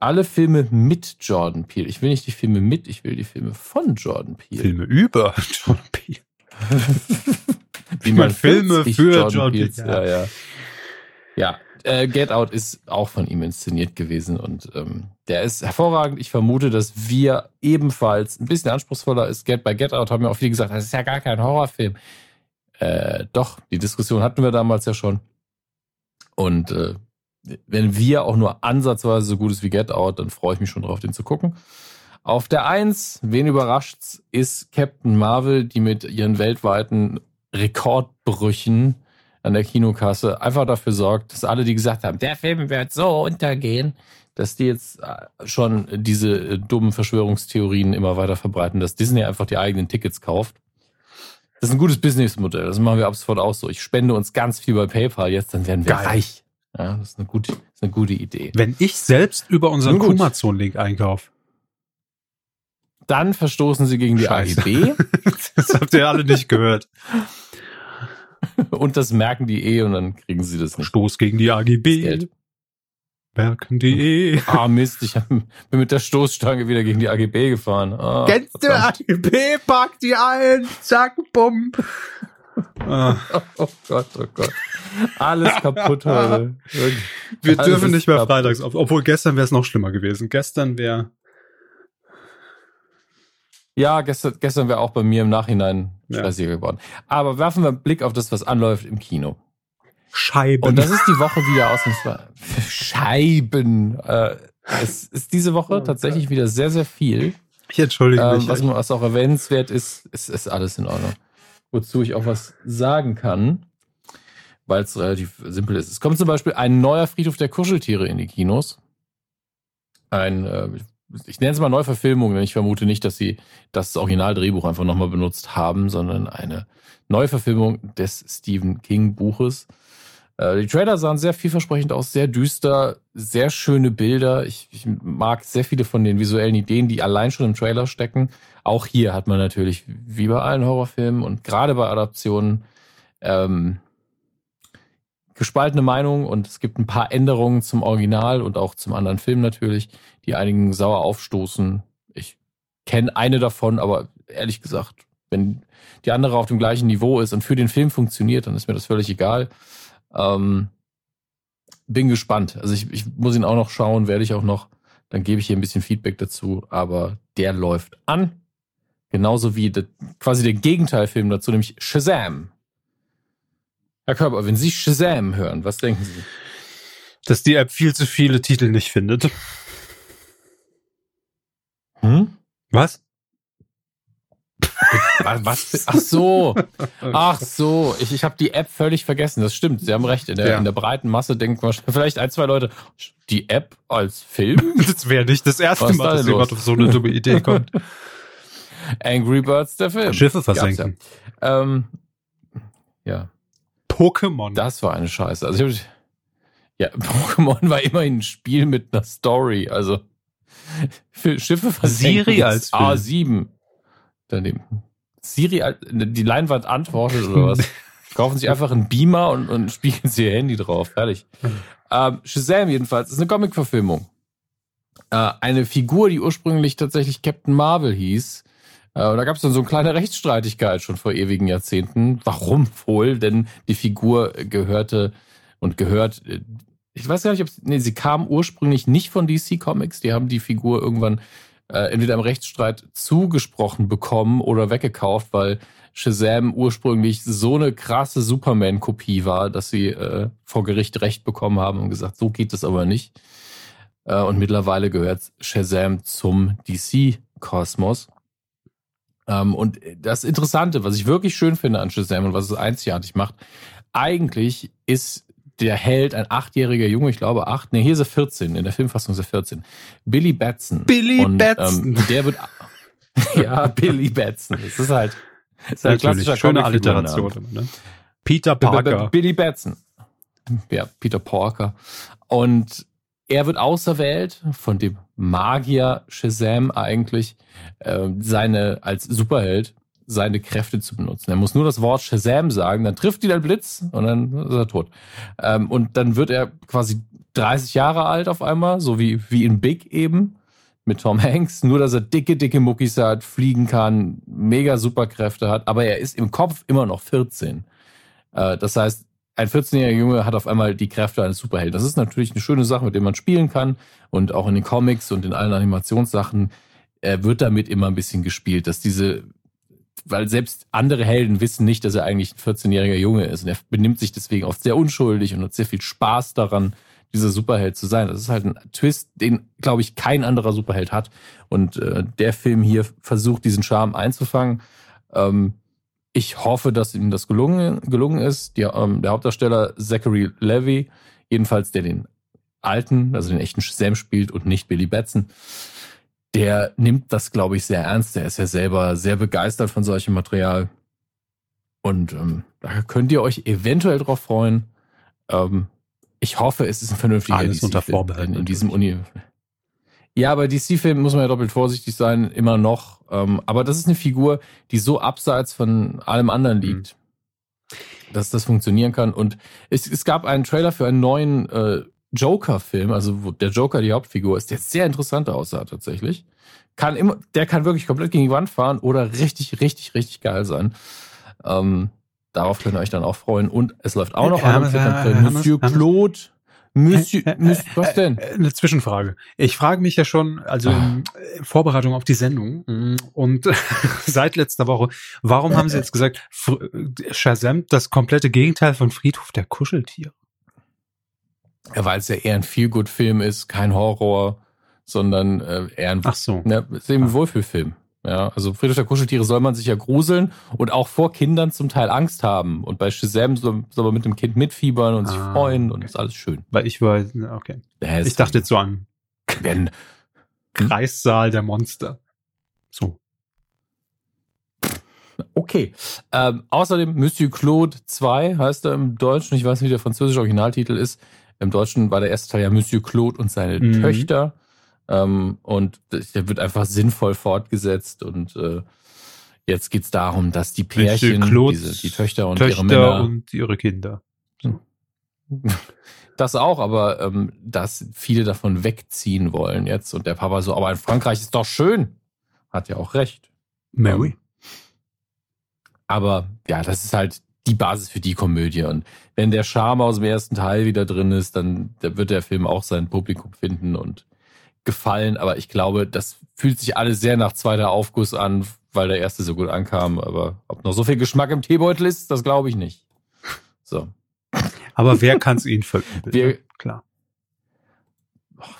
Alle Filme mit Jordan Peele. Ich will nicht die Filme mit, ich will die Filme von Jordan Peele. Filme über Jordan Peele. Wie man Filme für Jordan Peele. Ja, ja. Ja, äh, Get Out ist auch von ihm inszeniert gewesen und ähm, der ist hervorragend. Ich vermute, dass wir ebenfalls ein bisschen anspruchsvoller ist. Get bei Get Out haben ja auch viele gesagt, das ist ja gar kein Horrorfilm. Äh, doch, die Diskussion hatten wir damals ja schon. Und äh, wenn wir auch nur ansatzweise so gut ist wie Get Out, dann freue ich mich schon drauf, den zu gucken. Auf der Eins, wen überrascht's, ist Captain Marvel, die mit ihren weltweiten Rekordbrüchen an der Kinokasse einfach dafür sorgt, dass alle, die gesagt haben, der Film wird so untergehen, dass die jetzt äh, schon diese äh, dummen Verschwörungstheorien immer weiter verbreiten, dass Disney einfach die eigenen Tickets kauft. Das ist ein gutes Businessmodell. Das machen wir ab sofort auch so. Ich spende uns ganz viel bei PayPal jetzt, dann werden wir Geil. reich. Ja, das ist eine gute, ist eine gute Idee. Wenn ich selbst über unseren Kumazon-Link einkaufe. Dann verstoßen sie gegen die Scheiße. AGB. das habt ihr alle nicht gehört. und das merken die eh und dann kriegen sie das nicht. Stoß gegen die AGB. Berken.de. Ah, Mist, ich hab, bin mit der Stoßstange wieder gegen die AGB gefahren. Ah, Kennst du AGB? Pack die ein. Zack, bumm. Ah. Oh Gott, oh Gott. Alles kaputt heute. Wir Alles dürfen nicht mehr kaputt. freitags, obwohl gestern wäre es noch schlimmer gewesen. Gestern wäre ja, gestern, gestern wäre auch bei mir im Nachhinein stressiger ja. geworden. Aber werfen wir einen Blick auf das, was anläuft im Kino. Scheiben. Und das ist die Woche wieder ausnahmsweise. Scheiben. Äh, es ist diese Woche oh, tatsächlich wieder sehr, sehr viel. Ich entschuldige ähm, mich. Was, was auch erwähnenswert ist, ist, ist alles in Ordnung. Wozu ich auch was sagen kann, weil es relativ simpel ist. Es kommt zum Beispiel ein neuer Friedhof der Kuscheltiere in die Kinos. Ein, äh, ich nenne es mal Neuverfilmung, denn ich vermute nicht, dass sie das Originaldrehbuch einfach nochmal benutzt haben, sondern eine Neuverfilmung des Stephen King Buches. Äh, die Trailer sahen sehr vielversprechend aus, sehr düster, sehr schöne Bilder. Ich, ich, mag sehr viele von den visuellen Ideen, die allein schon im Trailer stecken. Auch hier hat man natürlich, wie bei allen Horrorfilmen und gerade bei Adaptionen, ähm, gespaltene Meinung und es gibt ein paar Änderungen zum Original und auch zum anderen Film natürlich, die einigen sauer aufstoßen. Ich kenne eine davon, aber ehrlich gesagt, wenn die andere auf dem gleichen Niveau ist und für den Film funktioniert, dann ist mir das völlig egal. Ähm, bin gespannt. Also ich, ich muss ihn auch noch schauen, werde ich auch noch. Dann gebe ich hier ein bisschen Feedback dazu, aber der läuft an. Genauso wie de, quasi der Gegenteilfilm dazu, nämlich Shazam. Herr Körper, wenn Sie Shazam hören, was denken Sie? Dass die App viel zu viele Titel nicht findet. Hm? Was? Was? Ach so. Ach so. Ich, ich habe die App völlig vergessen. Das stimmt. Sie haben recht. In der, ja. in der breiten Masse denken vielleicht ein, zwei Leute, die App als Film? Das wäre nicht das erste Was Mal, dass jemand auf so eine dumme Idee kommt. Angry Birds, der Film. Schiffe versenken. Ja. Ähm, ja. Pokémon. Das war eine Scheiße. Also ich hab, ja, Pokémon war immerhin ein Spiel mit einer Story. Also für Schiffe versenken. Siri als Film. A7 daneben. Siri, die Leinwand antwortet oder was? Kaufen sich einfach einen Beamer und, und spielen sie ihr Handy drauf. Fertig. Ähm, Shazam jedenfalls ist eine Comic-Verfilmung. Äh, eine Figur, die ursprünglich tatsächlich Captain Marvel hieß. Äh, und da gab es dann so eine kleine Rechtsstreitigkeit schon vor ewigen Jahrzehnten. Warum wohl? Denn die Figur gehörte und gehört. Äh, ich weiß gar nicht, ob nee, sie kam ursprünglich nicht von DC Comics. Die haben die Figur irgendwann äh, entweder im Rechtsstreit zugesprochen bekommen oder weggekauft, weil Shazam ursprünglich so eine krasse Superman-Kopie war, dass sie äh, vor Gericht Recht bekommen haben und gesagt, so geht es aber nicht. Äh, und mittlerweile gehört Shazam zum DC-Kosmos. Ähm, und das Interessante, was ich wirklich schön finde an Shazam und was es einzigartig macht, eigentlich ist der Held ein achtjähriger Junge, ich glaube acht, nee, hier ist er 14, in der Filmfassung ist er 14. Billy Batson. Billy und, Batson. Ähm, der wird, ja, Billy Batson. Das ist halt, das ist halt klassischer schöne Alliteration. Ne? Peter Parker. Billy Batson. Ja, Peter Parker. Und er wird auserwählt von dem Magier Shazam eigentlich, äh, seine, als Superheld, seine Kräfte zu benutzen. Er muss nur das Wort Shazam sagen, dann trifft ihn ein Blitz und dann ist er tot. Ähm, und dann wird er quasi 30 Jahre alt auf einmal, so wie, wie in Big eben mit Tom Hanks, nur dass er dicke, dicke Muckis hat, fliegen kann, mega Superkräfte hat, aber er ist im Kopf immer noch 14. Äh, das heißt, ein 14-jähriger Junge hat auf einmal die Kräfte eines Superhelden. Das ist natürlich eine schöne Sache, mit der man spielen kann und auch in den Comics und in allen Animationssachen äh, wird damit immer ein bisschen gespielt, dass diese weil selbst andere Helden wissen nicht, dass er eigentlich ein 14-jähriger Junge ist. Und er benimmt sich deswegen oft sehr unschuldig und hat sehr viel Spaß daran, dieser Superheld zu sein. Das ist halt ein Twist, den, glaube ich, kein anderer Superheld hat. Und äh, der Film hier versucht, diesen Charme einzufangen. Ähm, ich hoffe, dass ihm das gelungen, gelungen ist. Die, ähm, der Hauptdarsteller Zachary Levy, jedenfalls der den alten, also den echten Sam spielt und nicht Billy Batson, der nimmt das, glaube ich, sehr ernst. Der ist ja selber sehr begeistert von solchem Material. Und ähm, da könnt ihr euch eventuell drauf freuen. Ähm, ich hoffe, es ist ein vernünftiger Alles unter Vorbehalt in, in diesem Uni. Ja, bei DC-Filmen muss man ja doppelt vorsichtig sein, immer noch. Ähm, aber das ist eine Figur, die so abseits von allem anderen liegt, mhm. dass das funktionieren kann. Und es, es gab einen Trailer für einen neuen äh, Joker-Film, also wo der Joker die Hauptfigur ist, der sehr interessant aussah tatsächlich. Kann immer, der kann wirklich komplett gegen die Wand fahren oder richtig, richtig, richtig geil sein. Ähm, darauf könnt ihr euch dann auch freuen. Und es läuft auch noch an äh, Monsieur Claude. Monsieur, Monsieur, was denn? Eine Zwischenfrage. Ich frage mich ja schon, also in Vorbereitung auf die Sendung mm, und seit letzter Woche, warum haben Sie jetzt gesagt, Shazam das komplette Gegenteil von Friedhof der Kuscheltiere? Ja, weil es ja eher ein Feel-Good-Film ist, kein Horror, sondern äh, eher ein Ach so. ne, ist eben ein Wohlfühlfilm. Ja, also Friedrich der Kuscheltiere soll man sich ja gruseln und auch vor Kindern zum Teil Angst haben. Und bei Shazam soll, soll man mit dem Kind mitfiebern und ah, sich freuen okay. und ist alles schön. Weil ich war, okay. Ich dachte jetzt so an wenn, Kreissaal der Monster. So. Okay. Ähm, außerdem Monsieur Claude 2 heißt er im Deutschen. Ich weiß nicht, wie der französische Originaltitel ist. Im Deutschen war der erste Teil ja Monsieur Claude und seine mhm. Töchter. Ähm, und der wird einfach sinnvoll fortgesetzt. Und äh, jetzt geht's darum, dass die Pärchen, diese, die Töchter und Töchter ihre Männer und ihre Kinder. So. Das auch, aber ähm, dass viele davon wegziehen wollen jetzt. Und der Papa so, aber in Frankreich ist doch schön. Hat ja auch recht. Mary. Ähm, aber ja, das ist halt die Basis für die Komödie. Und wenn der Charme aus dem ersten Teil wieder drin ist, dann wird der Film auch sein Publikum finden und gefallen. Aber ich glaube, das fühlt sich alles sehr nach zweiter Aufguss an, weil der erste so gut ankam. Aber ob noch so viel Geschmack im Teebeutel ist, das glaube ich nicht. So. Aber wer kann es ihnen verübeln? Wir, Klar.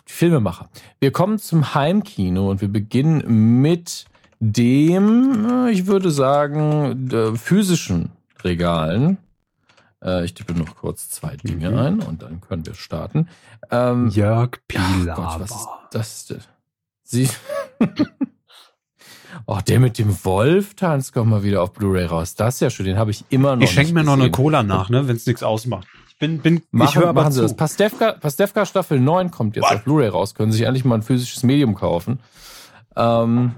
Die Filmemacher. Wir kommen zum Heimkino und wir beginnen mit dem, ich würde sagen, physischen Regalen. Äh, ich tippe noch kurz zwei Dinge mhm. ein und dann können wir starten. Ähm, Jörg Pilawa. Gott, was ist das? Sie Oh, der mit dem Wolf tanzt kommt mal wieder auf Blu-ray raus. Das ist ja schön, den habe ich immer noch. Ich schenke mir noch eine Cola nach, ne, wenn es nichts ausmacht. Ich bin, bin, machen, ich höre aber machen Sie zu. das. Pastewka, Pastewka Staffel 9 kommt jetzt auf Blu-ray raus. Können Sie sich endlich mal ein physisches Medium kaufen. Ähm,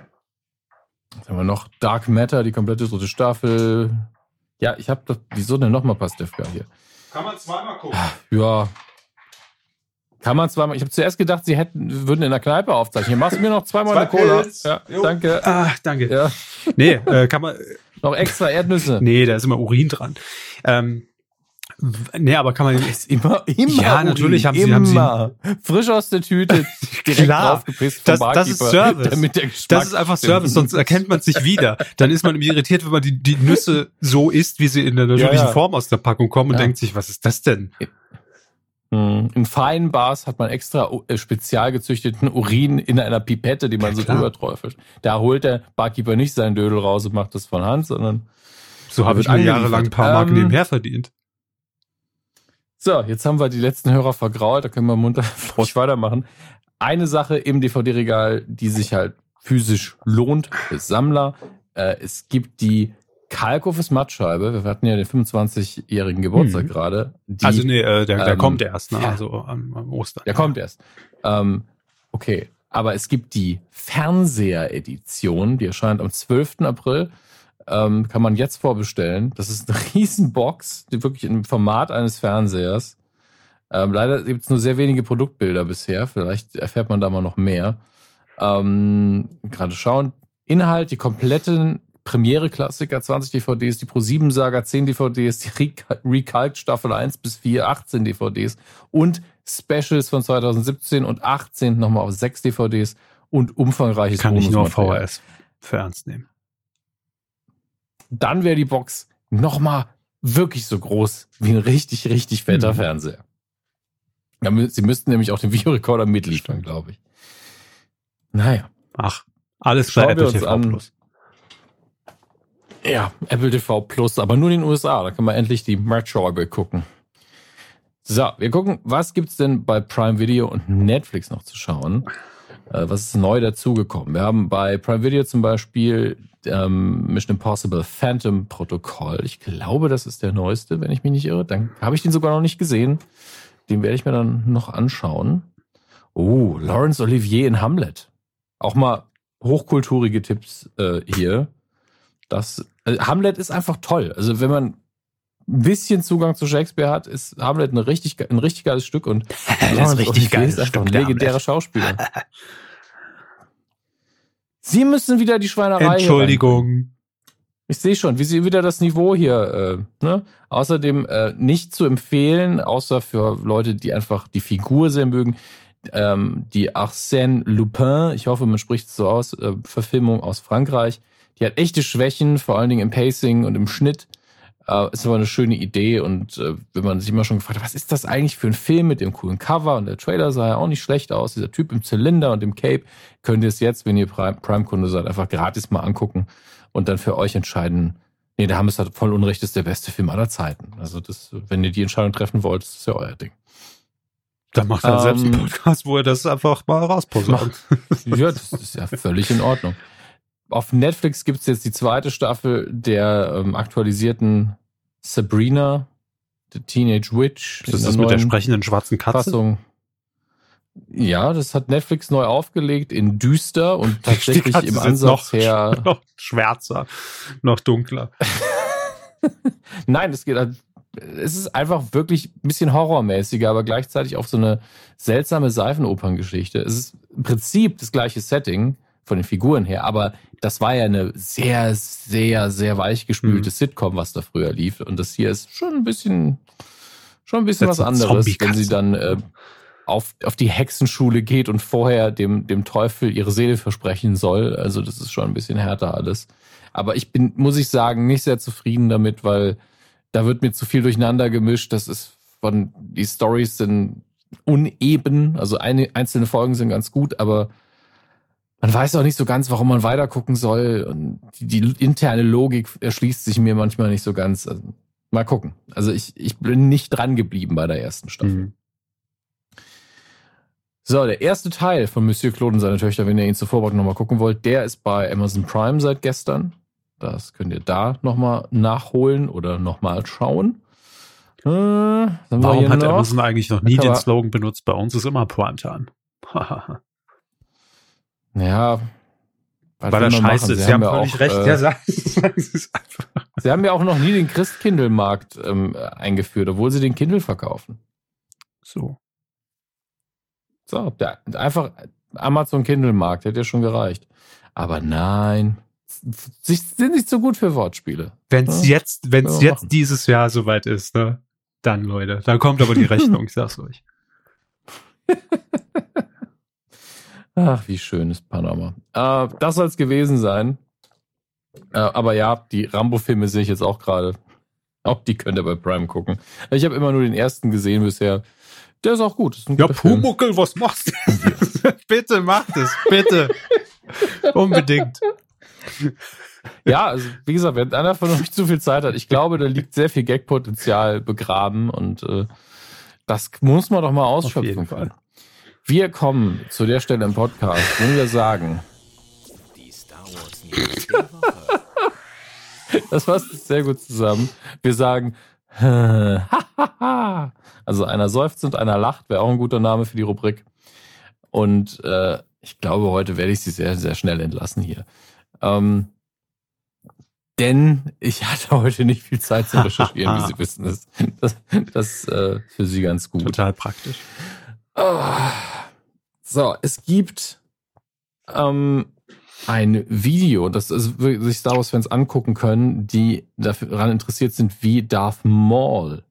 was haben wir noch? Dark Matter, die komplette dritte Staffel. Ja, ich habe das. Wieso denn nochmal Pastewka hier? Kann man zweimal gucken. Ja. Kann man zweimal. Ich habe zuerst gedacht, sie hätten, würden in der Kneipe aufzeichnen. Hier machst du mir noch zweimal Zwei eine Cola. Ja, danke. Ah, danke. Ja, Nee, äh, kann man, noch extra Erdnüsse. nee, da ist immer Urin dran. Ähm, nee, aber kann man, Ist immer, immer. Ja, natürlich haben sie- immer. haben Frisch aus der Tüte, direkt Klar. draufgepisst Das- das ist Service. Das ist einfach. Service, sonst erkennt man es nicht wieder. Dann ist man irritiert, wenn man die, die Nüsse so isst, wie sie in der natürlichen Ja, ja. Form aus der Packung kommen und Ja. denkt sich, was ist das denn? Hm. In feinen Bars hat man extra äh, spezial gezüchteten Urin in einer Pipette, die man so drüber träufelt. Da holt der Barkeeper nicht seinen Dödel raus und macht das von Hand, sondern So habe ich mir angeliefert. jahrelang ein paar Marken Ähm, nebenher verdient. So, jetzt haben wir die letzten Hörer vergrault, da können wir munter weitermachen. Eine Sache im DVD-Regal, die sich halt physisch lohnt, ist Sammler. Äh, es gibt die Kalkofes Mattscheibe. Wir hatten ja den 25-jährigen Geburtstag Mhm. gerade. Die, Also nee, äh, der, der ähm, kommt erst, ne? ja. Also am, am Ostern. Der kommt erst. Ähm, okay, aber es gibt die Fernseher-Edition, die erscheint am 12. April. Ähm, kann man jetzt vorbestellen. Das ist eine Riesenbox, die wirklich im Format eines Fernsehers. Ähm, leider gibt es nur sehr wenige Produktbilder bisher. Vielleicht erfährt man da mal noch mehr. Ähm, Gerade schauen. Inhalt, die kompletten Premiere-Klassiker, 20 DVDs, die Pro-7-Saga, 10 DVDs, die Recal- Recalc Staffel 1 bis 4, 18 DVDs und Specials von 2017 und 18 nochmal auf 6 DVDs und umfangreiches Kann ich nur. VHS für ernst nehmen. Dann wäre die Box nochmal wirklich so groß wie ein richtig, richtig fetter Mhm. Fernseher. Ja, Sie müssten nämlich auch den Videorekorder mitliefern, glaube ich. Naja. Ach, alles wir Apple TV an. Plus. Ja, Apple TV Plus, aber nur in den USA. Da kann man endlich die Merch-Scheibe gucken. So, wir gucken, was gibt's denn bei Prime Video und Netflix noch zu schauen? Äh, was ist neu dazugekommen? Wir haben bei Prime Video zum Beispiel ähm, Mission Impossible Phantom Protokoll. Ich glaube, das ist der neueste, wenn ich mich nicht irre. Dann habe ich den sogar noch nicht gesehen. Den werde ich mir dann noch anschauen. Oh, Laurence Olivier in Hamlet. Auch mal hochkulturige Tipps äh, hier. Das äh, Hamlet ist einfach toll. Also wenn man ein bisschen Zugang zu Shakespeare hat, ist Hamlet ein richtig, ein richtig geiles Stück und Laurence richtig Olivier geiles ist einfach Stück, ein legendärer. Schauspieler. Sie müssen wieder die Schweinerei Entschuldigung. ich sehe schon, wie sie wieder das Niveau hier, äh, ne? Außerdem äh, nicht zu empfehlen, außer für Leute, die einfach die Figur sehr mögen. Ähm, die Arsène Lupin, ich hoffe, man spricht es so aus, äh, Verfilmung aus Frankreich. Die hat echte Schwächen, vor allen Dingen im Pacing und im Schnitt. Äh, ist aber eine schöne Idee und äh, wenn man sich immer schon gefragt hat, was ist das eigentlich für ein Film mit dem coolen Cover und der Trailer sah ja auch nicht schlecht aus, dieser Typ im Zylinder und im Cape, könnt ihr es jetzt, wenn ihr Prime- Prime-Kunde seid, einfach gratis mal angucken und dann für euch entscheiden, nee, der Hammes hat voll Unrecht, ist der beste Film aller Zeiten. Also das, wenn ihr die Entscheidung treffen wollt, ist das ja euer Ding. Dann macht er selbst einen Ähm, Podcast, wo er das einfach mal rausposaunt. Ja, das ist ja völlig in Ordnung. Auf Netflix gibt's jetzt die zweite Staffel der ähm, aktualisierten Sabrina, The Teenage Witch. Das ist in das mit der sprechenden schwarzen Katze. Fassung. Ja, das hat Netflix neu aufgelegt in düster und tatsächlich im Ansatz noch, her. noch schwärzer, noch dunkler. Nein, es geht halt, es ist einfach wirklich ein bisschen horrormäßiger, aber gleichzeitig auch so eine seltsame Seifenoperngeschichte. Es ist im Prinzip das gleiche Setting von den Figuren her, aber das war ja eine sehr, sehr, sehr weichgespülte Mhm. Sitcom, was da früher lief. Und das hier ist schon ein bisschen, schon ein bisschen was anderes, wenn sie dann äh, auf, auf die Hexenschule geht und vorher dem, dem Teufel ihre Seele versprechen soll. Also das ist schon ein bisschen härter alles. Aber ich bin, muss ich sagen, nicht sehr zufrieden damit, weil da wird mir zu viel durcheinander gemischt. Das ist von, die Stories sind uneben. Also eine, einzelne Folgen sind ganz gut, aber man weiß auch nicht so ganz, warum man weiter gucken soll. Und die, die interne Logik erschließt sich mir manchmal nicht so ganz. Also, mal gucken. Also ich, ich bin nicht dran geblieben bei der ersten Staffel. Mhm. So, der erste Teil von Monsieur Claude und seine Töchter, wenn ihr ihn zuvor nochmal gucken wollt, der ist bei Amazon Prime seit gestern. Das könnt ihr da nochmal nachholen oder nochmal schauen. Äh, Warum hat noch? Amazon eigentlich noch nie den Slogan benutzt? Bei uns ist immer Primetime. ja. War das scheiße? Sie, Sie haben, völlig auch, recht. Äh, ja, sagen, sagen Sie haben ja auch noch nie den Christkindle-Markt ähm, eingeführt, obwohl Sie den Kindle verkaufen. So. So, der, einfach Amazon Kindle-Markt hätte ja schon gereicht. Aber nein, Sie sind nicht so gut für Wortspiele. Wenn es ja, jetzt, wenn es jetzt dieses Jahr soweit ist, ne? Dann, Leute, dann kommt aber die Rechnung, ich sag's euch. Ach, wie schön ist Panama. Äh, das soll es gewesen sein. Äh, aber ja, die Rambo-Filme sehe ich jetzt auch gerade. Auch die könnt ihr bei Prime gucken. Ich habe immer nur den ersten gesehen bisher. Der ist auch gut. Ist ja, Pumuckel, was machst du? bitte mach das, bitte. Unbedingt. Ja, also wie gesagt, wenn einer von euch zu viel Zeit hat, ich glaube, da liegt sehr viel Gagpotenzial begraben und äh, das muss man doch mal ausschöpfen. Fall. Wir kommen zu der Stelle im Podcast, wo wir sagen. Die Star Wars News der Woche. Das fasst sehr gut zusammen. Wir sagen, also einer seufzt und einer lacht, wäre auch ein guter Name für die Rubrik. Und äh, ich glaube, heute werde ich sie sehr, sehr schnell entlassen hier. Ähm, denn ich hatte heute nicht viel Zeit zu recherchieren, wie Sie wissen. Das, das, das äh, für Sie ganz gut. Total praktisch. Oh. So, es gibt ähm, ein Video, das sich Star Wars-Fans angucken können, die daran interessiert sind, wie Darth Maul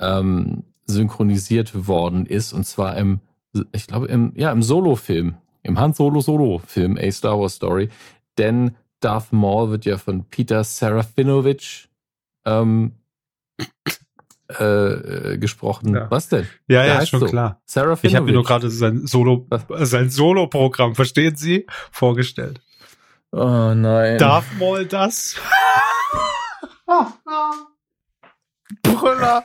ähm, synchronisiert worden ist. Und zwar im, ich glaube, im, ja, im Solo-Film, im Han Solo-Solo-Film, A Star Wars Story. Denn Darth Maul wird ja von Peter Serafinovich ähm, äh, äh, gesprochen. Ja. Was denn? Ja, Der ja, ist schon so. klar. Sarah Ich habe mir nur gerade sein Solo, sein Solo-Programm, verstehen Sie, vorgestellt. Oh nein. Darf mal das? Brüller.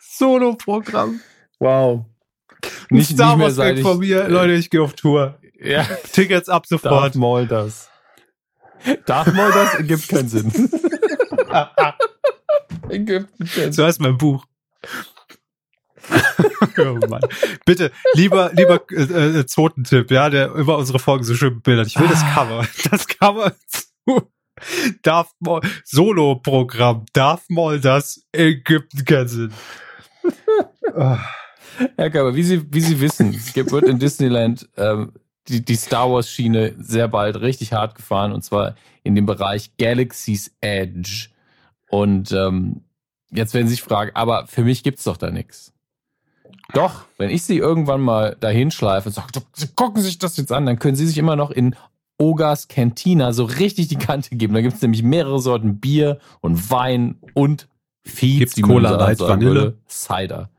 Solo-Programm. Wow. Nicht, Star nicht mehr weg von mir. Leute, ich gehe auf Tour. Ja. Tickets ab sofort. Darf mal das. Darf mal das? Gibt keinen Sinn. Ägypten. So heißt mein Buch. oh Mann. Bitte, lieber, lieber äh, äh, Zotentipp, ja, der über unsere Folgen so schön bildert. Ich will das ah. Cover. Das Cover zu Darf mal Solo-Programm. Darf mal das Ägypten keinen Sinn. Herr Körber, wie Sie, wie Sie wissen, wird in Disneyland ähm, die, die Star Wars-Schiene sehr bald richtig hart gefahren und zwar in dem Bereich Galaxy's Edge. Und ähm, jetzt werden Sie sich fragen, aber für mich gibt's doch da nichts. Doch, wenn ich Sie irgendwann mal dahin schleife und sage, Sie gucken sich das jetzt an, dann können Sie sich immer noch in Ogas Cantina so richtig die Kante geben. Da gibt's nämlich mehrere Sorten Bier und Wein und Feeds, Gibt's Cola Light Vanille, würde, Cider.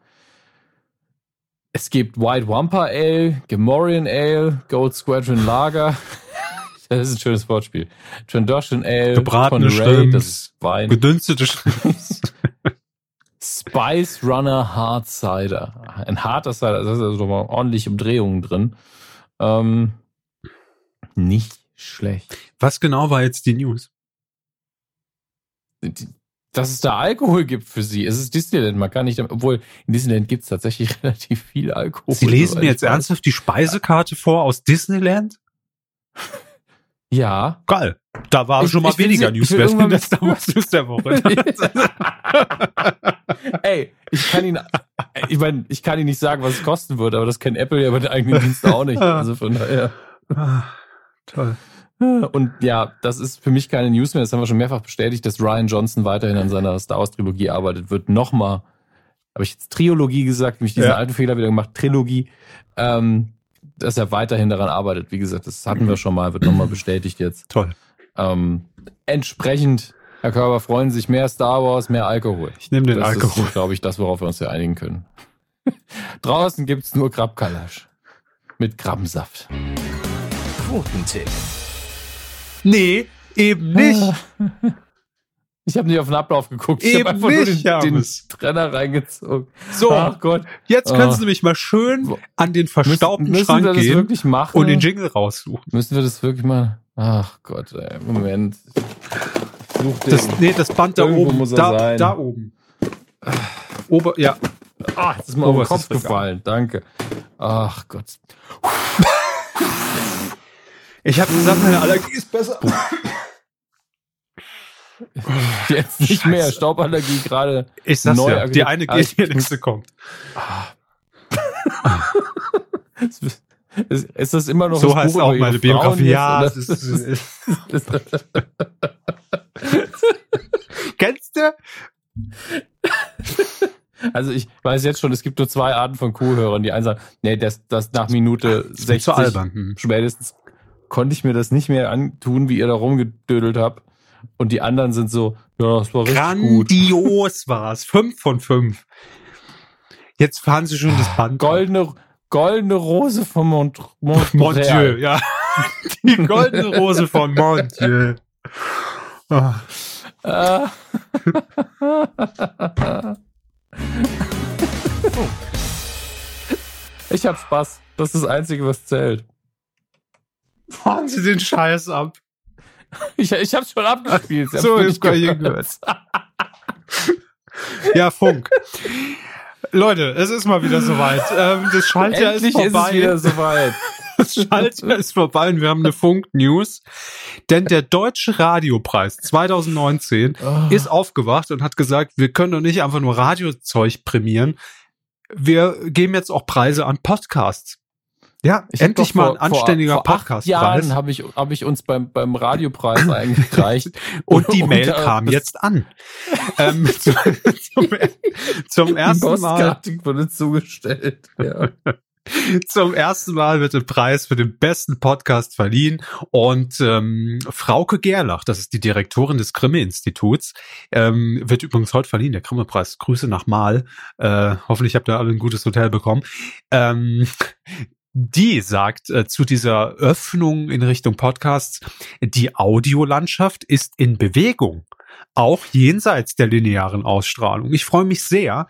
Es gibt White Wampa Ale, Gemorian Ale, Gold Squadron Lager. Das ist ein schönes Wortspiel. Trandoshan Ale, gebratene Ray, das ist Wein. Gedünstete Shrimps. Spice Runner Hard Cider. Ein harter Cider, da ist also mal ordentlich Umdrehungen drin. Ähm, nicht schlecht. Was genau war jetzt die News? dass es da Alkohol gibt für sie. Es ist Disneyland, man kann nicht, obwohl in Disneyland gibt es tatsächlich relativ viel Alkohol. Sie lesen mir jetzt ernsthaft die Speisekarte vor aus Disneyland? Ja. Geil. Da war ich, schon mal ich weniger News in der News der Woche. Ey, ich kann ihn, ich meine, ich kann ihn nicht sagen, was es kosten würde, aber das kennt Apple ja bei den eigenen Diensten auch nicht. Also von daher. Ah, toll. Und ja, das ist für mich keine News mehr. Das haben wir schon mehrfach bestätigt, dass Ryan Johnson weiterhin an seiner Star Wars Trilogie arbeitet. Wird nochmal, habe ich jetzt Trilogie gesagt, mich diesen ja. alten Fehler wieder gemacht, Trilogie. Ähm, dass er weiterhin daran arbeitet. Wie gesagt, das hatten wir schon mal, wird nochmal bestätigt jetzt. Toll. Ähm, entsprechend, Herr Körber, freuen sich mehr Star Wars, mehr Alkohol. Ich nehme den das Alkohol. Das ist, glaube ich, das, worauf wir uns ja einigen können. Draußen gibt's nur Krabkalasch. Mit Krabbensaft. Quotentipp. Nee, eben nicht. Ich habe nicht auf den Ablauf geguckt. Eben ich habe einfach nicht, nur den, den. Trenner reingezogen. So, Ach Gott. jetzt können Oh. Sie nämlich mal schön an den verstaubten müssen Schrank wir das gehen wirklich machen? und den Jingle raussuchen. Müssen wir das wirklich mal? Ach Gott, ey, Moment. Such den. Das, nee, das Band da Irgendwo oben. muss da, sein. da oben. Ober, ja. ah, jetzt ist mir auf den Kopf gefallen. Danke. Ach Gott. Ich habe gesagt, meine Allergie ist besser. Jetzt nicht mehr. Stauballergie gerade. Ich sag's Neu ja, die eine Ah, geht, die nächste kommt. Ist, ist das immer noch So das heißt Buch auch meine Biografie. Ja, das ist, kennst du? Also ich weiß jetzt schon, es gibt nur zwei Arten von Kuhhörern. Die einen sagen, nee, das, das nach Minute 60 Zu albern. Hm. spätestens konnte ich mir das nicht mehr antun, wie ihr da rumgedödelt habt. Und die anderen sind so, ja, das war richtig gut. Grandios war's. Fünf von fünf. Jetzt fahren sie schon das Band. Goldene, goldene Rose von Mont, Mont Mon Dieu, ja. Die goldene Rose von Mon Dieu. Ah, Ah. Ich hab Spaß. Das ist das Einzige, was zählt. fahren sie den Scheiß ab. Ich, ich hab's schon abgespielt. Haben's So, nur jetzt nicht kann ich gehört. Ja, Funk. Leute, es ist mal wieder soweit. Ähm, das Schaltjahr ist Endlich ist, vorbei. es wieder soweit. Das Schaltjahr ist vorbei und wir haben eine Funk-News. Denn der Deutsche Radiopreis 2019 Oh. ist aufgewacht und hat gesagt, wir können doch nicht einfach nur Radiozeug prämieren. Wir geben jetzt auch Preise an Podcasts. Ja, Ich endlich mal ein anständiger vor, vor acht Podcastpreis. Jahren habe ich, hab ich uns beim, beim Radiopreis eingereicht. Und die Und Mail da- kam jetzt an. ähm, zu, zum, zum Die ersten Mal Postkarte wurde zugestellt. Ja. Zum ersten Mal wird ein Preis für den besten Podcast verliehen und ähm, Frauke Gerlach, das ist die Direktorin des Grimme-Instituts, ähm, wird übrigens heute verliehen, der Grimme-Preis. Grüße nach Mal. Äh, hoffentlich habt ihr alle ein gutes Hotel bekommen. Ähm, die sagt äh, zu dieser Öffnung in Richtung Podcasts, die Audiolandschaft ist in Bewegung, auch jenseits der linearen Ausstrahlung. Ich freue mich sehr,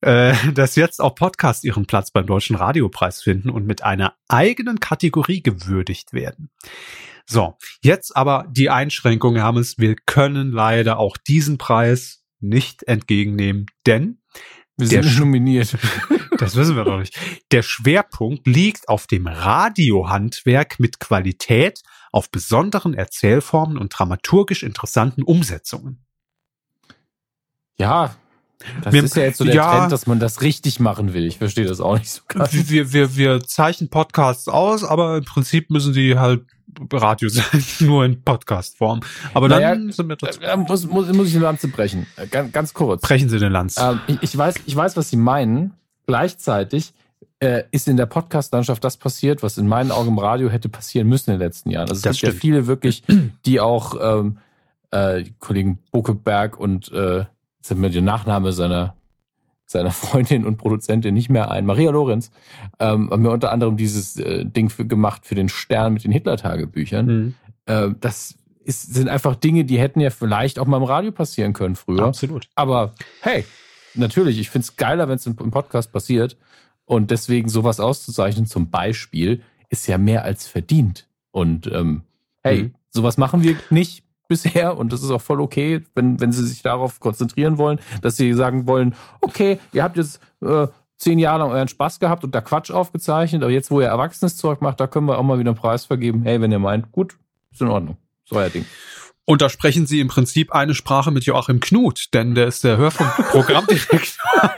äh, dass jetzt auch Podcasts ihren Platz beim Deutschen Radiopreis finden und mit einer eigenen Kategorie gewürdigt werden. So, jetzt aber die Einschränkung, Hermes. Wir können leider auch diesen Preis nicht entgegennehmen, denn Wir Der sind Sch- nominiert. das wissen wir doch nicht. Der Schwerpunkt liegt auf dem Radiohandwerk mit Qualität, auf besonderen Erzählformen und dramaturgisch interessanten Umsetzungen. Ja, das Wir- ist ja jetzt so der ja. Trend, dass man das richtig machen will. Ich verstehe das auch nicht so ganz. Wir, wir, wir zeichnen Podcasts aus, aber im Prinzip müssen die halt Radio sein, nur in Podcast-Form. Aber dann Naja, sind wir trotzdem. Äh, muss, muss, muss ich eine Lanze brechen. Äh, Ganz, ganz kurz. Brechen Sie den Lanz. Ähm, ich, ich, weiß, ich weiß, was Sie meinen. Gleichzeitig äh, ist in der Podcast-Landschaft das passiert, was in meinen Augen im Radio hätte passieren müssen in den letzten Jahren. Also es Das gibt ja stimmt. viele wirklich, die auch ähm, äh, Kollegen Buckeberg und äh, jetzt hat mir der Nachname seiner seiner Freundin und Produzentin nicht mehr ein, Maria Lorenz, ähm, haben mir unter anderem dieses äh, Ding für, gemacht für den Stern mit den Hitler-Tagebüchern. Mhm. Äh, das ist, sind einfach Dinge, die hätten ja vielleicht auch mal im Radio passieren können früher. Absolut. Aber hey, natürlich, ich find's geiler, wenn es im, im Podcast passiert. Und deswegen sowas auszuzeichnen, zum Beispiel, ist ja mehr als verdient. Und ähm, hey, Mhm. sowas machen wir nicht bisher und das ist auch voll okay, wenn, wenn sie sich darauf konzentrieren wollen, dass sie sagen wollen, okay, ihr habt jetzt äh, zehn Jahre lang euren Spaß gehabt und da Quatsch aufgezeichnet, aber jetzt, wo ihr erwachsenes Zeug macht, da können wir auch mal wieder einen Preis vergeben. Hey, wenn ihr meint, gut, ist in Ordnung. So euer Ding. Und da sprechen Sie im Prinzip eine Sprache mit Joachim Knut, denn der ist der Hörfunkprogrammdirektor,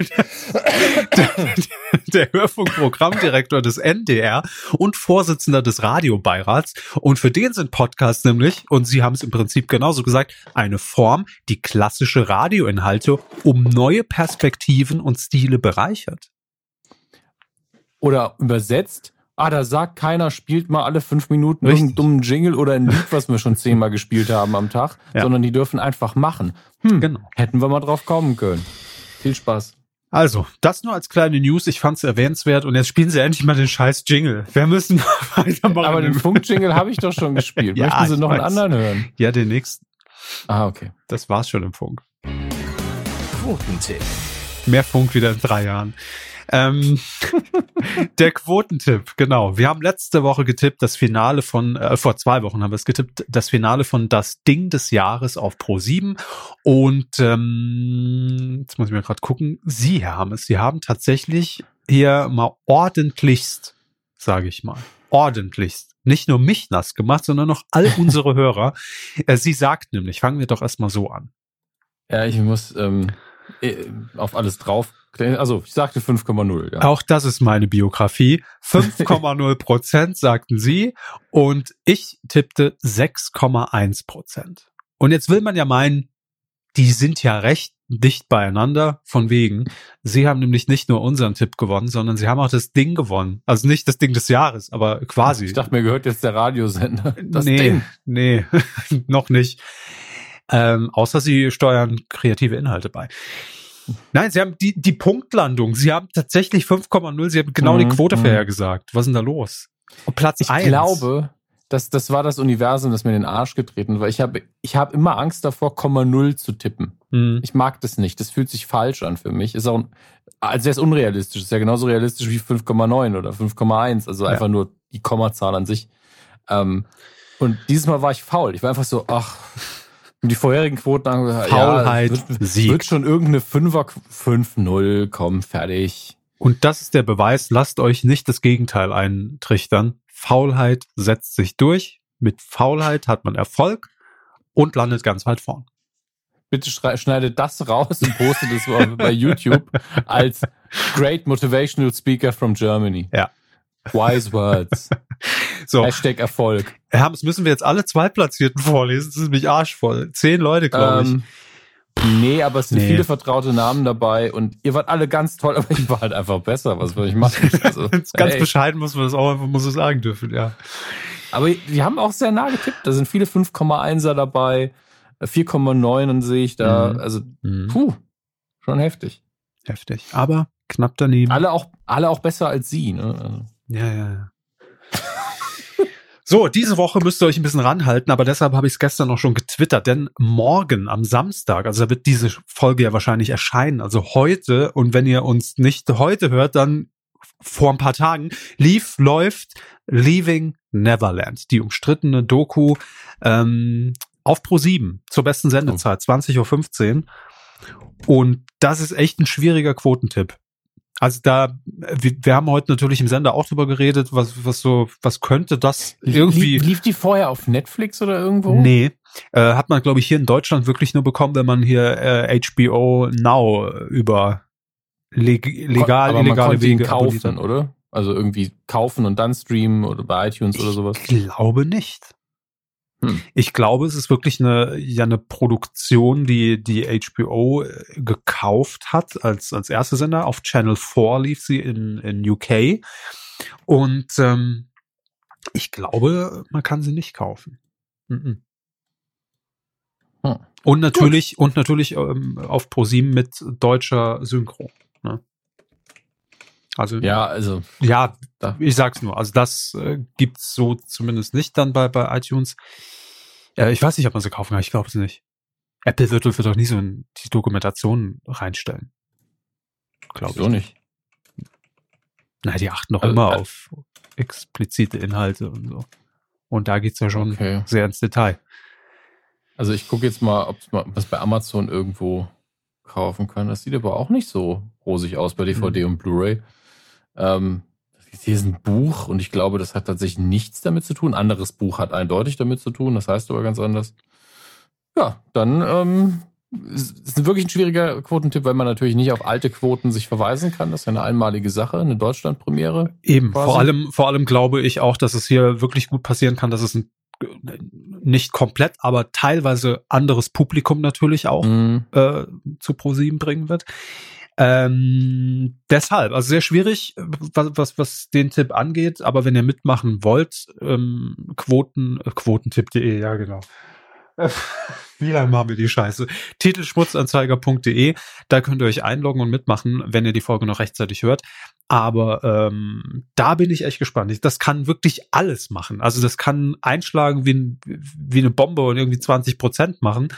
der, der Hörfunkprogrammdirektor des NDR und Vorsitzender des Radiobeirats. Und für den sind Podcasts nämlich, und Sie haben es im Prinzip genauso gesagt, eine Form, die klassische Radioinhalte um neue Perspektiven und Stile bereichert. Oder übersetzt, ah, da sagt keiner, spielt mal alle fünf Minuten Richtig. irgendeinen dummen Jingle oder ein Lied, was wir schon zehnmal gespielt haben am Tag, Ja. sondern die dürfen einfach machen. Hm, Genau. hätten wir mal drauf kommen können. Viel Spaß. Also, das nur als kleine News. Ich fand es erwähnenswert und jetzt spielen Sie endlich mal den scheiß Jingle. Wir müssen mal weitermachen. Aber den Funk-Jingle habe ich doch schon gespielt. Ja, Möchten Sie noch einen weiß. anderen hören? ja, den nächsten. Ah, okay. Das war's schon im Funk. Quotentipp. Mehr Funk wieder in drei Jahren. Ähm, der Quotentipp, genau. Wir haben letzte Woche getippt, das Finale von, äh, vor zwei Wochen haben wir es getippt, das Finale von Das Ding des Jahres auf Pro 7. Und ähm, jetzt muss ich mir gerade gucken, Sie haben es. Sie haben tatsächlich hier mal ordentlichst, sage ich mal, ordentlichst nicht nur mich nass gemacht, sondern noch all unsere Hörer. Äh, sie sagt nämlich, fangen wir doch erstmal so an. Ja, ich muss ähm, äh, auf alles drauf. Also, ich sagte 5,0. Ja. Auch das ist meine Biografie. 5,0 Prozent sagten sie und ich tippte 6,1 Prozent. Und jetzt will man ja meinen, die sind ja recht dicht beieinander, von wegen. Sie haben nämlich nicht nur unseren Tipp gewonnen, sondern sie haben auch das Ding gewonnen. Also nicht das Ding des Jahres, aber quasi. Ich dachte, mir gehört jetzt der Radiosender. Das nee, Ding. nee, noch nicht. Ähm, außer sie steuern kreative Inhalte bei. Nein, sie haben die, die Punktlandung. Sie haben tatsächlich 5,0. Sie haben genau mhm, die Quote mhm. vorhergesagt. Was ist denn da los? Und Platz ich 1. glaube, das, das war das Universum, das mir in den Arsch getreten war. Ich habe ich hab immer Angst davor, Komma Null zu tippen. Mhm. Ich mag das nicht. Das fühlt sich falsch an für mich. Ist auch, also der ist unrealistisch. Ist ja genauso realistisch wie 5,9 oder 5,1. Also ja. einfach nur die Kommazahl an sich. Ähm, und dieses Mal war ich faul. Ich war einfach so, ach, die vorherigen Quoten angesagt, Faulheit, ja, wird, Sieg. wird schon irgendeine 5er, 5-0 kommen, fertig. Und das ist der Beweis, lasst euch nicht das Gegenteil eintrichtern. Faulheit setzt sich durch. Mit Faulheit hat man Erfolg und landet ganz weit vorn. Bitte schneidet das raus und postet es bei YouTube als Great Motivational Speaker from Germany. Ja. Wise Words. So. Hashtag Erfolg. Hermes, müssen wir jetzt alle Zweitplatzierten vorlesen? Das ist nämlich arschvoll. Zehn Leute, glaube ich. Ähm, Nee, aber es sind nee. viele vertraute Namen dabei und ihr wart alle ganz toll, aber ich war halt einfach besser. Was soll ich machen? Also, ganz ey. bescheiden muss man das auch einfach muss so sagen dürfen, ja. Aber die haben auch sehr nah getippt. Da sind viele 5,1er dabei, 4,9 sehe ich da. Mhm. Also, mhm. puh, schon heftig. Heftig. Aber knapp daneben. Alle auch, alle auch besser als sie, ne? Also. Ja, ja, ja. So, diese Woche müsst ihr euch ein bisschen ranhalten, aber deshalb habe ich es gestern noch schon getwittert, denn morgen am Samstag, also da wird diese Folge ja wahrscheinlich erscheinen, also heute, und wenn ihr uns nicht heute hört, dann vor ein paar Tagen, lief, läuft Leaving Neverland, die umstrittene Doku ähm, auf Pro7 zur besten Sendezeit, 20.15 Uhr. Und das ist echt ein schwieriger Quotentipp. Also da, wir, wir haben heute natürlich im Sender auch drüber geredet, was, was so, was könnte das irgendwie. Lief, lief die vorher auf Netflix oder irgendwo? Nee. Äh, hat man, glaube ich, hier in Deutschland wirklich nur bekommen, wenn man hier äh, HBO Now über leg legal, Aber illegale man Wege kaufen, oder? Also irgendwie kaufen und dann streamen oder bei iTunes oder sowas? Ich glaube nicht. Hm. Ich glaube, es ist wirklich eine, ja, eine Produktion, die, die HBO äh, gekauft hat als, als erste Sender. Auf Channel 4 lief sie in, in UK. Und ähm, ich glaube, man kann sie nicht kaufen. Mhm. Hm. Und natürlich, Gut. und natürlich ähm, auf ProSieben mit deutscher Synchro. Ne? Also ja, also ja, ich sag's nur. Also das äh, gibt's so zumindest nicht dann bei bei iTunes. Äh, ich weiß nicht, ob man sie kaufen kann. Ich glaube es nicht. Apple wird, wird doch nie so in die Dokumentation reinstellen. Glaube ich. So nicht. Na, die achten doch also, immer äh, auf explizite Inhalte und so. Und da geht's ja schon okay. sehr ins Detail. Also ich gucke jetzt mal, ob man was bei Amazon irgendwo kaufen kann. Das sieht aber auch nicht so rosig aus bei DVD mhm. und Blu-ray. Ähm, hier ist ein Buch und ich glaube, das hat tatsächlich nichts damit zu tun. Ein anderes Buch hat eindeutig damit zu tun, das heißt aber ganz anders. Ja, dann ähm, ist wirklich ein schwieriger Quotentipp, weil man natürlich nicht auf alte Quoten sich verweisen kann. Das ist ja eine einmalige Sache, eine Deutschlandpremiere. Eben, vor allem, vor allem glaube ich auch, dass es hier wirklich gut passieren kann, dass es ein nicht komplett, aber teilweise anderes Publikum natürlich auch mhm. äh, zu ProSieben bringen wird. Ähm, deshalb, also sehr schwierig, was, was, was den Tipp angeht, aber wenn ihr mitmachen wollt, ähm, Quoten, äh, quotentipp.de, ja genau. Wie lange machen wir die Scheiße? Titelschmutzanzeiger.de, da könnt ihr euch einloggen und mitmachen, wenn ihr die Folge noch rechtzeitig hört. Aber ähm, da bin ich echt gespannt. Das kann wirklich alles machen. Also das kann einschlagen wie, wie eine Bombe und irgendwie 20 Prozent machen.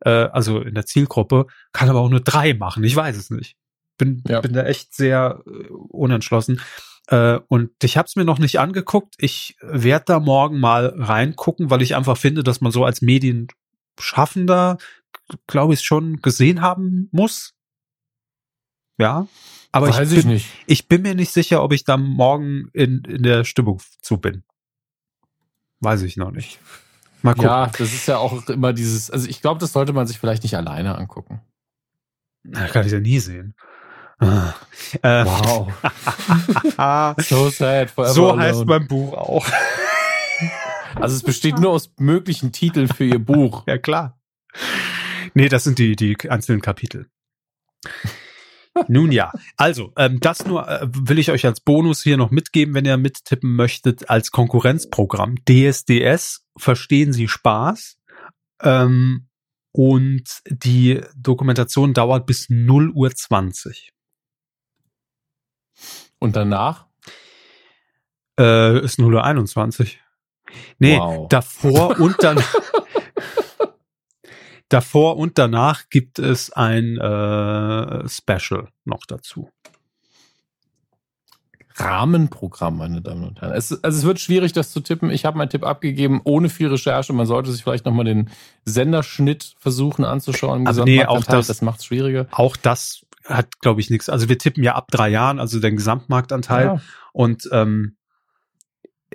Äh, also in der Zielgruppe. Kann aber auch nur drei machen. Ich weiß es nicht. Bin, ja. bin da echt sehr äh, unentschlossen. Äh, und ich habe es mir noch nicht angeguckt. Ich werde da morgen mal reingucken, weil ich einfach finde, dass man so als Medienschaffender, glaube ich, schon gesehen haben muss. Ja, aber Weiß ich, bin, ich, ich bin mir nicht sicher, ob ich da morgen in, in der Stimmung zu bin. Weiß ich noch nicht. Mal gucken. Ja, das ist ja auch immer dieses, also ich glaube, das sollte man sich vielleicht nicht alleine angucken. Na, kann ich ja nie sehen. Äh, wow. so sad. So alone. heißt mein Buch auch. Also es besteht nur aus möglichen Titeln für ihr Buch. Ja, klar. Nee, das sind die, die einzelnen Kapitel. Nun ja, also ähm, das nur äh, will ich euch als Bonus hier noch mitgeben, wenn ihr mittippen möchtet, als Konkurrenzprogramm. DSDS, verstehen Sie Spaß. Ähm, und die Dokumentation dauert bis 0 Uhr 20. Und danach? Äh, ist 0 Uhr 21. Nee, wow. davor und dann Davor und danach gibt es ein äh, Special noch dazu. Rahmenprogramm, meine Damen und Herren. Es, also es wird schwierig, das zu tippen. Ich habe meinen Tipp abgegeben, ohne viel Recherche. Man sollte sich vielleicht nochmal den Senderschnitt versuchen anzuschauen. Also nee, auch das, das macht es schwieriger. Auch das hat, glaube ich, nichts. Also wir tippen ja ab drei Jahren, also den Gesamtmarktanteil. Ja. Und ähm,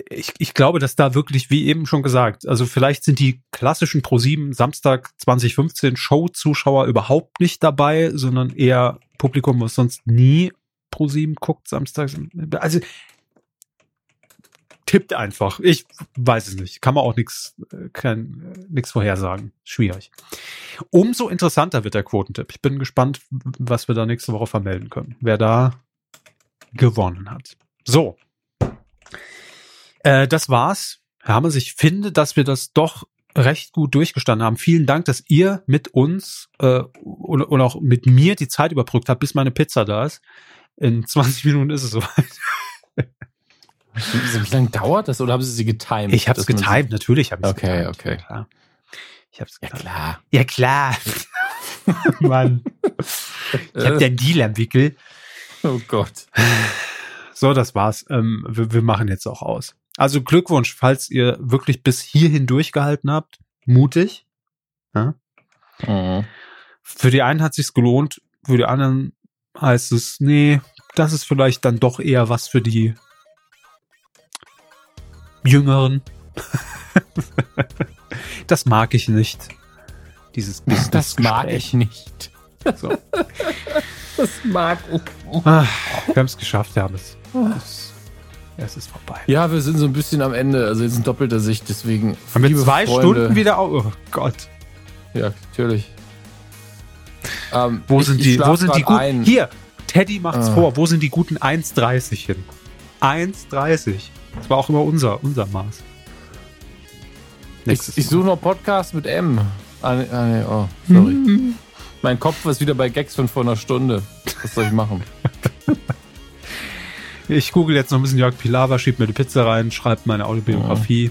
ich, ich glaube, dass da wirklich, wie eben schon gesagt, also vielleicht sind die klassischen Pro7 Samstag 2015 Show-Zuschauer überhaupt nicht dabei, sondern eher Publikum, was sonst nie Pro7 guckt samstags. Also tippt einfach. Ich weiß es nicht. Kann man auch nichts kein nichts vorhersagen. Schwierig. Umso interessanter wird der Quotentipp. Ich bin gespannt, was wir da nächste Woche vermelden können. Wer da gewonnen hat. So, äh, das war's. Herr Hammers, ich finde, dass wir das doch recht gut durchgestanden haben. Vielen Dank, dass ihr mit uns äh, und, und auch mit mir die Zeit überbrückt habt, bis meine Pizza da ist. In 20 Minuten ist es soweit. Wie lange dauert das oder haben Sie sie getimed? Ich habe es getimed, natürlich habe ich es Okay, getimed. okay. Klar. Ich hab's ja klar. Ja klar. Mann. Ich habe den Deal am Wickel. Oh Gott. So, das war's. Ähm, wir, wir machen jetzt auch aus. Also Glückwunsch, falls ihr wirklich bis hierhin durchgehalten habt. Mutig. Ja? Mhm. Für die einen hat sich's gelohnt, für die anderen heißt es, nee, das ist vielleicht dann doch eher was für die Jüngeren. das mag ich nicht. Dieses Business. Das mag ich nicht. So. Das mag ich. Ah, wir haben es geschafft, wir haben es. Es ist vorbei. Ja, wir sind so ein bisschen am Ende, also jetzt in doppelter Sicht, deswegen. Haben wir zwei Freunde, Stunden wieder auf. Oh Gott. Ja, natürlich. Ähm, wo, ich, sind die, wo sind die guten? Hier, Teddy macht's ah. vor. Wo sind die guten 1,30 hin? 1,30. Das war auch immer unser, unser Maß. Ich, ich suche noch Podcast mit M. Ah, nee, ah, nee, oh, sorry. mein Kopf ist wieder bei Gags von vor einer Stunde. Was soll ich machen? Ich google jetzt noch ein bisschen Jörg Pilawa, schieb mir die Pizza rein, schreibt meine Autobiografie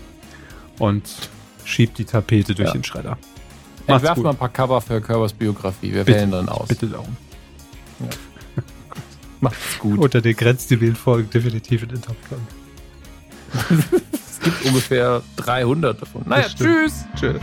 oh. und schiebt die Tapete durch ja. den Schredder. Entwerf mal ein paar Cover für Körpers Biografie. Wir bitte, wählen dann aus. Bitte darum. Ja. Macht's gut. Unter den Grenzzivilen folgen definitiv in den Top es gibt ungefähr 300 davon. Naja, tschüss. Tschüss.